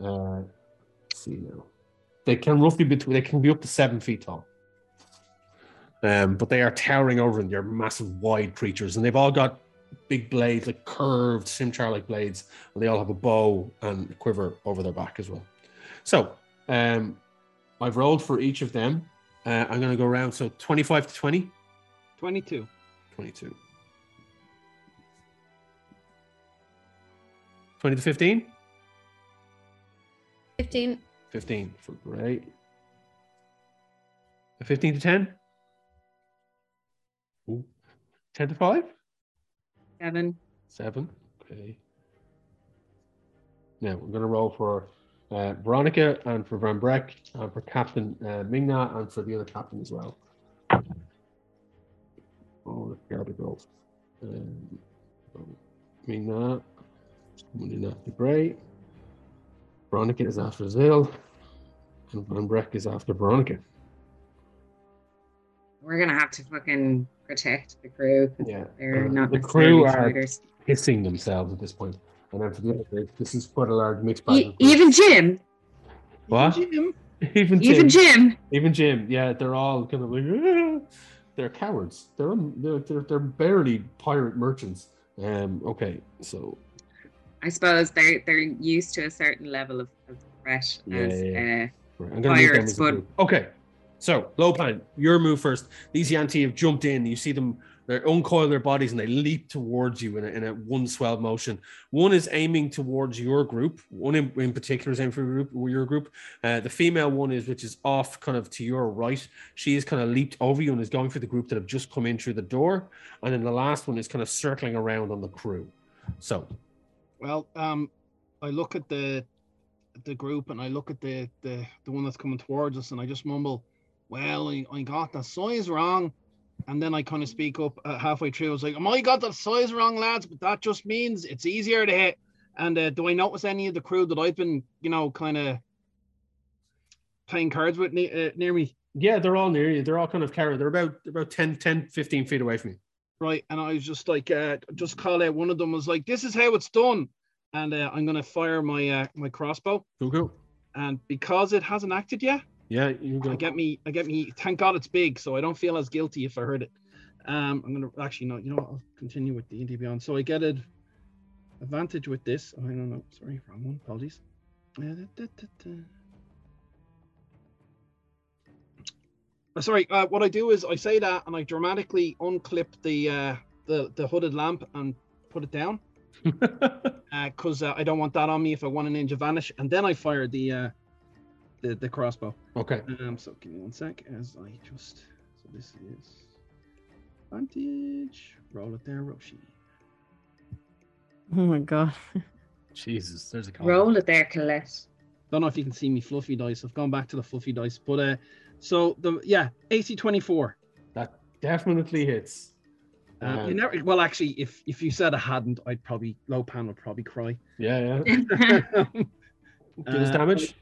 uh, let's see now. They can roughly between they can be up to seven feet tall. Um, but they are towering over and they're massive wide creatures, and they've all got big blades, like curved simchar-like blades, and they all have a bow and a quiver over their back as well. So um, I've rolled for each of them. Uh, I'm gonna go around so 25 to 20, 22. 22. 20 to 15? 15. 15 for great. 15 to 10? Ooh. 10 to 5? Seven. 7. Okay. Now we're going to roll for uh, Veronica and for Van Breck and for Captain uh, Ming-Na and for the other captain as well. Oh, the garbage rolls. Um, so Ming-Na is coming in after Bray. Veronica is after Zil. And Van Breck is after Veronica. We're gonna have to fucking protect the crew. 'cause Yeah. They're uh, not the crew are fighters. pissing themselves at this point. And then for the other, this is quite a large mixed bag. E- even Jim. What? Jim, even Jim, Even Jim. even Jim, yeah, they're all kind of like "Ah." they're cowards. They're, they're they're they're barely pirate merchants. Um, okay, so I suppose they're they're used to a certain level of, of threat Yeah, as yeah, uh, right, I'm gonna move them Pirates, but- okay. So Lopan, your move first. These Yuan-Ti have jumped in. You see them. They uncoil their bodies and they leap towards you in a, in a one swell motion. One is aiming towards your group. One in, in particular is aiming for your group. Your group. Uh, the female one is which is off kind of to your right. She is kind of leaped over you and is going for the group that have just come in through the door. And then the last one is kind of circling around on the crew. So well, um, I look at the the group and I look at the the, the one that's coming towards us and I just mumble, "Well, I, I got the size wrong." And then I kind of speak up uh, halfway through. I was like, "Am I got the size wrong, lads? But that just means it's easier to hit." And uh, do I notice any of the crew that I've been, you know, kind of playing cards with ne- uh, near me? yeah, they're all near you. They're all kind of carried. They're about about 10, 10, 15 feet away from you. Right? And I was just like, uh, just call out. One of them was like, "This is how it's done," and uh, I'm gonna fire my uh, my crossbow. Cool, cool. And because it hasn't acted yet, Yeah, you go. I get me, I get me. Thank God it's big, so I don't feel as guilty if I heard it. Um, I'm gonna actually no, you know what? I'll continue with the D and D Beyond. So I get an advantage with this. Oh, I don't know. Sorry, wrong one. Apologies. Sorry, uh, what I do is I say that and I dramatically unclip the uh, the the hooded lamp and put it down (laughs) because uh, I don't want that on me if I want a ninja vanish, and then I fire the uh, the the crossbow. okay. Um, so give me one sec as I just. So this is advantage. Roll it there, Roshi. Oh my god. Jesus, there's a call. Roll it there, Colette. Don't know if you can see me fluffy dice. I've gone back to the fluffy dice, but uh, so the yeah AC twenty four. That definitely hits. Uh, Um, you never. Well, actually, if if you said I hadn't, I'd probably Lopan would probably cry. Yeah, yeah. (laughs) (laughs) Give us Uh, damage.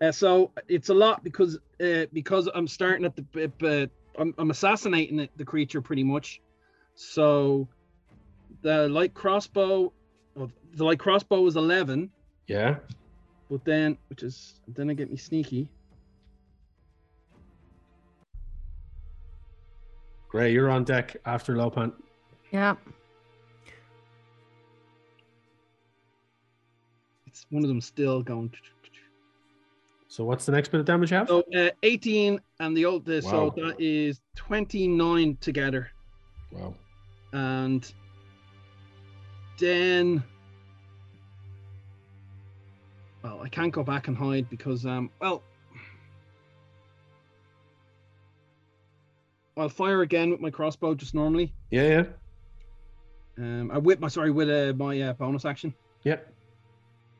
Uh, so it's a lot because uh, because I'm starting at the uh, I'm, I'm assassinating it, the creature pretty much. So the light crossbow, oh, the light crossbow is eleven, Yeah. but then which is then I get me sneaky. Gray, you're on deck after Lopan. Yeah. It's one of them still going. So what's the next bit of damage you have? So uh, 18 and the old uh, so that is 29 together, Wow. and then. Well, I can't go back and hide because um well I'll fire again with my crossbow just normally. Yeah, yeah. Um, I whip my sorry with uh, my uh, bonus action. Yep.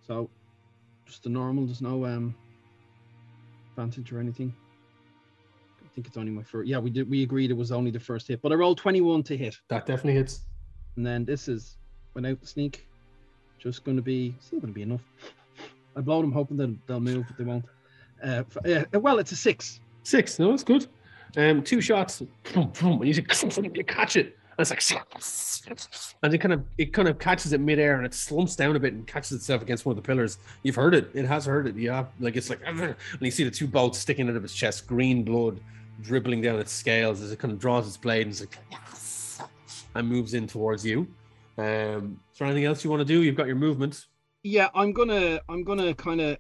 So just the normal. There's no um advantage or anything. I think it's only my first. Yeah, we did. We agreed it was only the first hit, but I rolled 21 to hit, That definitely hits. and then this is without the sneak. Just going to be still going to be enough. I blow them, hoping that they'll move, but they won't. Uh, yeah, well, it's a six. Six. No, that's good. Um, two shots. And you, (laughs) you catch it. And it's like, (laughs) and it kind of it kind of catches it midair and it slumps down a bit and catches itself against one of the pillars. You've heard it. It has heard it. Yeah, like it's like, (laughs) and you see the two bolts sticking out of its chest, green blood dribbling down its scales as it kind of draws its blade and it's like, and moves in towards you. Um, is there anything else you want to do? You've got your movement. Yeah, I'm gonna I'm gonna kind of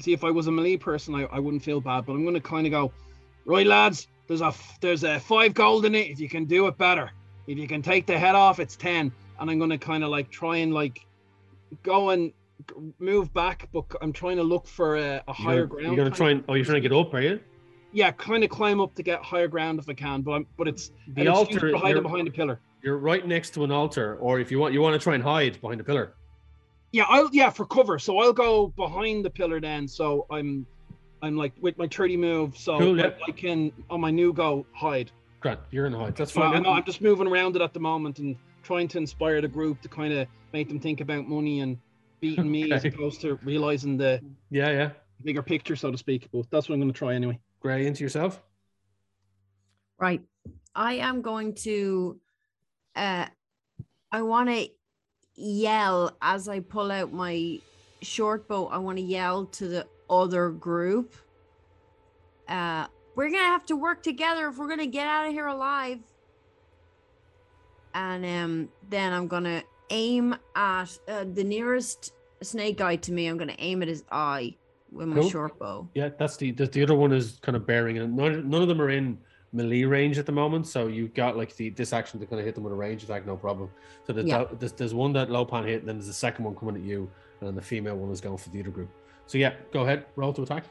see if I was a melee person, I, I wouldn't feel bad, but I'm gonna kind of go, right, lads. There's a there's a five gold in it. If you can do it better, if you can take the head off, it's ten. And I'm gonna kind of like try and like go and move back, but I'm trying to look for a, a higher you're, ground. You're gonna try and oh, you're trying to get up, are you? yeah, kind of climb up to get higher ground if I can, but I'm but it's The altar. hiding behind a pillar. you're right next to an altar, or if you want, you want to try and hide behind a pillar. Yeah, I'll yeah for cover. So I'll go behind the pillar then. So I'm I'm like with my 30 move, so Cool, I, yeah. I can on my new go hide. Grant, you're in hide. That's So I fine. know I'm just moving around it at the moment and trying to inspire the group to kind of make them think about money and beating me as opposed to realizing the yeah, yeah. bigger picture, so to speak. But that's what I'm going to try anyway. Gray into yourself. Right. I am going to uh I want to yell as I pull out my short bow. I want to yell to the other group. Uh we're to have to work together if we're to get out of here alive. And um then I'm to aim at uh, the nearest snake guy to me. I'm to aim at his eye with my Cool. short bow. Yeah, that's the the, the other one is kind of bearing, and none, none of them are in melee range at the moment. So you've got like the this action to kind of hit them with a range attack, no problem. So there's, Yeah. that- there's, there's one that Lopan hit, and then there's the second one coming at you, and then the female one is going for the other group. So yeah, go ahead, roll to attack.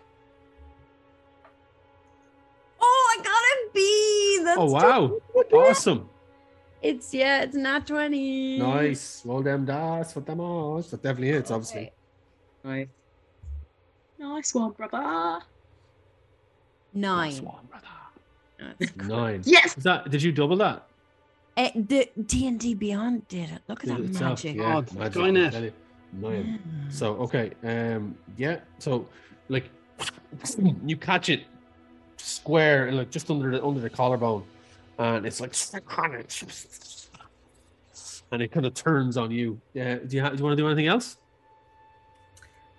Oh, I got a B. That's oh wow, awesome, It's yeah, it's not 20. nice. Roll them dice for them all. That definitely hits, obviously. Nice. Nice one, brother. Nice Nine. one, brother. (laughs) Nine. Yes. Is that? Did you double that? Eh, the D and D Beyond did it. Look at Did that it itself? magic. Yeah, God, magic, Skynet. I tell you. Nine. So okay, um, yeah. So like (clears throat) you catch it square, like just under the under the collarbone, and it's like, and it kind of turns on you. Yeah. Do you ha- do you want to do anything else?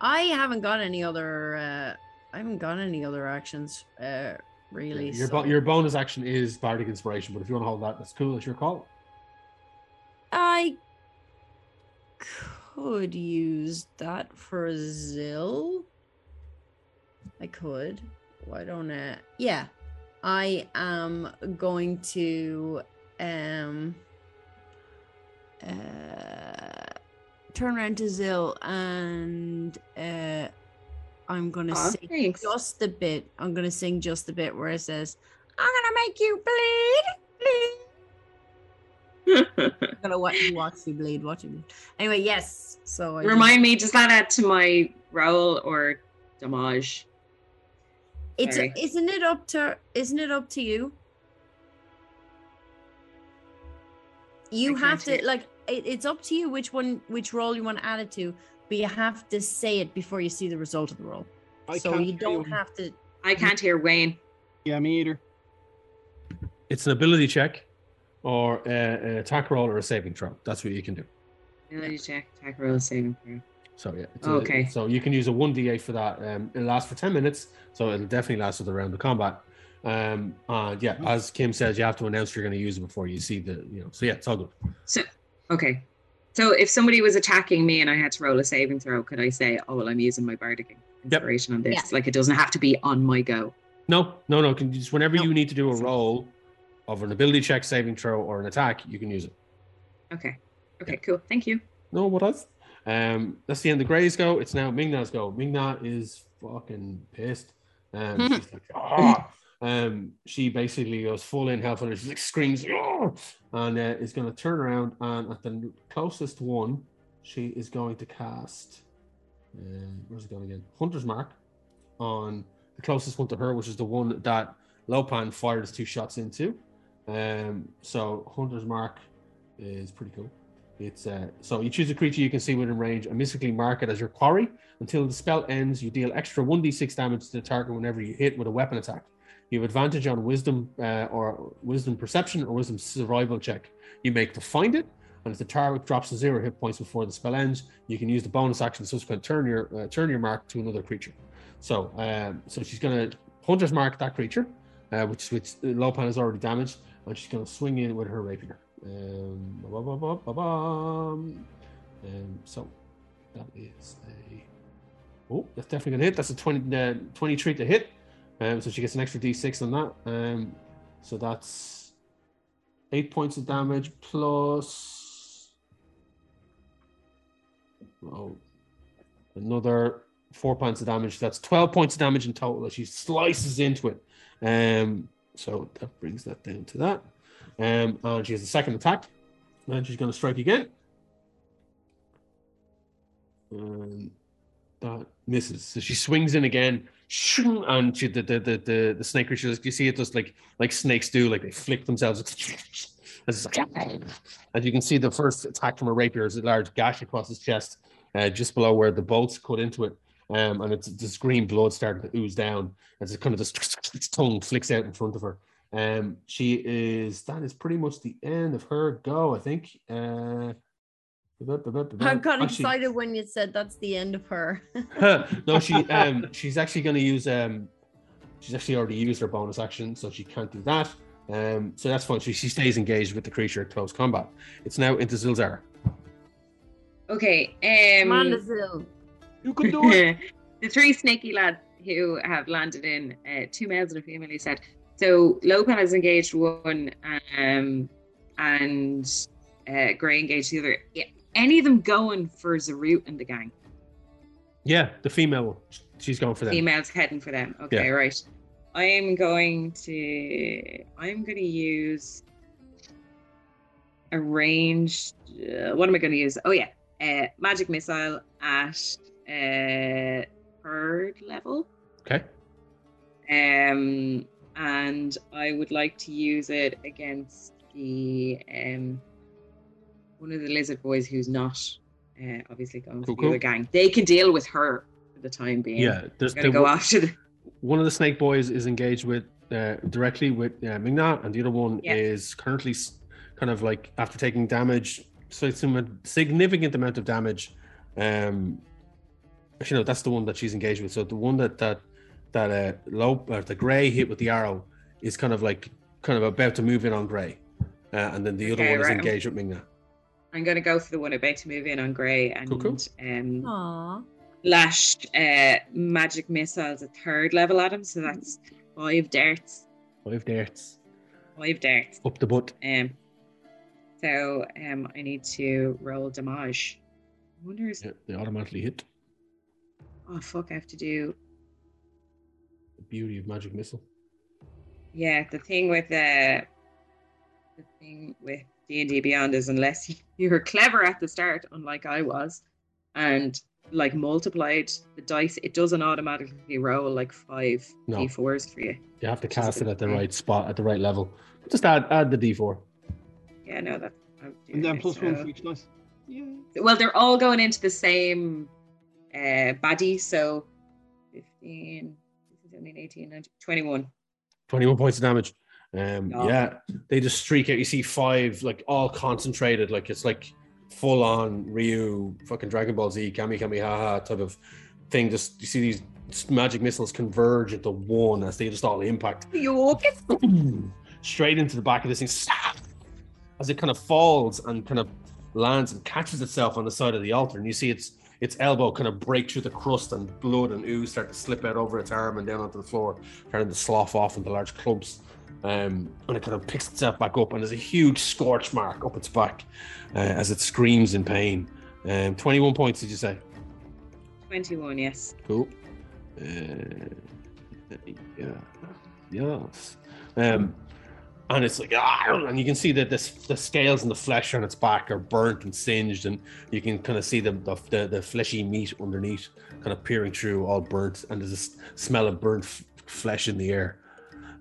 I haven't got any other uh, I haven't got any other actions, uh, really. Your so- bo- your bonus action is bardic inspiration, but if you want to hold that, that's cool. It's your call. I could use that for Zil. I could. Why don't I? Yeah, I am going to um uh turn around to Zil and uh I'm gonna Aw, sing thanks. just a bit. I'm gonna sing just a bit where it says, "I'm gonna make you bleed, bleed." (laughs) I'm gonna watch you watch you bleed, watch you bleed. Anyway, yes. So I just- Remind me, does that add to my roll or damage? it's sorry. isn't it up to isn't it up to you? You I have to hear. like it, it's up to you which one which role you want to add it to, but you have to say it before you see the result of the role. I so you don't have to I can't hear Wayne. Yeah, me either. It's an ability check, or uh, an attack roll, or a saving throw. That's what you can do. Ability check, attack roll, saving throw. So yeah. It's a- Okay. so you can use a one d8 for that. Um, it lasts for ten minutes, so it'll definitely last for the round of combat. Um, and yeah, as Kim says, you have to announce you're going to use it before you see the, you know. So yeah, it's all good. So, okay. So if somebody was attacking me and I had to roll a saving throw, could I say, "Oh well, I'm using my bardic inspiration on this"? Yeah. Like it doesn't have to be on my go. No, no, no. Can you just whenever No. you need to do a roll of an ability check, saving throw, or an attack, you can use it. Okay. Okay. Cool. Thank you. No, what else? Um, that's the end of Gray's go. It's now Ming-Na's go. Ming-Na is fucking pissed. Um, she's like, ah. Um, she basically goes full in health and she like screams, "Ah!" and uh, is going to turn around and at the closest one, she is going to cast. Uh, where's it going again? Hunter's mark on the closest one to her, which is the one that Lopan fired his two shots into. Um, so Hunter's mark is pretty cool. It's uh, so you choose a creature you can see within range and mystically mark it as your quarry. Until the spell ends, you deal extra 1d6 damage to the target whenever you hit with a weapon attack. You have advantage on wisdom uh, or wisdom perception or wisdom survival check. You make to find it, and if the target drops to zero hit points before the spell ends, you can use the bonus action subsequent turn your uh, turn your mark to another creature. So, um, so she's gonna hunter's mark that creature, uh, which which Lopan has already damaged, and she's gonna swing in with her rapier. Um, um, so that is a oh, that's definitely gonna hit. That's a 20, uh, 23 to hit. Um, so she gets an extra d6 on that. Um, so that's eight points of damage plus oh, another four points of damage. That's 12 points of damage in total as she slices into it. Um, so that brings that down to that. Um, and she has a second attack. And she's going to strike again. And that misses. So she swings in again. And she, the, the, the, the, the snake creatures, you see it just like like snakes do, like they flick themselves. (laughs) As, as you can see, the first attack from a rapier is a large gash across his chest, uh, just below where the bolts cut into it. Um, and it's this green blood starting to ooze down as it kind of just (laughs) its tongue flicks out in front of her. Um, she is that is pretty much the end of her go, I think. Uh, I got actually- excited when you said that's the end of her. (laughs) no, she um she's actually going to use um she's actually already used her bonus action, so she can't do that. Um, so that's fine. She, she stays engaged with the creature at close combat. It's now into Zilzara. Okay. Amanda Um, Zil. You can do it. (laughs) the three snaky lads who have landed in, uh, two males and a female, he said. So Lopan has engaged one, um, and uh, Gray engaged the other. Yeah, any of them going for Zarut and the gang? yeah, the female one. She's going for them. Females heading for them. Okay, Yeah. right. I am going to. I'm going to use a ranged. Uh, what am I going to use? Oh yeah, uh, magic missile at uh, third level. Okay. Um, and I would like to use it against the um one of the lizard boys who's not uh, obviously going Cool, for the other gang. They can deal with her for the time being. Yeah, there's gonna the- go after one of the snake boys is engaged with uh, directly with uh, Ming-Na, and the other one is currently s- kind of like after taking damage, so it's a significant amount of damage. Um, actually, no, that's the one that she's engaged with. So the one that that that uh, low or the gray hit with the arrow is kind of like kind of about to move in on gray, uh, and then the other Okay, one is right. engaged with Ming-Na. I'm gonna go for the one about to move in on Grey and Cool, cool. um Aw. lash uh magic missiles at third level at him. So that's five darts. Five darts Five darts. up the butt. Um so um I need to roll damage. I wonder is Yeah, they automatically hit. Oh fuck I have to do The beauty of magic missile. yeah, the thing with uh the thing with D and D Beyond is unless (laughs) you, you were clever at the start, unlike I was, and like multiplied the dice, it doesn't automatically roll like five No. d4s for you. You have to cast it at the right spot, at the right level. Just add add the d4. Yeah, no, that. I'll do And then it, plus one for each dice. Yeah. Well, they're all going into the same uh, baddie, so 15, 17, 18, 19, 21. 21 points of damage. Um, Oh. yeah, they just streak out. You see five, like all concentrated, like it's like full on Ryu, fucking Dragon Ball Z, Kamehameha type of thing. Just you see these magic missiles converge into one as they just all impact (clears throat) straight into the back of this thing. Stop! As it kind of falls and kind of lands and catches itself on the side of the altar, and you see its its elbow kind of break through the crust, and blood and ooze start to slip out over its arm and down onto the floor, starting to slough off into large clumps. Um, and it kind of picks itself back up, and there's a huge scorch mark up its back uh, as it screams in pain. Um, 21 points, did you say? 21, yes. Cool. Uh, yeah. Yes. Um, and it's like, ah, and you can see that the, the scales and the flesh on its back are burnt and singed, and you can kind of see the, the, the, the fleshy meat underneath kind of peering through, all burnt, and there's a smell of burnt f- flesh in the air.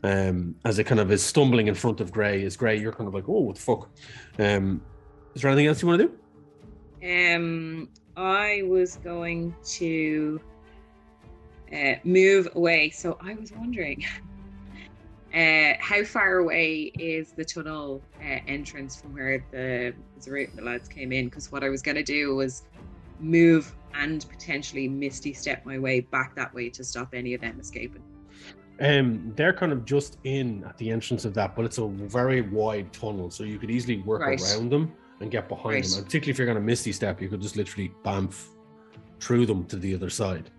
Um, as it kind of is stumbling in front of Gray, is Gray, you're kind of like, oh, what the fuck? Um, is there anything else you want to do? Um, I was going to uh, move away. So I was wondering, (laughs) uh, how far away is the tunnel uh, entrance from where the Zarut the lads came in? Because what I was going to do was move and potentially misty step my way back that way to stop any of them escaping. Um, they're kind of just in at the entrance of that, but it's a very wide tunnel, so you could easily work Right. around them and get behind Right. them. And particularly if you're going to misty step, you could just literally bamf through them to the other side.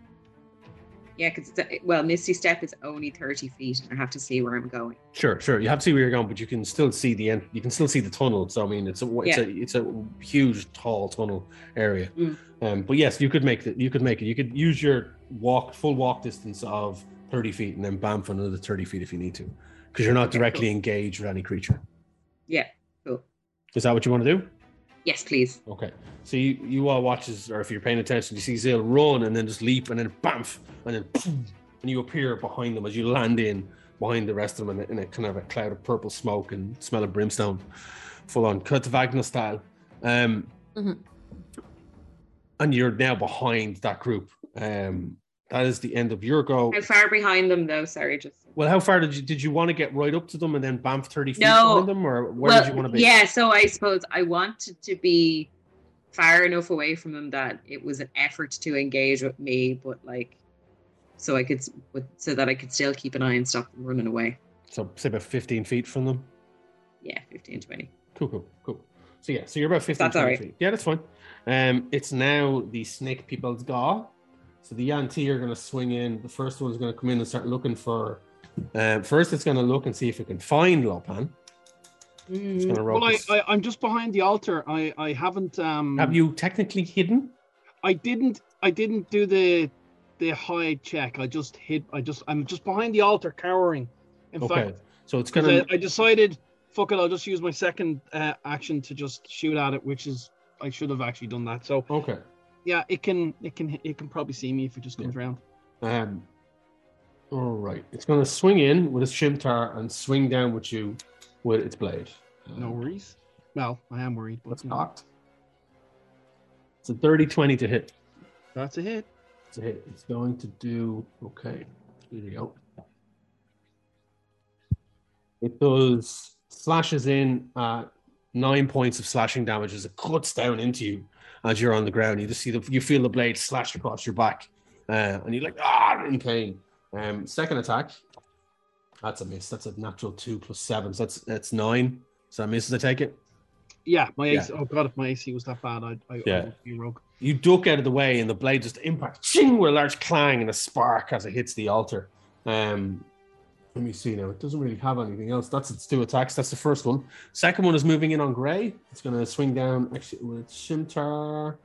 Yeah, because well, misty step is only thirty feet, and I have to see where I'm going. Sure, sure. You have to see where you're going, but you can still see the end. You can still see the tunnel. So I mean, it's a it's Yeah. a it's a huge, tall tunnel area. Mm. Um, but yes, you could make it. You could make it. You could use your walk full walk distance of thirty feet, and then bamf another thirty feet if you need to, because you're not directly cool. engaged with any creature. Yeah, cool. Is that what you want to do? Yes, please. Okay. So you, you all watches, or if you're paying attention, you see Zale run and then just leap and then bamf and then boom, and you appear behind them as you land in behind the rest of them in a, in a kind of a cloud of purple smoke and smell of brimstone, full on Kurt Wagner style. Um, Mhm. And you're now behind that group. Um, that is the end of your go. How far behind them, though? Sorry, just. Well, how far did you did you want to get right up to them and then bamf thirty feet No. behind them, or where well, did you want to be? Yeah, so I suppose I wanted to be far enough away from them that it was an effort to engage with me, but like, so I could, so that I could still keep an eye and stop them running away. So say about fifteen feet from them. Yeah, 15, 20. Cool, cool, cool. So yeah, so you're about 15 That's 20 alright. feet. Yeah, that's fine. Um, it's now the snake people's go. So the Yuan-Ti are going to swing in. The first one's going to come in and start looking for. Um, first, it's going to look and see if it can find Lopan. It's going to roll. Well, I, I, I'm just behind the altar. I I haven't um. Have you technically hidden? I didn't I didn't do the the hide check. I just hid. I just I'm just behind the altar, cowering. In Okay, fact, so it's going I, I decided, fuck it. I'll just use my second uh, action to just shoot at it, which is I should have actually done that. So Okay. yeah, it can it can it can probably see me if it just comes around. Um. All right. It's going to swing in with its shimtar and swing down with you with its blade. No worries. Well, I am worried, but That's know, cocked. It's a 30 20 to hit. that's a hit. It's a hit. It's going to do okay. Here we go. It does slashes in uh, nine points of slashing damage as it cuts down into you as you're on the ground. You just see the you feel the blade slash across your back, uh, and you're like ah in pain. Um, second attack. That's a miss. That's a natural two plus seven. So that's that's nine. So that misses. I take it. Yeah, my Yeah. Oh god, if my AC was that bad, I'd, I, Yeah. I would be rogue. You duck out of the way, and the blade just impacts ching, with a large clang and a spark as it hits the altar. Um, let me see now. It doesn't really have anything else. That's its two attacks. That's the first one. Second one is moving in on Grey. It's going to swing down actually with Shimtar.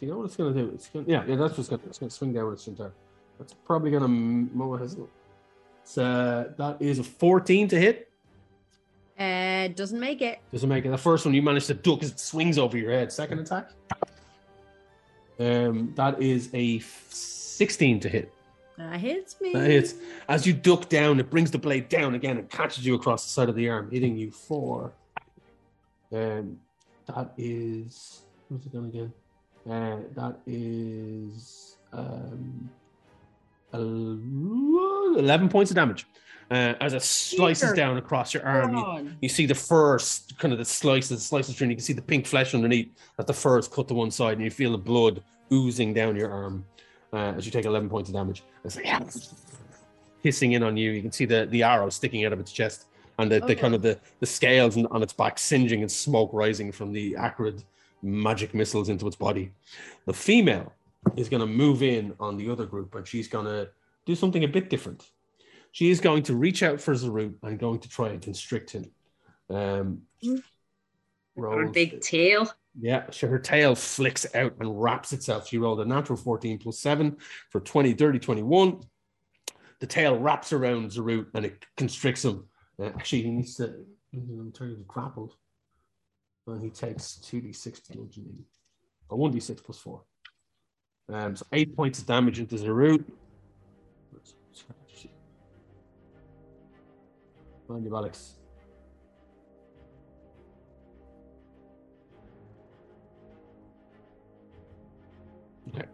You know what it's going to do? It's going yeah, yeah. That's what's going to. It's going to swing down its Shimtar. That's probably going to. Has it? It's, uh, that is a fourteen to hit. Uh, doesn't make it. Doesn't make it. The first one you manage to duck as it swings over your head. Second attack. Um, that is a 16 to hit. That hits me. That hits. As you duck down, it brings the blade down again and catches you across the side of the arm, hitting you for. Um, that is. What's it done again? Uh, that is um, 11 points of damage. Uh, as it slices down across your arm, you, you see the fur s- kind of the slices, slices through, and you can see the pink flesh underneath as the fur is cut to one side, and you feel the blood oozing down your arm uh, as you take 11 points of damage. It's like hissing in on you. You can see the, the arrow sticking out of its chest, and the, the kind of the, the scales on- on its back singeing and smoke rising from the acrid magic missiles into its body. The female is going to move in on the other group, and she's going to do something a bit different. She is going to reach out for Zarut and going to try and constrict him. Um, rolls- big tail. yeah, so her tail flicks out and wraps itself. She rolled a natural 14 plus 7 for 20, 30, 21. The tail wraps around Zarut and it constricts him. Uh, actually, he needs to, terms of grappled, and he takes 2d6 bludgeoning, or 1d6 plus 4. Um, so 8 points of damage into Zarut. Mind you, Alex. Okay.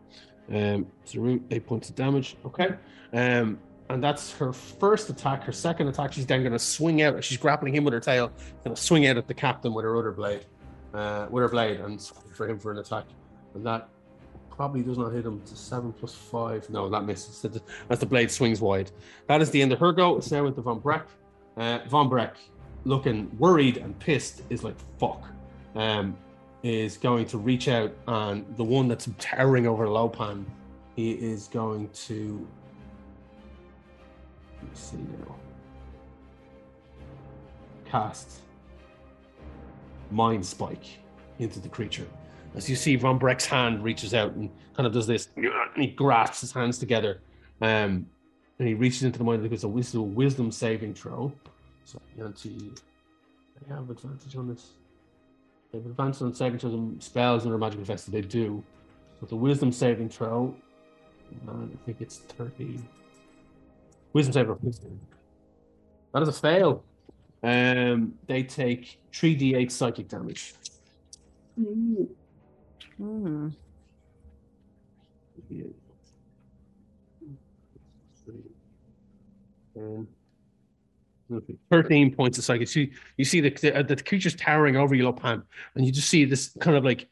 Um, Zarut, eight points of damage. Okay. Um, and that's her first attack. Her second attack, she's then going to swing out. She's grappling him with her tail, going to swing out at the captain with her other blade, uh, with her blade, and for him for an attack. And that probably does not hit him. It's a seven plus five. No, that misses. The- (laughs) As the blade swings wide. That is the end of her go. It's now into Von Breck. Uh, Von Breck, looking worried and pissed, is like, fuck. Um, is going to reach out and the one that's towering over Lopan, he is going to me see now. Cast Mind Spike into the creature. As you see, Von Breck's hand reaches out and kind of does this, and he grasps his hands together. Um, and he reaches into the mind because it's a wisdom saving throw. So, anti. I have advantage on this. They have advantage on saving throws and spells and their magic effects that they do. So the wisdom saving throw, I think it's 30. Wisdom saver. That is a fail. Um, they take 3d8 psychic damage. Um, okay, 13 points of psychic. You, you see the, the, the creature's towering over you, Lopan, and you just see this kind of like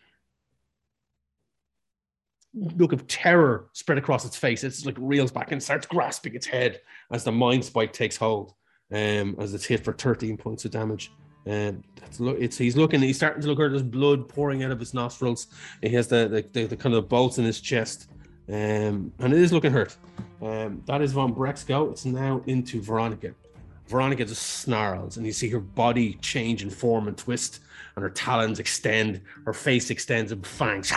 look of terror spread across its face. It's like reels back and starts grasping its head as the mind spike takes hold. Um, as it's hit for 13 points of damage. And that's look, it's he's looking, he's starting to look at there's blood pouring out of his nostrils. He has the the, the, the kind of bolts in his chest. Um, and it is looking hurt. Um, that is Von Breck's go. It's now into Veronica. Veronica just snarls, and you see her body change in form and twist, and her talons extend, her face extends, and fangs.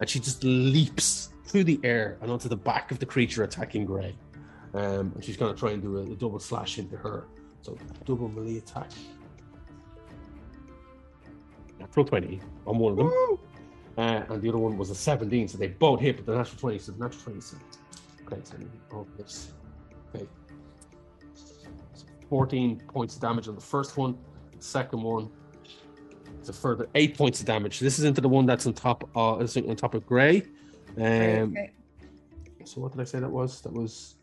And she just leaps through the air and onto the back of the creature attacking Grey. Um, and she's going to try and do a, a double slash into her. So, double melee attack. Natural 20 on one of them. Uh, and the other one was a 17, so they both hit, but the natural 20, so the natural 20 is okay. So oh, this. Okay. 14 points of damage on the first one. The second one is a further eight points of damage. This is into the one that's on top of is on top of Grey. Um, okay. So what did I say that was? That was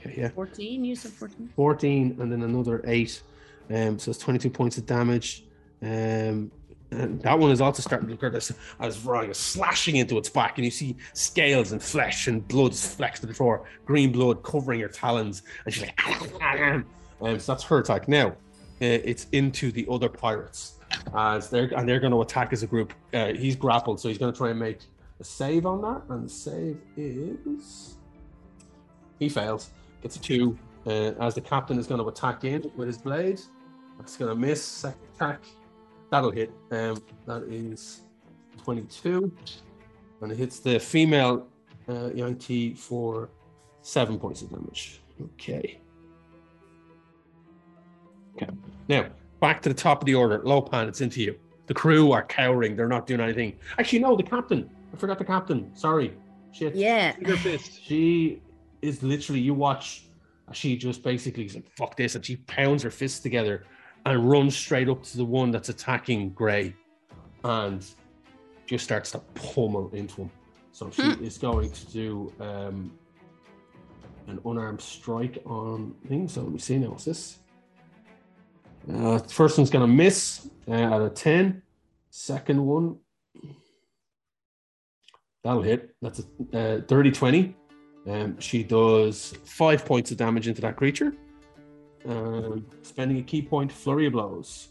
okay, yeah. 14, you said 14. 14 and then another 8 um so it's 22 points of damage um And that one is also starting to look at this as Ryan is slashing into its back, and you see scales and flesh and blood flecks to the floor, green blood covering her talons, and she's like, um, so that's her attack. Now, uh, it's into the other pirates as they're and they're going to attack as a group. Uh, he's grappled, so he's going to try and make a save on that, and the save is he fails, gets a two. Uh, as the captain is going to attack in with his blade, that's going to miss. Second attack, that'll hit. Um, that is twenty-two, and it hits the female uh, Yuan-Ti for seven points of damage. Okay. Okay. Now, back to the top of the order. Lopan, it's into you. The crew are cowering. They're not doing anything. Actually, no, the captain. I forgot the captain. Sorry. Shit. Yeah. Fist. (sighs) She is literally, you watch, she just basically is like, fuck this. And she pounds her fists together and runs straight up to the one that's attacking Gray and just starts to pummel into him. So she Hmm. is going to do um, an unarmed strike on things. So let me see now. What's this? Uh, first one's going to miss uh, out of 10. Second one, that'll hit. That's a uh, 30 20. Um, she does five points of damage into that creature. Um, spending a ki point, flurry of blows.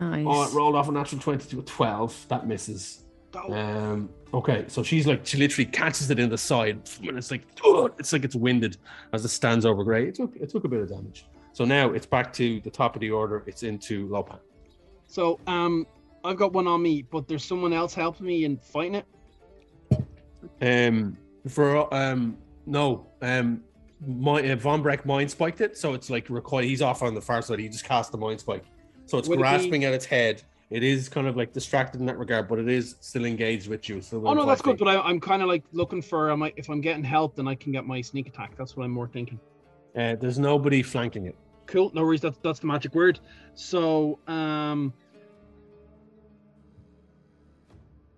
Nice. Oh, it rolled off a natural 20 to a 12. That misses. Um, okay, so she's like, she literally catches it in the side, and it's like, it's like it's winded as it stands over Gray. It took, it took a bit of damage. So now it's back to the top of the order. It's into Lopan. So um, I've got one on me, but there's someone else helping me in fighting it. Um, for um, no, um, my uh, Von Breck mind spiked it, so it's like recoil. He's off on the far side. He just cast the mind spike, so it's Would it be- grasping at its head. It is kind of like distracted in that regard, but it is still engaged with you. So Oh no, that's good. But I, I'm kind of like looking for. Am I, if I'm getting help, then I can get my sneak attack. That's what I'm more thinking. uh, there's nobody flanking it. Cool. No worries. That's that's the magic word. So um.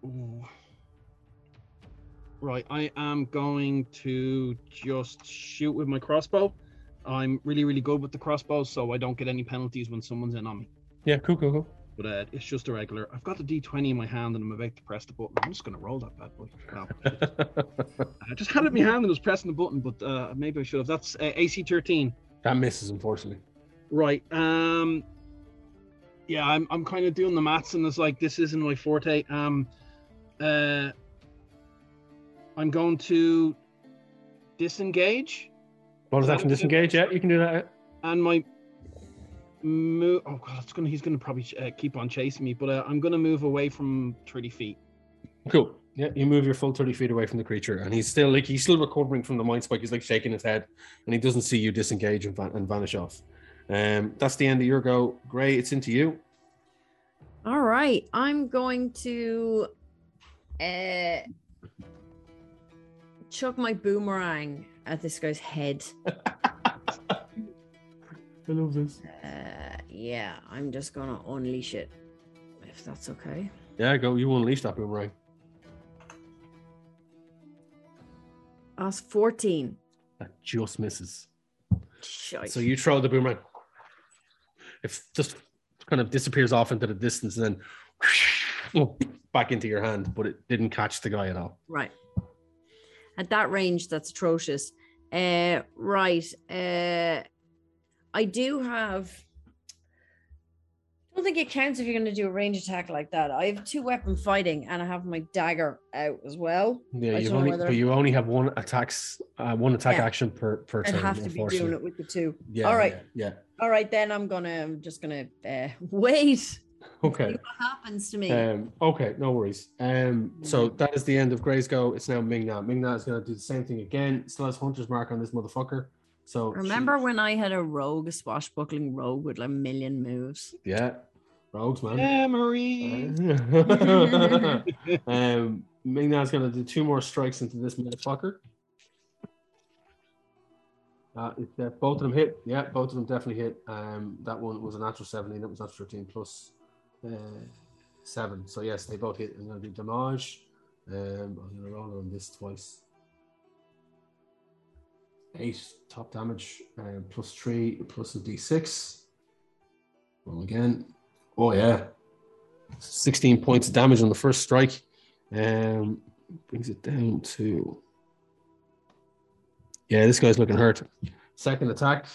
ooh. Right, I am going to just shoot with my crossbow. I'm really, really good with the crossbow, so I don't get any penalties when someone's in on me. Yeah, cool, cool, cool. But uh, it's just a regular. I've got the D20 in my hand and I'm about to press the button. I'm just going to roll that bad boy. (laughs) No. I just had it in my hand and was pressing the button, but uh, maybe I should have. That's uh, AC 13. That misses, unfortunately. Right. Um. Yeah, I'm. I'm kind of doing the maths, and it's like this isn't my forte. Um. Uh. I'm going to disengage, Bonus Is that action disengage. Yeah, you can do that. and my move. Oh god, it's gonna. He's gonna probably uh, keep on chasing me, but uh, I'm gonna move away from 30 feet. Cool. Yeah, you move your full 30 feet away from the creature, and he's still like he's still recovering from the mind spike. He's like shaking his head, and he doesn't see you disengage and, van- and vanish off. Um, that's the end of your go. Gray, it's into you. All right, I'm going to uh, chuck my boomerang at this guy's head. (laughs) I love this. Uh, yeah, I'm just gonna unleash it, if that's okay. Yeah, go. You unleash that boomerang. That's 14. That just misses. Shite. So you throw the boomerang. It just kind of disappears off into the distance and then back into your hand, but it didn't catch the guy at all. Right. At that range, that's atrocious. Uh, right. Uh, I do have. I don't think it counts if you're going to do a range attack like that. I have two weapon fighting, and I have my dagger out as well. Yeah, know only whether- but you only have one attacks, uh, one attack Yeah. action per per I'd turn. have to be doing it with the two. Yeah. All right. Yeah. All right, then I'm gonna. I'm just gonna uh, (laughs) wait. Okay. what happens to me. Um, okay, no worries. Um, so that is the end of Gray's go. It's now Ming-Na. Ming-Na is going to do the same thing again. Still has Hunter's Mark on this motherfucker. So she- Remember when I had a rogue, a swashbuckling rogue with like a million moves? yeah, rogues, man. Memory. (laughs) (laughs) um, Ming-Na's going to do two more strikes into this motherfucker. Uh, if that- both of them hit. Yeah, both of them definitely hit. Um, that one was a natural 17. That was natural 13 plus uh, 7. So, yes, they both hit. I'm going to do damage. Um, I'm going to roll on this twice. 8 top damage, um, plus 3, plus a d6. Roll again. Oh, yeah. 16 points of damage on the first strike. Um, brings it down to. Yeah, this guy's looking hurt. Second attack.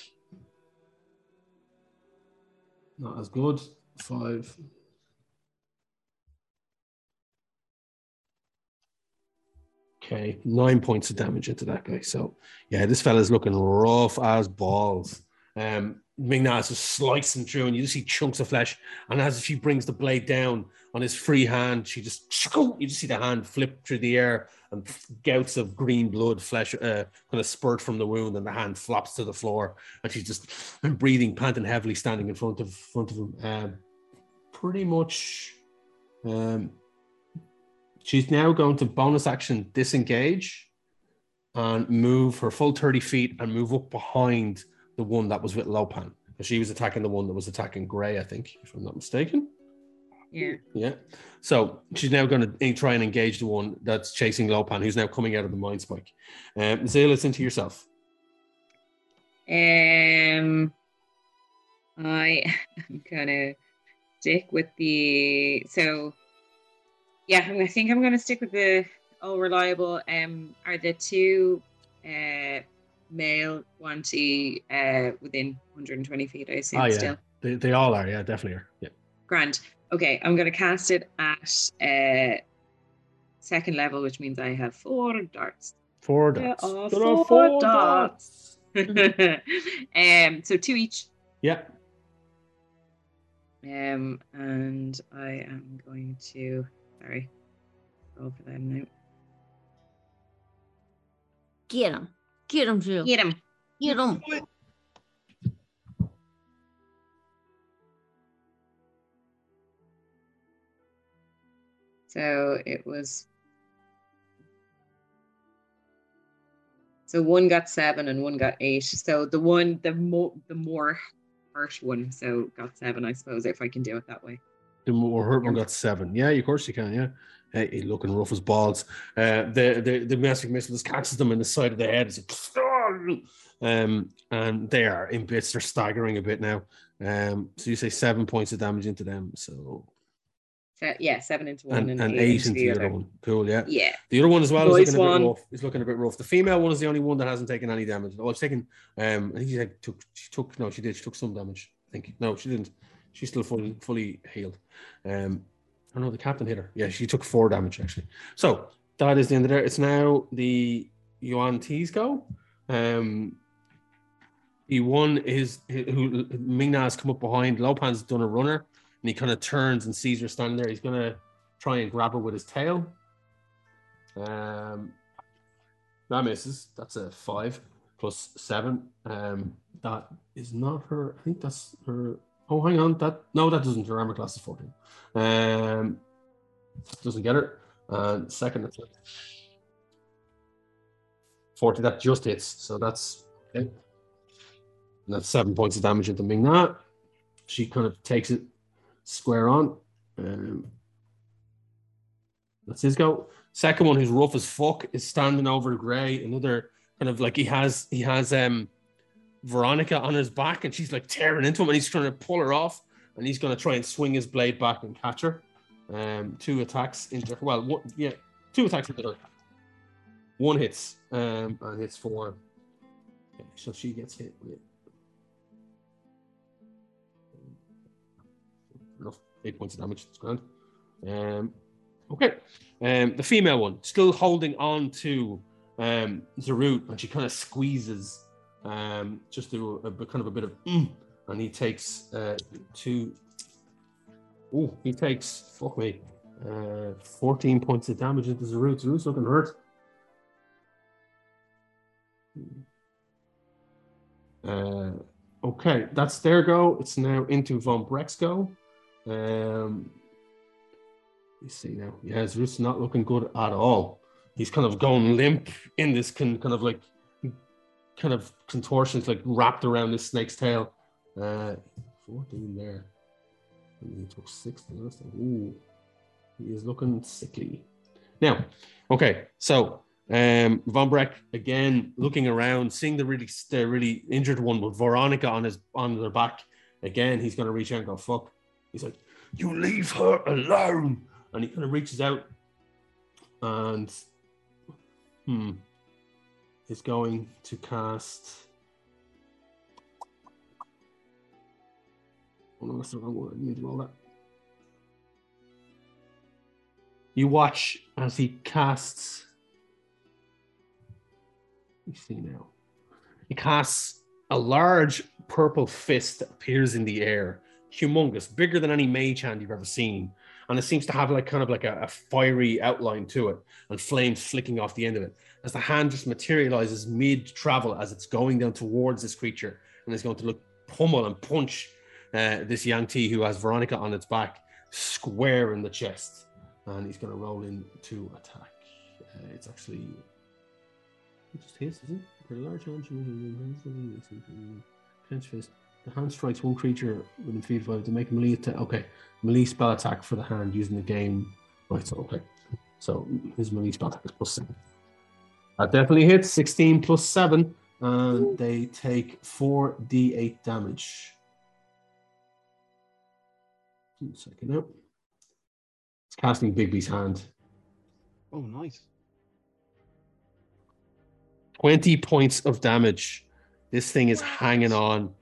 Not as good. Five. Okay, nine points of damage into that guy. So, yeah, this fella's looking rough as balls. Um, Ming-Na is slicing through, and you just see chunks of flesh. And as she brings the blade down on his free hand, she just you just see the hand flip through the air, and gouts of green blood, flesh, uh, kind of spurt from the wound, and the hand flops to the floor, and she's just breathing, panting heavily, standing in front of front of him. Um, pretty much, um, she's now going to bonus action disengage and move her full thirty feet and move up behind the one that was with Lopan. She was attacking the one that was attacking Gray, I think, if I'm not mistaken. Yeah. Yeah. So she's now going to try and engage the one that's chasing Lopan, who's now coming out of the mind spike. Um, Zayla, it's into yourself. Um, I (laughs) am gonna stick with the so. Yeah, I think I'm gonna stick with the all reliable. Um, are the two uh male Yuan-ti uh within 120 feet? I assume Oh, yeah. still. They, they all are, yeah, definitely are. Yeah. Grand. Okay, I'm gonna cast it at uh second level, which means I have four darts. Four There dots. are There are four dots. (laughs) um, so two each. Yeah. Um, and I am going to sorry, roll for them now. Get him. Get him, Jill. Get him. Get him. So it was. So one got seven and one got eight. So the one, the more, the more harsh one, so got seven, I suppose, if I can do it that way. The more hurt one got seven. Yeah, of course you can. Yeah. Hey, he looking rough as balls. Uh, the the the domestic missile just catches them in the side of the head. It's like, (sniffs) um, and they are in bits. They're staggering a bit now. Um, so you say seven points of damage into them. So Se- yeah, seven into one and, and, and eight, eight into the other one. Cool. Yeah. Yeah. The other one as well is Boys looking a bit rough. He's looking a bit rough. The female one is the only one that hasn't taken any damage. Oh, it's taken. Um, I think she like, took. She took. No, she did. She took some damage. I think. No, she didn't. She's still fully fully healed. Um, I know the captain hit her. Yeah, she took four damage actually. So that is the end of there. It's now the Yuan-ti's go. Um, he won his who Ming-Na has come up behind. Lopan's done a runner, and he kind of turns and sees her standing there. He's gonna try and grab her with his tail. Um, that misses. That's a five plus seven. Um, that is not her. I think that's her. Oh, hang on. That no, that doesn't. Her armor class is fourteen. Um, doesn't get her. And second. Forty. That just hits. So that's okay. And that's seven points of damage into Ming-Na. She kind of takes it square on. Um, that's his go. Second one, who's rough as fuck, is standing over Gray. Another kind of like he has he has um Veronica on his back, and she's like tearing into him, and he's trying to pull her off, and he's going to try and swing his blade back and catch her. Um, two attacks into well, yeah, two attacks into her. One hits, um, and hits four. Okay, so she gets hit with enough eight points of damage. It's grand. Um, okay. Um, the female one still holding on to um, Zarut, and she kind of squeezes um, just do a, a kind of a bit of, mm, and he takes uh, two. Oh, he takes fuck me, uh, fourteen points of damage into Zarut. Zarut's looking hurt. Uh, okay, that's their go. It's now into Von Breck's go. Um, you see now, yeah, Zarut's not looking good at all. He's kind of going limp in this kind kind of like kind of contortions like wrapped around this snake's tail. Uh, 14 there. And he took six the. Ooh, he is looking sickly. Now, okay, so um, Von Breck again looking around, seeing the really the really injured one with Veronica on his on their back. Again, he's going to reach out and go fuck. He's like, You leave her alone. And he kind of reaches out and hmm is going to cast. Oh no, that's the wrong one. I need to roll that. You watch as he casts. You see now. He casts a large purple fist appears in the air, humongous, bigger than any mage hand you've ever seen. And it seems to have like kind of like a, a fiery outline to it and flames flicking off the end of it. As the hand just materializes mid travel as it's going down towards this creature and is going to look pummel and punch uh, this Yuan-ti who has Veronica on its back square in the chest. And he's going to roll in to attack. Uh, it's actually. It just hits, is it? For a large hand, clench fist. The hand strikes one creature within feet five to make a melee attack. Okay, melee spell attack for the hand using the game. Right, so okay. So his melee spell attack is plus seven. That definitely hits 16 plus seven, and they take 4d8 damage. One second now. It's casting Bigby's hand. Oh, nice. 20 points of damage. This thing is hanging on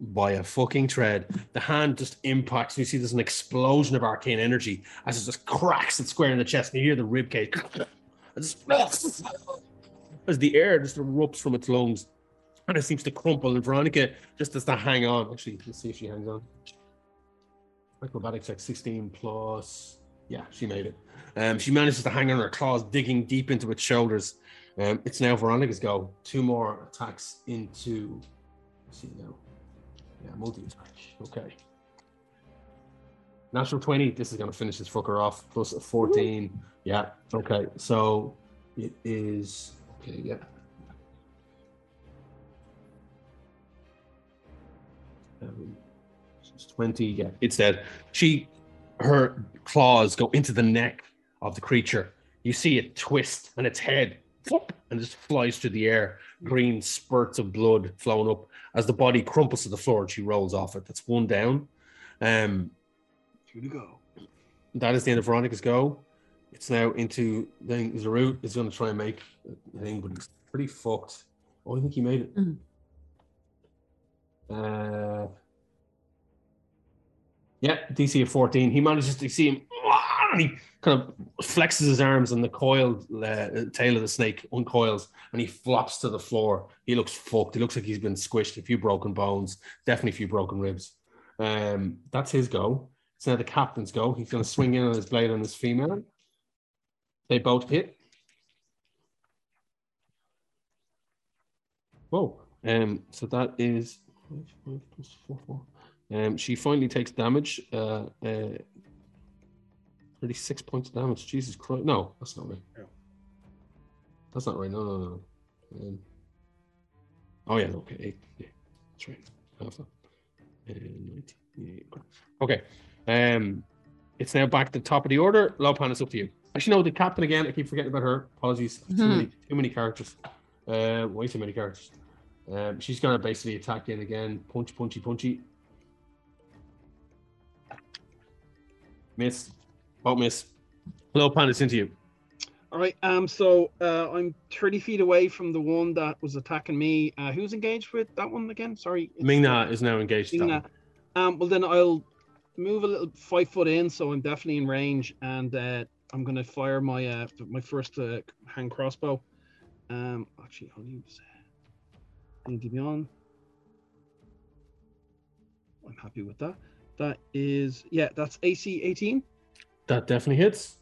by a fucking thread. The hand just impacts. And you see there's an explosion of arcane energy as it just cracks it square in the chest. And you hear the rib cage. (laughs) (laughs) As the air just erupts from its lungs. And it seems to crumple. And Veronica just has to hang on. Actually, let's see if she hangs on. Acrobatics check 16 plus. Yeah, she made it. Um, she manages to hang on her claws, digging deep into its shoulders. Um, it's now Veronica's go. Two more attacks into. See now. Yeah, multi attack. Okay. Natural 20. This is going to finish this fucker off. Plus a 14. Yeah. Okay. So it is. Okay. Yeah. Um, it's 20. Yeah. It's dead. She. Her claws go into the neck of the creature. You see it twist and its head flop, and just flies through the air. Green spurts of blood flowing up as the body crumples to the floor and she rolls off it. That's one down. Um, Two to go. that is the end of Veronica's go. It's now into then Zarut is going to try and make a thing, but he's pretty fucked. Oh, I think he made it. Mhm. Uh, yeah, DC of 14. He manages to see him and he kind of flexes his arms and the coiled uh, tail of the snake uncoils and he flops to the floor. He looks fucked. He looks like he's been squished. A few broken bones, definitely a few broken ribs. Um, that's his go. It's now the captain's go. He's going to swing in on his blade on his female. They both hit. Whoa. Um, so that is. Um, she finally takes damage. Uh, uh, 36 points of damage. Jesus Christ. No, that's not right. No. That's not right. No, no, no. Um, oh, yeah. Okay. Eight. Yeah. That's right. Alpha. And Okay. Um, it's now back to the top of the order. Lopan, it's up to you. Actually, no, the captain again. I keep forgetting about her. Apologies. Too, Mhm. many, too many characters. Uh, way too many characters. Um, she's going to basically attack in again. Punch, punchy, punchy. Miss. Both miss. Hello, Pan, it's into you. All right. Um. So uh, I'm 30 feet away from the one that was attacking me. Uh, who's engaged with that one again? Sorry. it's- Ming-Na is now engaged. that Ming-Na. Um. Well, then I'll move a little five foot in, so I'm definitely in range, and uh, I'm gonna fire my uh my first uh, hand crossbow. Um. Actually, I'll use. Uh, on. I'm happy with that. That is yeah. That's AC 18. That definitely hits.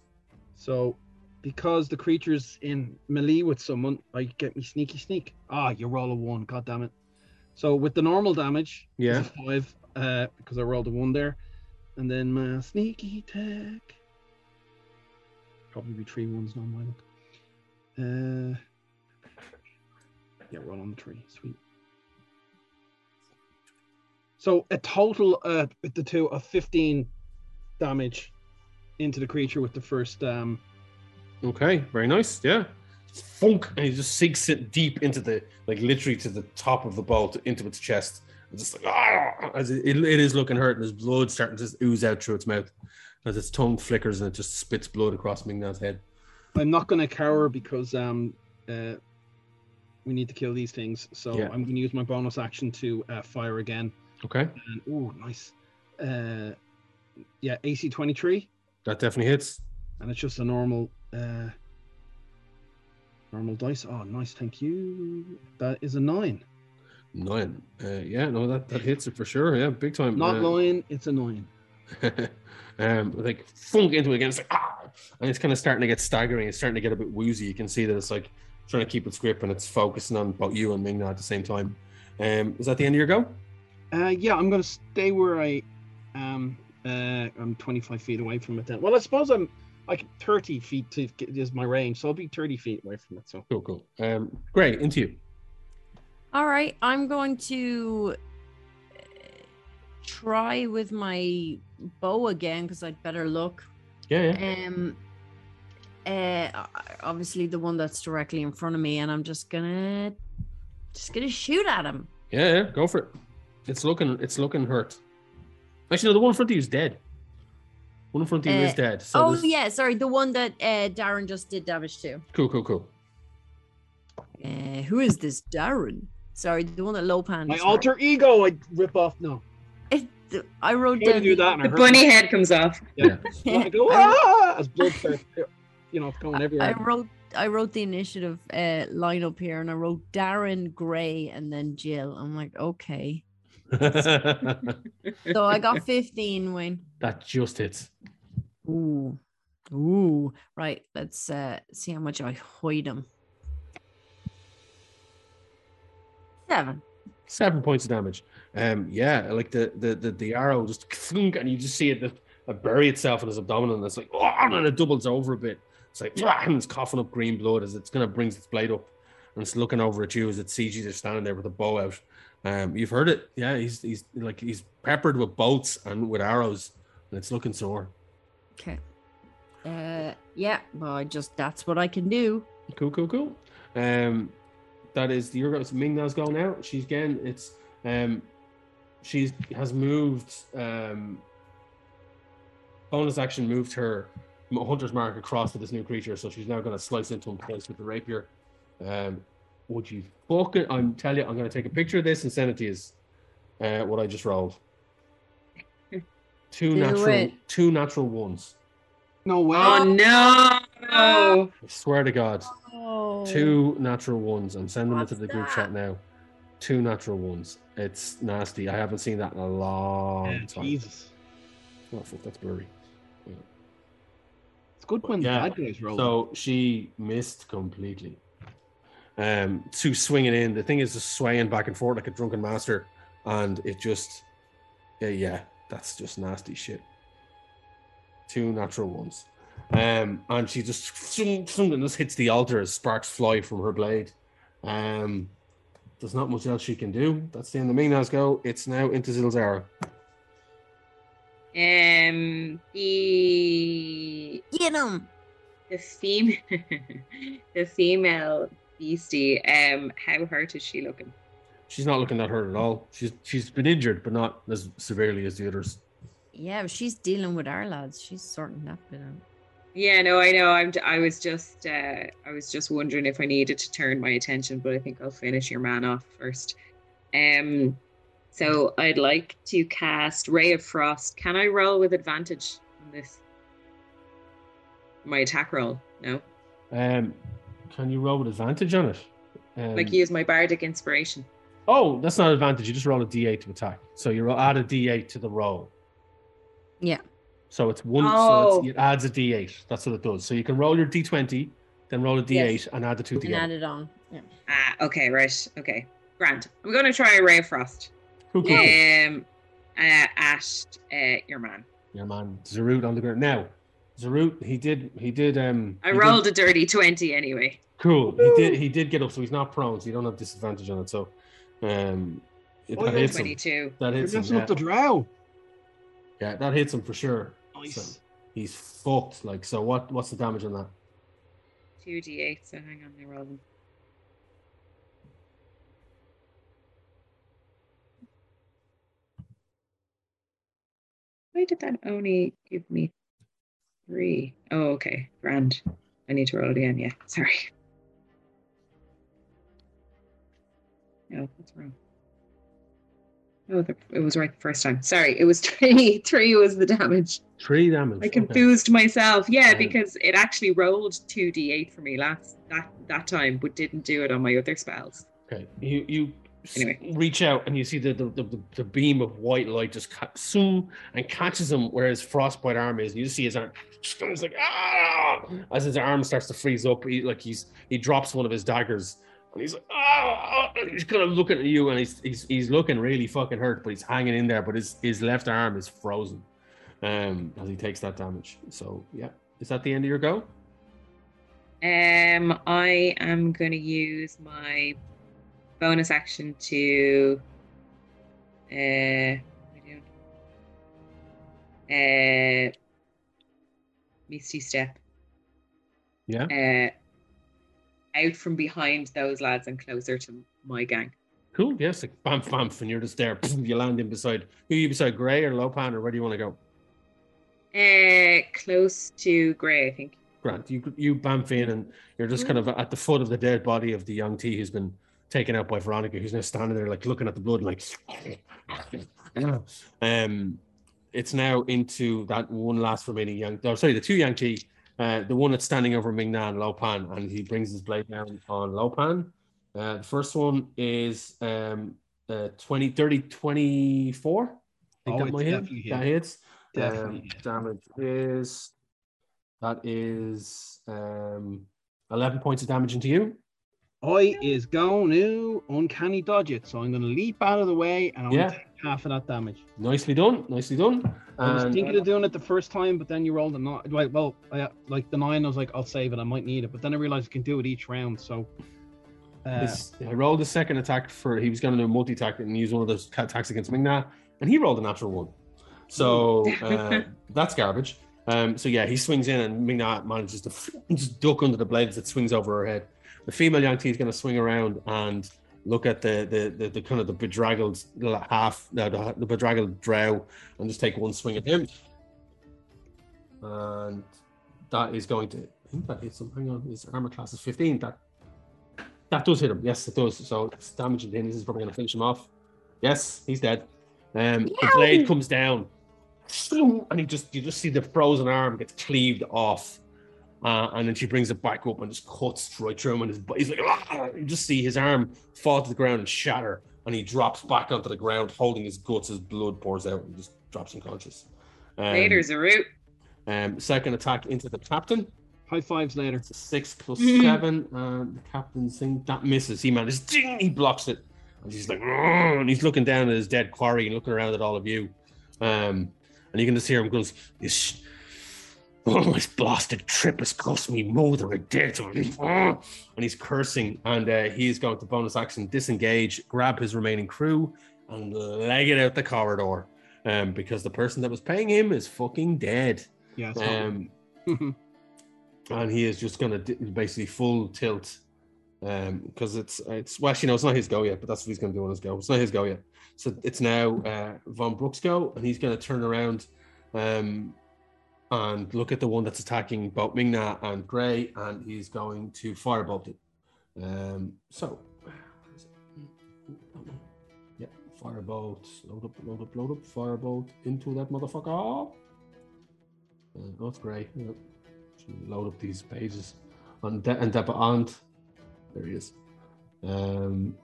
So, because the creature's in melee with someone, I get me sneaky sneak. Ah, you roll a one. God damn it. So with the normal damage, it's Yeah. a five, uh, because I rolled a one there, and then my sneaky attack. Probably be three ones non-violent. Uh, yeah, roll on the tree. Sweet. So a total uh, with the two of fifteen damage into the creature with the first um Okay, very nice. Yeah. Funk, and he just sinks it deep into the, like literally to the top of the bolt, into its chest, It's just like ah, as it, it is looking hurt, and there's blood starting to ooze out through its mouth as its tongue flickers and it just spits blood across Ming-Na's head. I'm not going to cower because um uh we need to kill these things. So Yeah. I'm going to use my bonus action to uh, fire again. Okay, And oh, nice. Uh, yeah, AC 23, that definitely hits. and it's just a normal uh normal dice. Oh, nice, thank you. That is a nine. Nine. Uh, yeah, no, that, that hits it for sure. Yeah, big time. Not uh, lying, it's a nine. (laughs) um, like funk into it again. It's like ah, and it's kind of starting to get staggering. It's starting to get a bit woozy. You can see that it's like trying to keep its grip and it's focusing on both you and Ming-Na at the same time. Um, is that the end of your go? Uh, yeah, I'm going to stay where I am. Uh, I'm 25 feet away from it then. Well, I suppose I'm like 30 feet to is my range, so I'll be 30 feet away from it. So Cool, cool. Um, great. Into you. All right, I'm going to uh, try with my bow again because I'd better look. Yeah, yeah. Um, uh, obviously the one that's directly in front of me, and I'm just gonna, just gonna shoot at him. Yeah, yeah, go for it. It's looking, it's looking hurt. Actually, no, the one in front of you is dead. One in front of you is Uh, dead. So oh there's- yeah, sorry, the one that uh, Darren just did damage to. cool, cool, cool. Uh, who is this Darren? Sorry, the one that Lopan. my is alter ego, I rip off. No, hurt. I wrote try down do the- that, I The hurt bunny head comes off. (laughs) Yeah. (laughs) I go ah, as blood starts, you know, going I wrote I wrote the initiative uh, line up here, and I wrote Darren Gray and then Jill. I'm like, okay. (laughs) So I got 15, Wayne. that just hits. Ooh, ooh. Right. Let's uh, see how much I hide him. Seven. Seven points of damage. Um, yeah, like the the the, the arrow just thunk, and you just see it the, bury itself in his abdomen, and it's like oh, and it doubles over a bit. It's like and it's coughing up green blood as it's gonna brings its blade up, and it's looking over at you as it sees you just standing there with a bow out. Um, you've heard it, yeah. He's he's like he's peppered with bolts and with arrows, and it's looking sore. Okay. Uh, yeah. Well, I just that's what I can do. Cool, cool, cool. Um, that is the Ming-Na's go now. She's again. It's um, she's has moved. Um, bonus action moved her hunter's mark across to this new creature, so she's now going to slice into him twice with the rapier. Um, would you fucking? I'm tell you, I'm going to take a picture of this and send it to you. Uh, what I just rolled. Two Do natural, it. two natural ones. No way. Oh no! I swear to God. Oh. Two natural ones. I'm sending it to the group that? chat now. Two natural ones. It's nasty. I haven't seen that in a long Yeah, time. Jesus. Oh fuck, that's blurry. It's good when Yeah, the bad guys roll. So she missed completely. Um, to swinging in. The thing is just swaying back and forth like a drunken master, and it just, yeah, yeah, that's just nasty shit. Two natural ones, um, and she just something just hits the altar as sparks fly from her blade. Um, there's not much else she can do. That's the end of Ming-Na's go. It's now into Zilzara. Um, the Get him. (laughs) the female the female beastie. Um, how hurt is she looking? She's not looking that hurt at all. She's she's been injured, but not as severely as the others. Yeah, but she's dealing with our lads. She's sorting that bit out. Yeah, no, I know. I'm. I was just. Uh, I was just wondering if I needed to turn my attention, but I think I'll finish your man off first. Um, so I'd like to cast Ray of Frost. Can I roll with advantage on this? My attack roll? No. Um, can you roll with advantage on it? Um, Like use my bardic inspiration. Oh, that's not advantage. You just roll a d8 to attack. So you roll, add a d8 to the roll. Yeah. So it's one. So Oh. it's, it adds a d8. That's what it does. So you can roll your d20, then roll a d8 Yes. and add the two And together. add it on. Yeah. Ah, okay, right. Okay, Grant. I'm going to try a Ray of Frost. Cool, cool, cool. Um, uh, at uh, your man. Yeah, man. Zarut on the ground. Now, Zarut, he did, he did, um, I he did- rolled a dirty twenty anyway. cool. He did, he did get up, so he's not prone, so you don't have disadvantage on it. So, um, it, Oh, that yeah, hits him. Twenty-two. That You're hits him. messing Yeah. the drow. yeah, that hits him for sure. Nice. So he's fucked. Like, so what? What's the damage on that? Two d8. So hang on, I roll them. Why did that only give me three? Oh, okay. Grand. I need to roll it again. Yeah, sorry. No, that's wrong. Oh, the, it was right the first time. Sorry, it was (laughs) three. Three was the damage. Three damage. I okay. confused myself. Yeah, Um, because it actually rolled two d8 for me last that that time, but didn't do it on my other spells. Okay, you you Anyway. reach out and you see the the, the, the- the beam of white light just ca- zoom and catches him where his frostbite arm is. And you see his arm. He's like ah! As his arm starts to freeze up, he like he's he drops one of his daggers and he's like ah! And He's kind of looking at you and he's he's he's looking really fucking hurt, but he's hanging in there. But his his left arm is frozen, um, as he takes that damage. So yeah, is that the end of your go? Um, I am going to use my bonus action to. Uh, Uh, Misty Step. Yeah. Uh, out from behind those lads and closer to my gang. Cool. Yes. Like bamf bamf, and you're just there. You land in beside. Who you beside? Gray or Lopan, or where do you want to go? Uh, close to Grey, I think. Grant, you you bamf in, and you're just kind of at the foot of the dead body of the Yuan-ti who's been taken out by Veronica, who's now standing there like looking at the blood, like. (laughs) um, it's now into that one last remaining young. No, sorry, the two Yuan-ti. Uh, the one that's standing over Ming-Na and Lopan, and he brings his blade down on Lopan. Uh, the first one is um, uh, 20, 30, 24. I think Oh, that might hit. definitely That hits. Definitely. Um, damage is that is um 11 points of damage into you. I is going to uncanny dodge it, so I'm going to leap out of the way and I'm Yeah. going to take half of that damage. Nicely done. Nicely done. I was thinking of doing it the first time, but then you rolled a nine. Like, well, I, like the nine, I was like, I'll save it. I might need it, but then I realized I can do it each round. So, uh, this- I rolled a second attack for he was going to do a multi attack and use one of those attacks against Ming-Na, and he rolled a natural one. So uh, (laughs) that's garbage. Um, so yeah, he swings in and Ming-Na manages to just duck under the blade that swings over her head. The female Yang is going to swing around and look at the the, the, the kind of the bedraggled half, no, the, the bedraggled drow, and just take one swing at him. And that is going to. I think that hits him. Hang on, his armor class is 15. That that does hit him. Yes, it does. So it's damaging to him. This is probably going to finish him off. Yes, he's dead. Um, the blade comes down, and he just you just see the frozen arm gets cleaved off, uh, and then she brings it back up and just cuts right through him, and his bo- he's like, "Ah!" you just see his arm fall to the ground and shatter, and he drops back onto the ground, holding his guts as blood pours out, and just drops unconscious. Um, a root. um, second attack into the captain. high fives later. It's a six plus Mhm. seven, and the captain's thing that misses. He manages, ding, he blocks it, and he's like, and he's looking down at his dead quarry and looking around at all of you. Um, and you can just hear him goes, "This, oh, this blasted trip has cost me more than a debt." (laughs) And he's cursing, and uh, he is going to bonus action disengage, grab his remaining crew, and leg it out the corridor. Um, because the person that was paying him is fucking dead. Yeah. Um, (laughs) and he is just going to basically full tilt because it's it's well actually no it's not his go yet but that's what he's going to do on his go it's not his go yet so it's now uh, von Breck's go and he's going to turn around um, and look at the one that's attacking both Ming-Na and Gray and he's going to firebolt it um, so yeah firebolt load up load up load up firebolt into that motherfucker uh, oh, it's Gray yeah. Load up these pages And de- and Deppa and there he is. Um,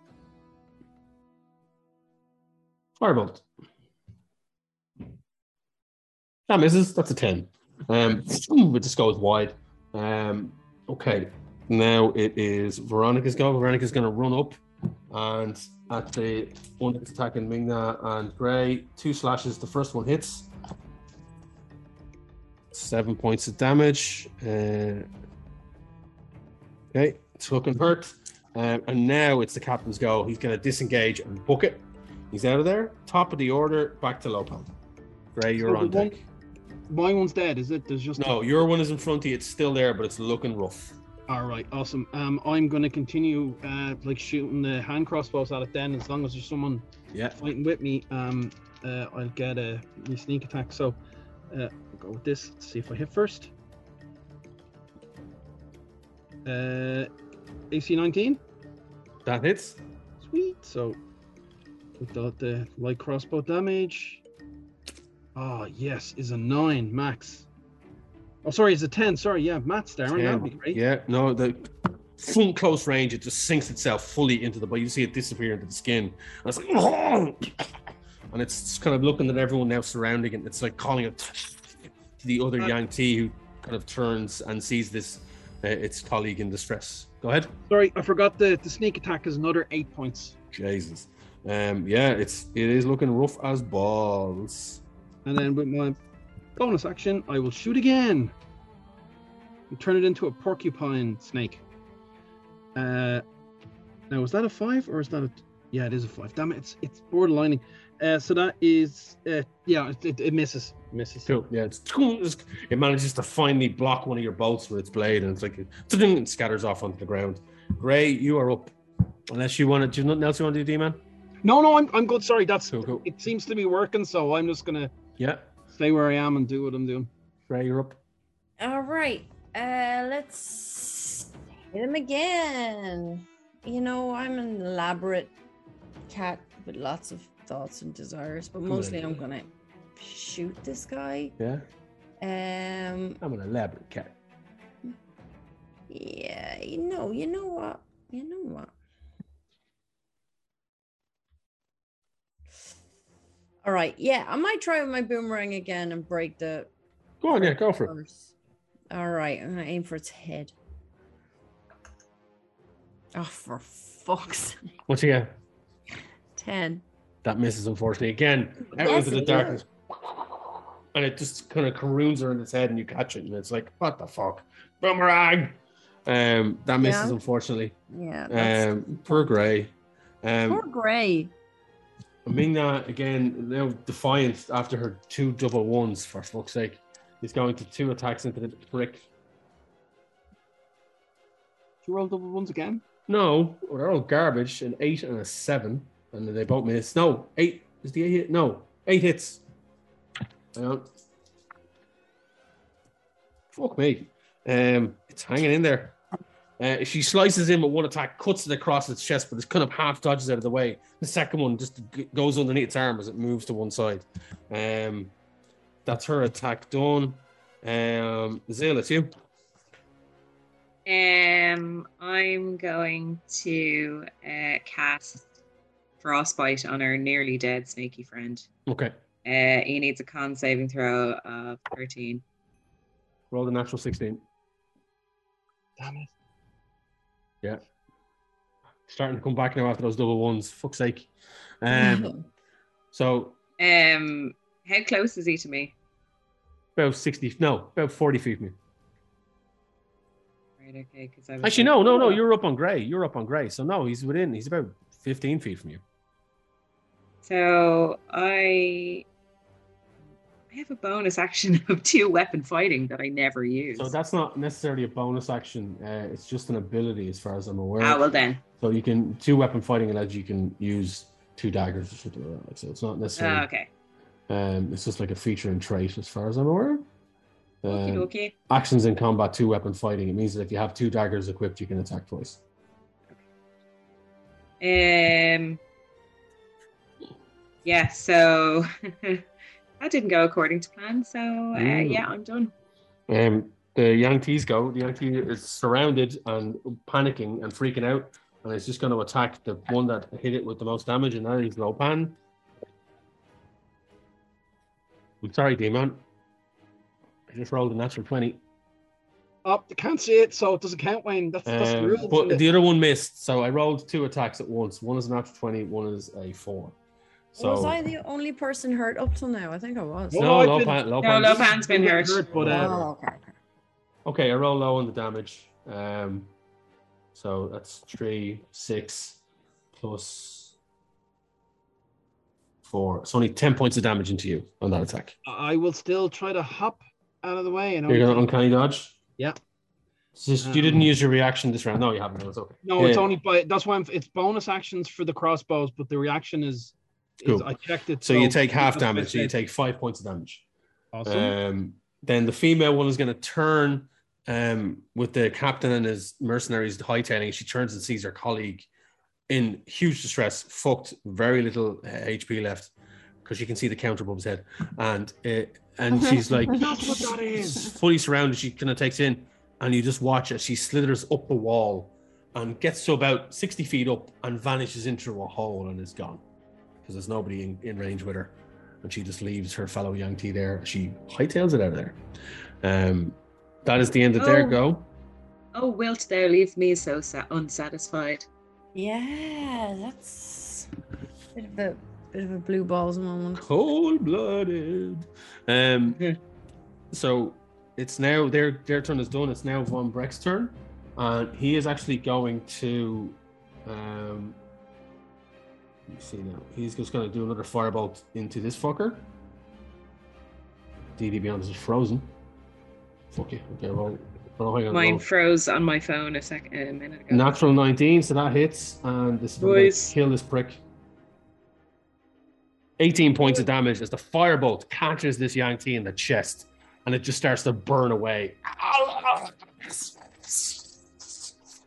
Firebolt. That misses. That's a ten. Um, (clears throat) it just goes wide. Um, okay. Now it is Veronica's go. Veronica's going to run up and at the one that's attacking Ming-Na and Gray, two slashes. The first one hits. Seven points of damage. Uh, okay, it's looking hurt. Um, and now it's the captain's go. He's going to disengage and book it. He's out of there. Top of the order, back to Lopan. Gray, you're So on the one- deck. My one's dead, is it? There's just No, your one is in front of you. It's still there, but it's looking rough. All right, awesome. Um, I'm going to continue uh, like shooting the hand crossbows at it then, as long as there's someone Yeah. fighting with me. Um, uh, I'll get a my sneak attack. So uh, I'll go with this. Let's see if I hit first. Uh, AC 19. That hits. Sweet. So without the light crossbow damage. Ah, yes, is a nine max. Oh, sorry, it's a ten. Sorry, yeah, Matt's Darren. That'd be great. Yeah, no, the full close range, it just sinks itself fully into the body. You see it disappear into the skin. And it's like, (clears throat) and it's kind of looking at everyone now surrounding it. It's like calling it to the other Right. Yuan-ti who kind of turns and sees this, uh, its colleague in distress. Go ahead. Sorry, I forgot the the sneak attack is another eight points. Jesus. Um, yeah, it's it is looking rough as balls. And then with my bonus action, I will shoot again. And turn it into a porcupine snake. Uh, now is that a five or is that a? Yeah, it is a five. Damn it, it's it's borderlining. Uh, so that is uh, yeah, it, it, it misses, misses. Cool. Yeah, it's, it manages to finally block one of your bolts with its blade, and it's like it scatters off onto the ground. Gray, you are up. Unless you want to, do you nothing else you want to do, D-man? No, no, I'm I'm good. Sorry, that's Cool, cool. it. Seems to be working, so I'm just gonna Yeah, stay where I am and do what I'm doing. Gray, you're up. All right. Uh, let's hit him again. You know, I'm an elaborate cat with lots of thoughts and desires, but mostly I'm gonna shoot this guy. Yeah, Um, I'm an elaborate cat. yeah, you know, you know what, you know what. All right, yeah, I might try with my boomerang again and break the Go on, yeah, go for it. All right, I'm gonna aim for its head. Oh, for fuck's sake. he again, 10. that misses unfortunately again out into the darkness, and it just kind of caroons around its head, and you catch it, and it's like, what the fuck, boomerang. Um, that misses Yeah. unfortunately. Yeah. Um, poor Gray. Um, poor Gray. Ming-Na again now defiant after her two double ones for fuck's sake. He's going to two attacks into the brick. Did you roll double ones again? No, they're all garbage. An eight and a seven, and they both miss. No, eight is the eight hit. No, eight hits. Hang on. Fuck me. Um, it's hanging in there. Uh, she slices in with one attack, cuts it across its chest, but it's kind of half dodges out of the way. The second one just g- goes underneath its arm as it moves to one side. Um, that's her attack done. Um, Zil, it's you. Um, I'm going to uh, cast frostbite on our nearly dead snaky friend. Okay. Uh, he needs a con saving throw of 13. Roll the natural 16. Damn it. Starting to come back now after those double ones. Fuck's sake. Um, (laughs) so Um, how close is he to me? about sixty, no, about forty feet from you. Right, okay, because I was Actually, like, no, no, no. You're up on Gray. You're up on Gray. So no, he's within. He's about fifteen feet from you. So I, I have a bonus action (laughs) of two weapon fighting that I never use. So that's not necessarily a bonus action. Uh, it's just an ability, as far as I'm aware. ah, well then. So you can two weapon fighting allows you can use two daggers or something like that. So it's not necessarily. Ah, okay. Um, it's just like a feature and trait, as far as I'm aware. Um, dokie. actions in combat, two weapon fighting. It means that if you have two daggers equipped, you can attack twice. Um. Yeah. So (laughs) that didn't go according to plan. So uh, Mm. yeah, I'm done. Um, the Yankees go. The Yuan-ti is surrounded and panicking and freaking out, and it's just going to attack the one that hit it with the most damage, and that is Lopan. I'm sorry, D-Man. I just rolled a natural 20. Oh, I can't see it, so it doesn't count, Wayne. That's, that's the Um, rules. but the other one missed, so I rolled two attacks at once. One is a natural 20, one is a 4. So, was I the only person hurt up till now? I think I was. No, no, I've been- Lopan, No, Lopan- Lopan's been hurt. but uh, Oh, okay. okay. Okay, I roll low on the damage. Um, so that's three, six, plus four. It's only ten points of damage into you on that attack. I will still try to hop out of the way. And You're only- gonna uncanny dodge. Yeah. It's just, you didn't use your reaction this round. No, you haven't. No, it's okay. No, it's only by that's why I'm, it's bonus actions for the crossbows, but the reaction is Cool. I checked it. So you take half damage. So you take five points of damage. Awesome. Um, then the female one is going to turn um, with the captain and his mercenaries hightailing. She turns and sees her colleague in huge distress, fucked, very little uh, HP left because you can see the counter above his head, and it, and (laughs) she's like, That's what that is. fully surrounded. She kind of takes in, and you just watch as she slithers up the wall and gets to about 60 feet up and vanishes into a hole and is gone because there's nobody in, in range with her. And she just leaves her fellow Yuan-ti there. She hightails it out of there. Um, that is the end of their Oh. go. Oh, wilt thou leave me so sa- unsatisfied? Yeah, that's a bit of a bit of a blue balls moment. Cold blooded. Um, so it's now their their turn is done. It's now Von Breck's turn, and he is actually going to. Um, me see now. He's just going to do another firebolt into this fucker. DD Beyond is frozen. Fuck you. Okay, well, oh, hang on, Mine roll. froze on my phone a second, a minute ago. Natural 19, so that hits, and this is kill this prick. 18 points of damage as the firebolt catches this Yuan-ti in the chest, and it just starts to burn away.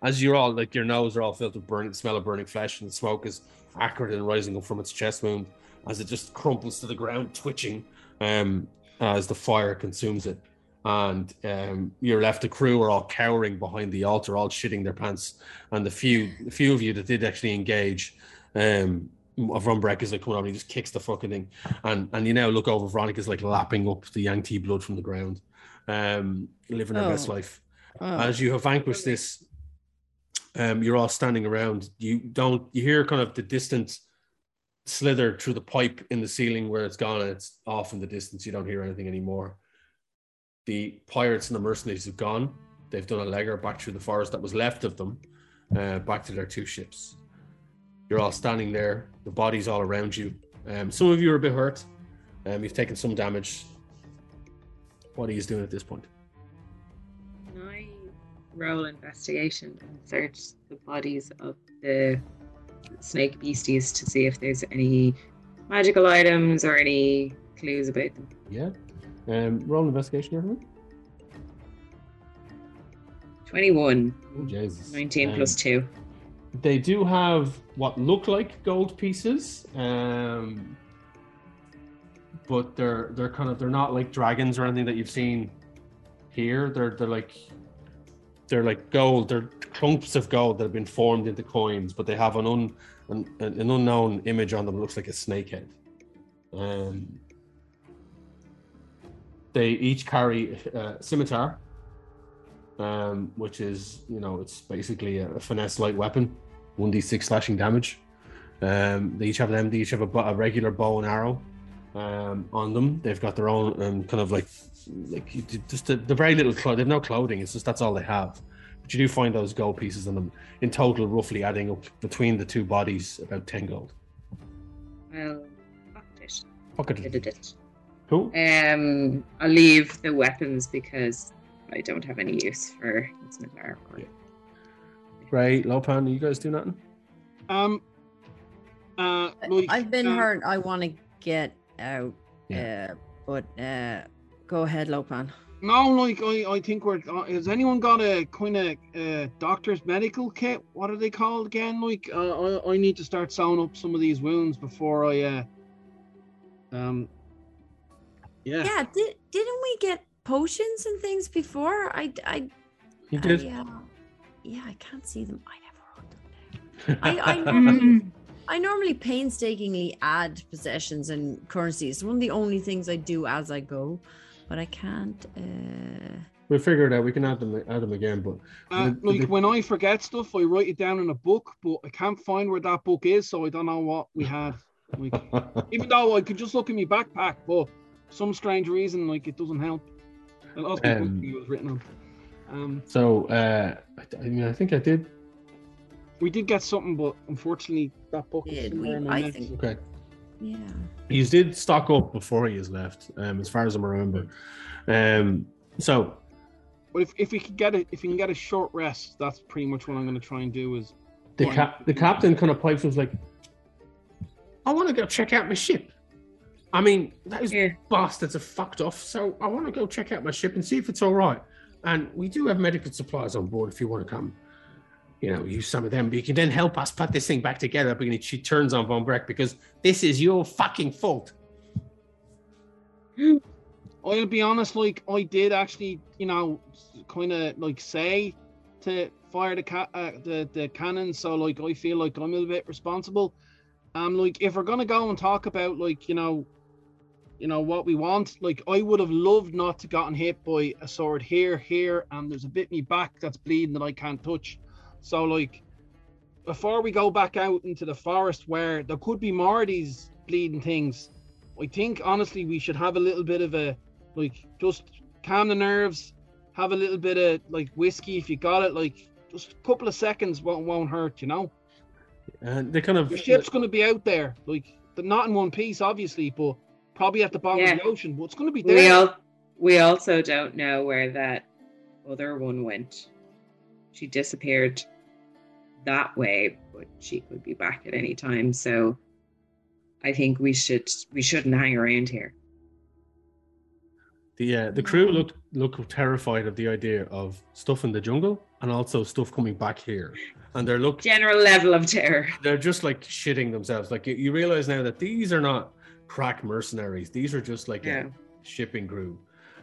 As you're all like your nose are all filled with burning smell of burning flesh, and the smoke is acrid and rising up from its chest wound as it just crumples to the ground, twitching um, as the fire consumes it. And um, you're left, the crew are all cowering behind the altar, all shitting their pants. And the few, the few of you that did actually engage, um, Von Breck is like coming over, and he just kicks the fucking thing. And and you now look over, Veronica's like lapping up the Yuan-ti blood from the ground, um, living her best Oh. life. Oh. As you have vanquished this, um, you're all standing around. You don't, you hear kind of the distant slither through the pipe in the ceiling where it's gone and it's off in the distance. You don't hear anything anymore. The pirates and the mercenaries have gone. They've done a legger back through the forest that was left of them, uh, back to their two ships. You're all standing there, the bodies all around you. Um, some of you are a bit hurt. Um, you've taken some damage. What are you doing at this point? Roll investigation and search the bodies of the snake beasties to see if there's any magical items or any clues about them? Yeah. Um, roll investigation, everyone. 21, Oh, Jesus. 19 Um, plus 2. They do have what look like gold pieces, um, but they're they're kind of they're not like dragons or anything that you've seen here. They're they're like they're like gold. They're clumps of gold that have been formed into coins, but they have an un an, an unknown image on them. that looks like a snake head. Um, they each carry a scimitar, um, which is you know it's basically a, a finesse light weapon, one d six slashing damage. Um, they each have them. They each have a, a regular bow and arrow um, on them. They've got their own um, kind of like like you- just the, the very little clothing. They've no clothing. It's just that's all they have. But you do find those gold pieces on them in total, roughly adding up between the two bodies about ten gold. Well, fuck it. Fuck Did it. it. Cool. Um, I'll leave the weapons because I don't have any use for scimitar. Or... Yeah. Ray, Lopan, you guys do nothing? Um. Uh, like, I've been um, hurt. I want to get out. Yeah. Uh, but uh, go ahead, Lopan. No, like I, I think we're. Uh, has anyone got a kind of uh, doctor's medical kit? What are they called again? Like, uh, I, I need to start sewing up some of these wounds before I. Uh, um. Yeah. Yeah, did, didn't we get potions and things before? I, I, You I, did. uh, yeah, I can't see them. I never wrote them down. (laughs) I, I, (laughs) normally, I normally painstakingly add possessions and currencies. It's one of the only things I do as I go, but I can't. Uh... We'll figure it out. We can add them add them again, but Uh, the- like the- when I forget stuff, I write it down in a book, but I can't find where that book is, so I don't know what we had. Like, (laughs) even though I could just look in my backpack, but some strange reason, like it doesn't help. And also, the book Um, it was written on. Um, so uh, I, I mean, I think I did. we did get something, but unfortunately, that book is Did we? somewhere I think- Okay. Yeah. He did stock up before he has left, um, as far as I remember. Um, so But if, if we could get it, if we can get a short rest, that's pretty much what I'm going to try and do. Is the cap, the captain kind of pipes was like, I want to go check out my ship. I mean, those Yeah. bastards are fucked off. So I want to go check out my ship and see if it's all right. And we do have medical supplies on board if you want to come, you know, use some of them. But you can then help us put this thing back together. But she turns on Von Breck because this is your fucking fault. I'll be honest, like I did actually, you know, kind of like say to fire the ca- uh, the the cannon. So like I feel like I'm a little bit responsible. Um, like if we're gonna go and talk about like you know, you know what we want, like I would have loved not to gotten hit by a sword here, here, and there's a bit me back that's bleeding that I can't touch. So like, before we go back out into the forest where there could be more of these bleeding things, I think honestly we should have a little bit of a like just calm the nerves, have a little bit of like whiskey if you got it, like just a couple of seconds won't won't hurt, you know. And they kind of Your ship's gonna be out there, like they're not in one piece, obviously, but probably at the bottom Yeah. of the ocean, but it's gonna be We there. all we also don't know where that other one went. She disappeared that way, but she could be back at any time. So I think we should we shouldn't hang around here. the uh, the crew look look terrified of the idea of stuff in the jungle and also stuff coming back here. And they're look General level of terror. they're just like shitting themselves. Like you, you realize now that these are not crack mercenaries. These are just like Yeah. a shipping crew.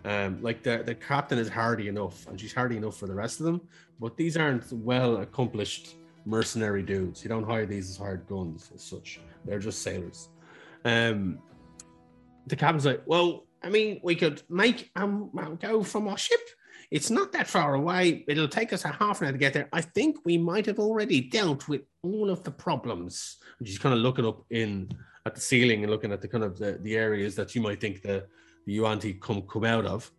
Um, like the the captain is hardy enough, and she's hardy enough for the rest of them. But these aren't well accomplished mercenary dudes. You don't hire these as hired guns as such. They're just sailors. Um, the captain's like, well, I mean, we could make um go from our ship. It's not that far away. It'll take us a half an hour to get there. I think we might have already dealt with all of the problems. And she's kind of looking up in at the ceiling and looking at the kind of the, the areas that you might think the the Yuan-ti come come out of.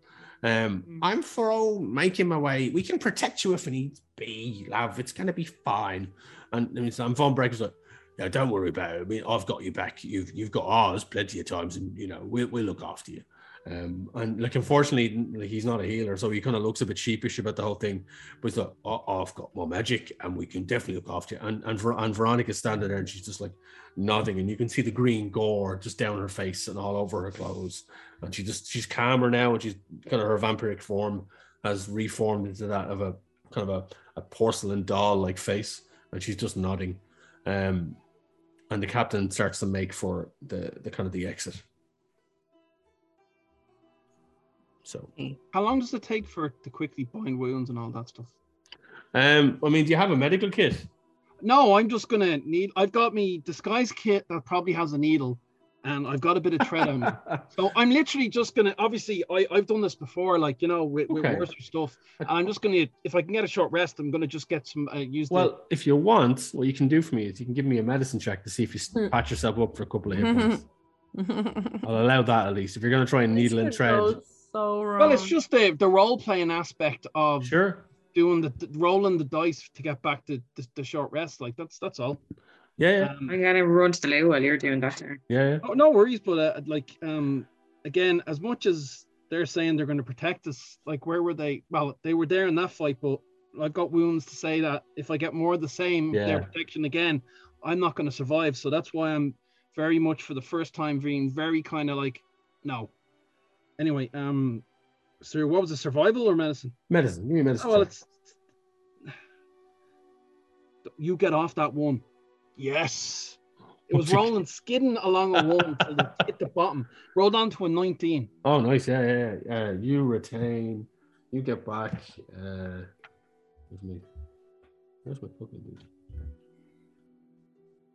Um, Mm. I'm for all making my way. We can protect you if it needs be, love. It's gonna be fine. And I mean, so I'm Von Breck's like, yeah, don't worry about it. I mean, I've got you back. You've you've got ours plenty of times, and you know we'll we'll look after you. Um, and like unfortunately, like, he's not a healer, so he kind of looks a bit sheepish about the whole thing. But he's like, oh, I've got more magic, and we can definitely look after you. And and, Ver- and Veronica's standing there, and she's just like nodding, and you can see the green gore just down her face and all over her clothes. And she just she's calmer now, and she's kind of her vampiric form has reformed into that of a kind of a, a porcelain doll like face, and she's just nodding. Um, and the captain starts to make for the the kind of the exit. So, How long does it take for to quickly bind wounds and all that stuff? um, I mean, do you have a medical kit? No, I'm just gonna need. I've got me disguise kit that probably has a needle, and I've got a bit of tread on me. (laughs) So I'm literally just gonna. Obviously, I I've done this before, like you know, with, with Okay. worse stuff. And I'm just gonna. If I can get a short rest, I'm gonna just get some. Uh, use the. Well, if you want, what you can do for me is you can give me a medicine check to see if you Hmm. patch yourself up for a couple of hit points. (laughs) I'll allow that at least. If you're going to try and needle and tread, So wrong. Well, it's just the the role playing aspect of sure. doing the, the rolling the dice to get back to the, the short rest. Like that's that's all. Yeah, yeah, Um, I'm gonna run to the loo while you're doing that there. yeah, yeah. Oh, no worries, but uh, like um again, as much as they're saying they're going to protect us, like where were they? Well, they were there in that fight, but I've got wounds to say that if I get more of the same Yeah. their protection again, I'm not going to survive. So that's why I'm very much for the first time being very kind of like no. Anyway, um, so what was it, survival or medicine? Medicine. Give me medicine. Oh, well, check. it's (sighs) you get off that one. Yes. It was rolling, skidding along a one until it hit the bottom. Rolled on to a 19. Oh, nice. Yeah, yeah, yeah. You retain. You get back. Uh, where's me? Where's my fucking dude?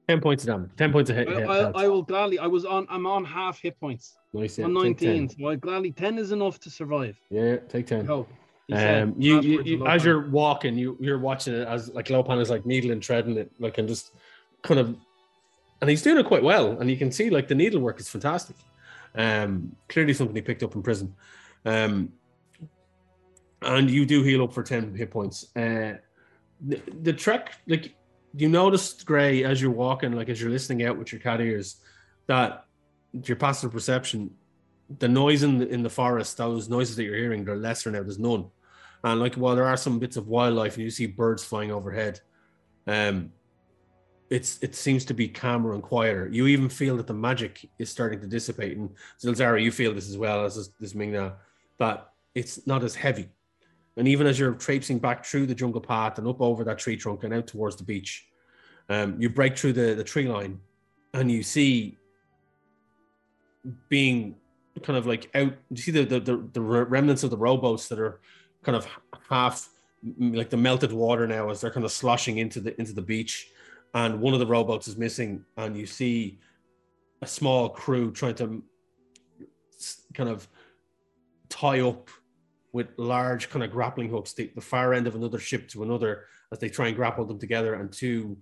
Ten points of damage. Ten points of hit. I, hit I. I will gladly. I was on. I'm on half hit points. nice. Yeah, on take 19. 10. So I gladly 10 is enough to survive. Yeah, take ten. hope. Um, you, you, you as you're walking, you you're watching it as like Lopan is like needling, treading it, like and just kind of, and he's doing it quite well, and you can see like the needlework is fantastic. Um, clearly something he picked up in prison. Um, and you do heal up for ten hit points. Uh, the, the trek, like you noticed, Gray, as you're walking, like as you're listening out with your cat ears, that your passive perception the noise in the, in the forest, those noises that you're hearing, they're lesser now. There's none. And like while there are some bits of wildlife and you see birds flying overhead, um, it's it seems to be calmer and quieter. You even feel that the magic is starting to dissipate. And Zilzara, you feel this as well as this, Ming-Na, that it's not as heavy. And even as you're traipsing back through the jungle path and up over that tree trunk and out towards the beach, um, you break through the, the tree line and you see being kind of like out. You see the, the, the, the remnants of the rowboats that are kind of half like the melted water now as they're kind of sloshing into the into the beach and one of the robots is missing, and you see a small crew trying to kind of tie up with large kind of grappling hooks. The, the far end of another ship to another as they try and grapple them together and two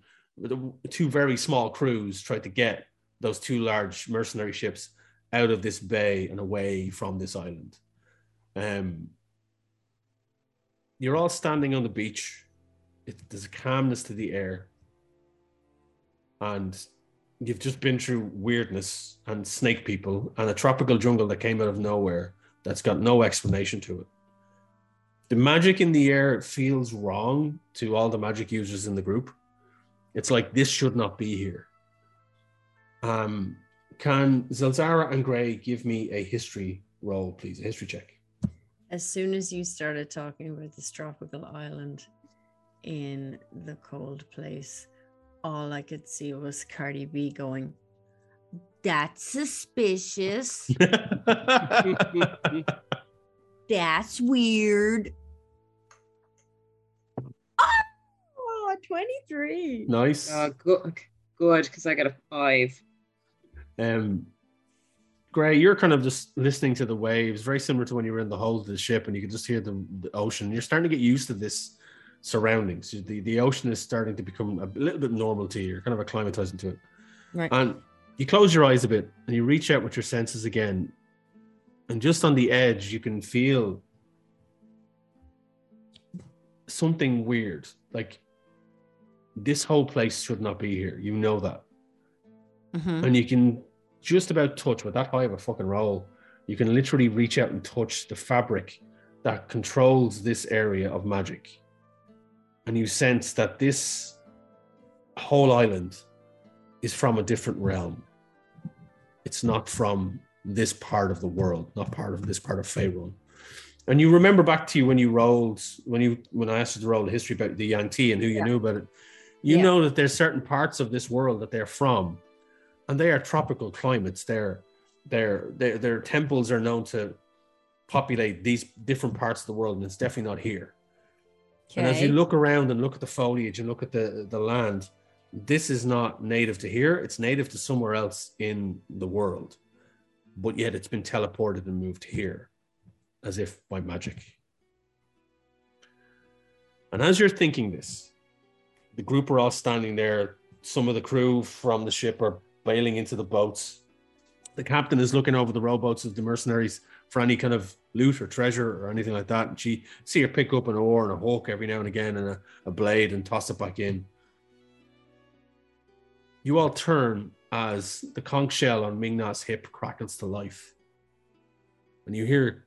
two very small crews try to get those two large mercenary ships out of this bay and away from this island. Um you're all standing on the beach. It, there's a calmness to the air and you've just been through weirdness and snake people and a tropical jungle that came out of nowhere that's got no explanation to it. The magic in the air feels wrong to all the magic users in the group. It's like this should not be here. Um, can Zilzara and Gray give me a history roll, please? A history check. As soon as you started talking about this tropical island in the cold place, all I could see was Cardi B going, That's suspicious. That's weird. Oh, 23. Nice. Uh, good, good, because I got a five. Um, Gray, you're kind of just listening to the waves, very similar to when you were in the hold of the ship and you could just hear the, the ocean. You're starting to get used to this surroundings. The the ocean is starting to become a little bit normal to you. You're kind of acclimatizing to it. Right. And you close your eyes a bit and you reach out with your senses again. And just on the edge, you can feel something weird. Like this whole place should not be here. You know that. Mhm. And you can just about touch with that high of a fucking roll. You can literally reach out and touch the fabric that controls this area of magic and you sense that this whole island is from a different realm. It's not from this part of the world, not part of this part of Faerun. And you remember back to you when you rolled when you when I asked you to roll the history about the Yuan-ti and who you Yeah. knew about it. You Yeah. know that there's certain parts of this world that they're from, and they are tropical climates. Their their their their temples are known to populate these different parts of the world, and it's definitely not here. And as you look around and look at the foliage and look at the, the land, this is not native to here. It's native to somewhere else in the world. But yet it's been teleported and moved here as if by magic. And as you're thinking this, the group are all standing there. Some of the crew from the ship are bailing into the boats. The captain is looking over the rowboats of the mercenaries for any kind of loot or treasure or anything like that. And she see her pick up an oar and a hook every now and again and a, a blade and toss it back in. You all turn as the conch shell on Ming-Na's hip crackles to life. And you hear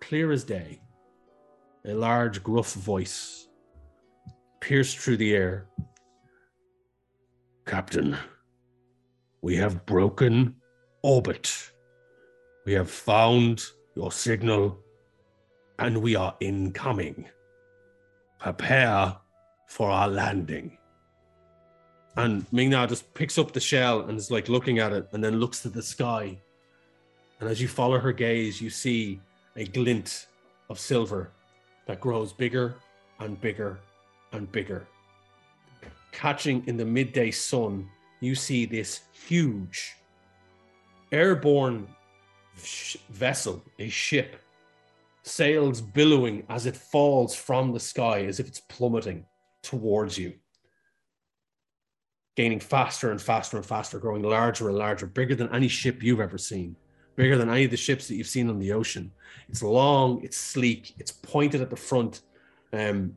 clear as day a large gruff voice pierce through the air. Captain, we have broken orbit. We have found your signal and we are incoming. Prepare for our landing. And Ming-Na just picks up the shell and is like looking at it and then looks to the sky. And as you follow her gaze, you see a glint of silver that grows bigger and bigger and bigger. Catching in the midday sun, you see this huge airborne vessel, a ship, sails billowing as it falls from the sky as if it's plummeting towards you. Gaining faster and faster and faster, growing larger and larger, bigger than any ship you've ever seen, bigger than any of the ships that you've seen on the ocean. It's long, it's sleek, it's pointed at the front. Um,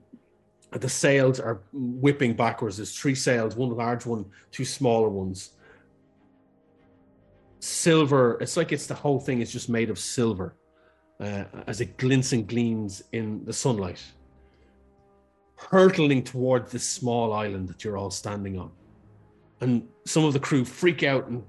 the sails are whipping backwards. There's three sails, one large one, two smaller ones. Silver, it's like it's the whole thing is just made of silver uh, as it glints and gleams in the sunlight, hurtling toward this small island that you're all standing on. and some of the crew freak out and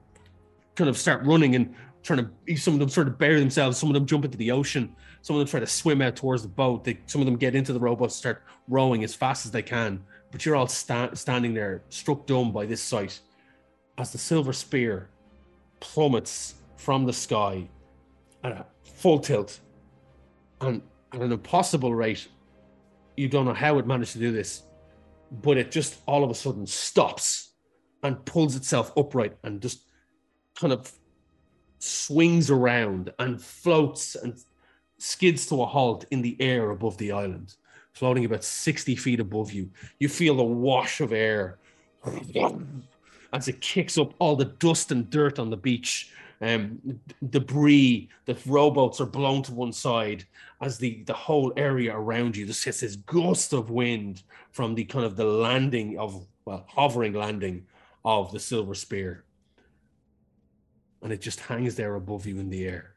kind of start running and trying to. Some of them sort of bury themselves. Some of them jump into the ocean. Some of them try to swim out towards the boat. They, some of them get into the rowboat, start rowing as fast as they can. But you're all sta- standing there, struck dumb by this sight, as the silver spear plummets from the sky at a full tilt and at an impossible rate. You don't know how it managed to do this, but it just all of a sudden stops and pulls itself upright and just kind of swings around and floats and skids to a halt in the air above the island, floating about 60 feet above you. You feel the wash of air as it kicks up all the dust and dirt on the beach. Um, debris, the rowboats are blown to one side as the, the whole area around you just gets this gust of wind from the kind of the landing of, well, hovering landing of the silver spear. And it just hangs there above you in the air.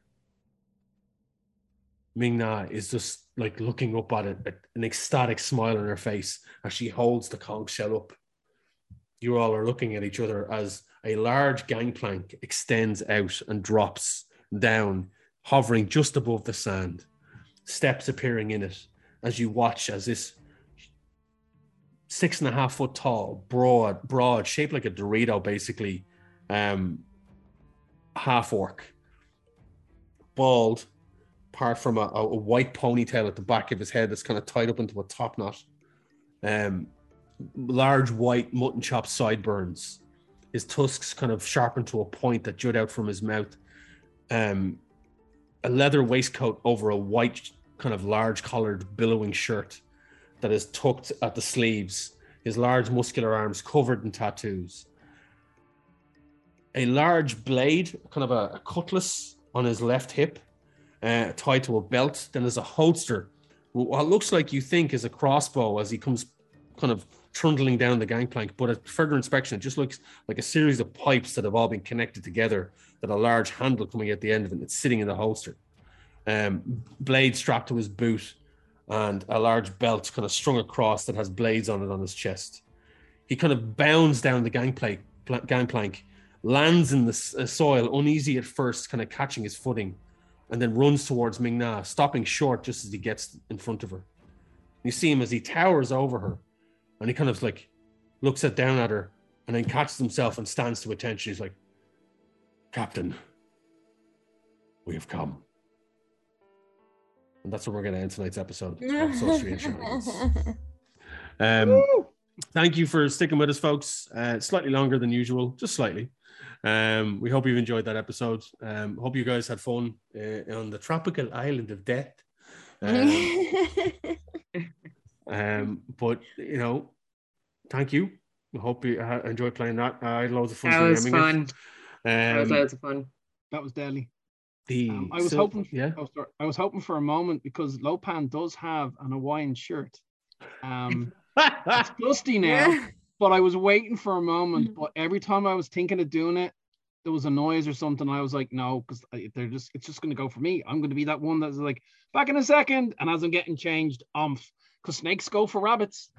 Ming Na is just like looking up at it, an ecstatic smile on her face as she holds the conch shell up. You all are looking at each other as a large gangplank extends out and drops down, hovering just above the sand, steps appearing in it as you watch as this six and a half foot tall, broad, broad, shaped like a Dorito, basically, um, half orc, bald, apart from a, a, white ponytail at the back of his head that's kind of tied up into a top knot. Um, large white mutton chop sideburns, his tusks kind of sharpened to a point that jut out from his mouth. Um, a leather waistcoat over a white, kind of large collared, billowing shirt that is tucked at the sleeves. His large, muscular arms covered in tattoos. A large blade, kind of a, a cutlass on his left hip, uh, tied to a belt. Then there's a holster, what looks like you think is a crossbow as he comes kind of trundling down the gangplank. But at further inspection, it just looks like a series of pipes that have all been connected together, that a large handle coming at the end of it. It's sitting in the holster. Um, blade strapped to his boot, and a large belt kind of strung across that has blades on it on his chest. He kind of bounds down the gangplank, gangplank lands in the uh, soil, uneasy at first, kind of catching his footing, and then runs towards Ming Na, stopping short just as he gets in front of her. You see him as he towers over her, and he kind of like looks at down at her and then catches himself and stands to attention. He's like, Captain, we have come. And that's where we're going to end tonight's episode. (laughs) um, thank you for sticking with us, folks. Uh, slightly longer than usual, just slightly. Um, we hope you've enjoyed that episode. Um, hope you guys had fun uh, on the tropical island of death. (laughs) Um, um, but you know, thank you. I hope you uh, enjoy playing that. I had loads of fun. That was fun. Um, that was loads of fun. That was deadly. The um, I was so, hoping. Yeah. Oh, sorry. I was hoping for a moment because Lopan does have an Hawaiian shirt. Um, it's (laughs) dusty now, Yeah. but I was waiting for a moment. But every time I was thinking of doing it, there was a noise or something. I was like, no, because they're just. It's just going to go for me. I'm going to be that one that's like back in a second. And as I'm getting changed, umph, because snakes go for rabbits.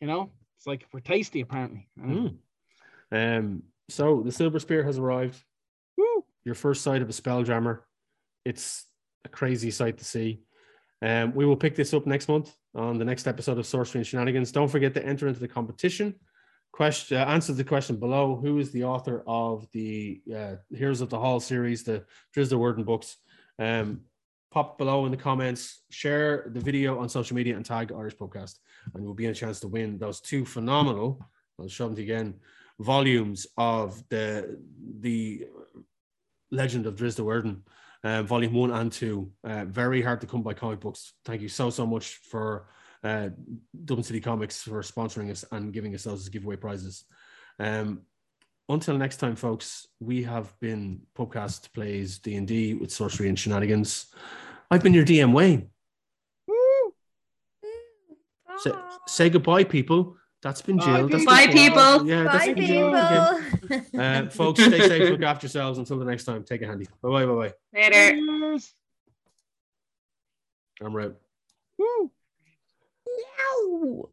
You know, it's like we're tasty apparently. Mm. Um, so the silver spear has arrived. Woo! Your first sight of a spelljammer. It's a crazy sight to see. Um, we will pick this up next month on the next episode of Sorcery and Shenanigans. Don't forget to enter into the competition. Question, uh, answer the question below. Who is the author of the uh, Heroes of the Hall series, the Drizzt Do'Urden books? Um, pop below in the comments, share the video on social media, and tag Irish Podcast, and we'll be in a chance to win those two phenomenal. I'll show them to you again. Volumes of the the Legend of Drizzt Do'Urden, uh, volume one and two. Uh, very hard to come by comic books. Thank you so so much for uh, Dublin City Comics for sponsoring us and giving us those giveaway prizes. Um, until next time, folks, we have been Podcast Plays D and D with Sorcery and Shenanigans. I've been your DM Wayne. Woo! Say, say goodbye, people. That's been Bye, Jill. That's Bye, been- people. Yeah, that's Bye, been Jill people. Uh, folks, stay safe. Look after yourselves. Until the next time, take it handy. Bye bye. Bye bye. Later. Cheers. I'm out. Woo! Meow.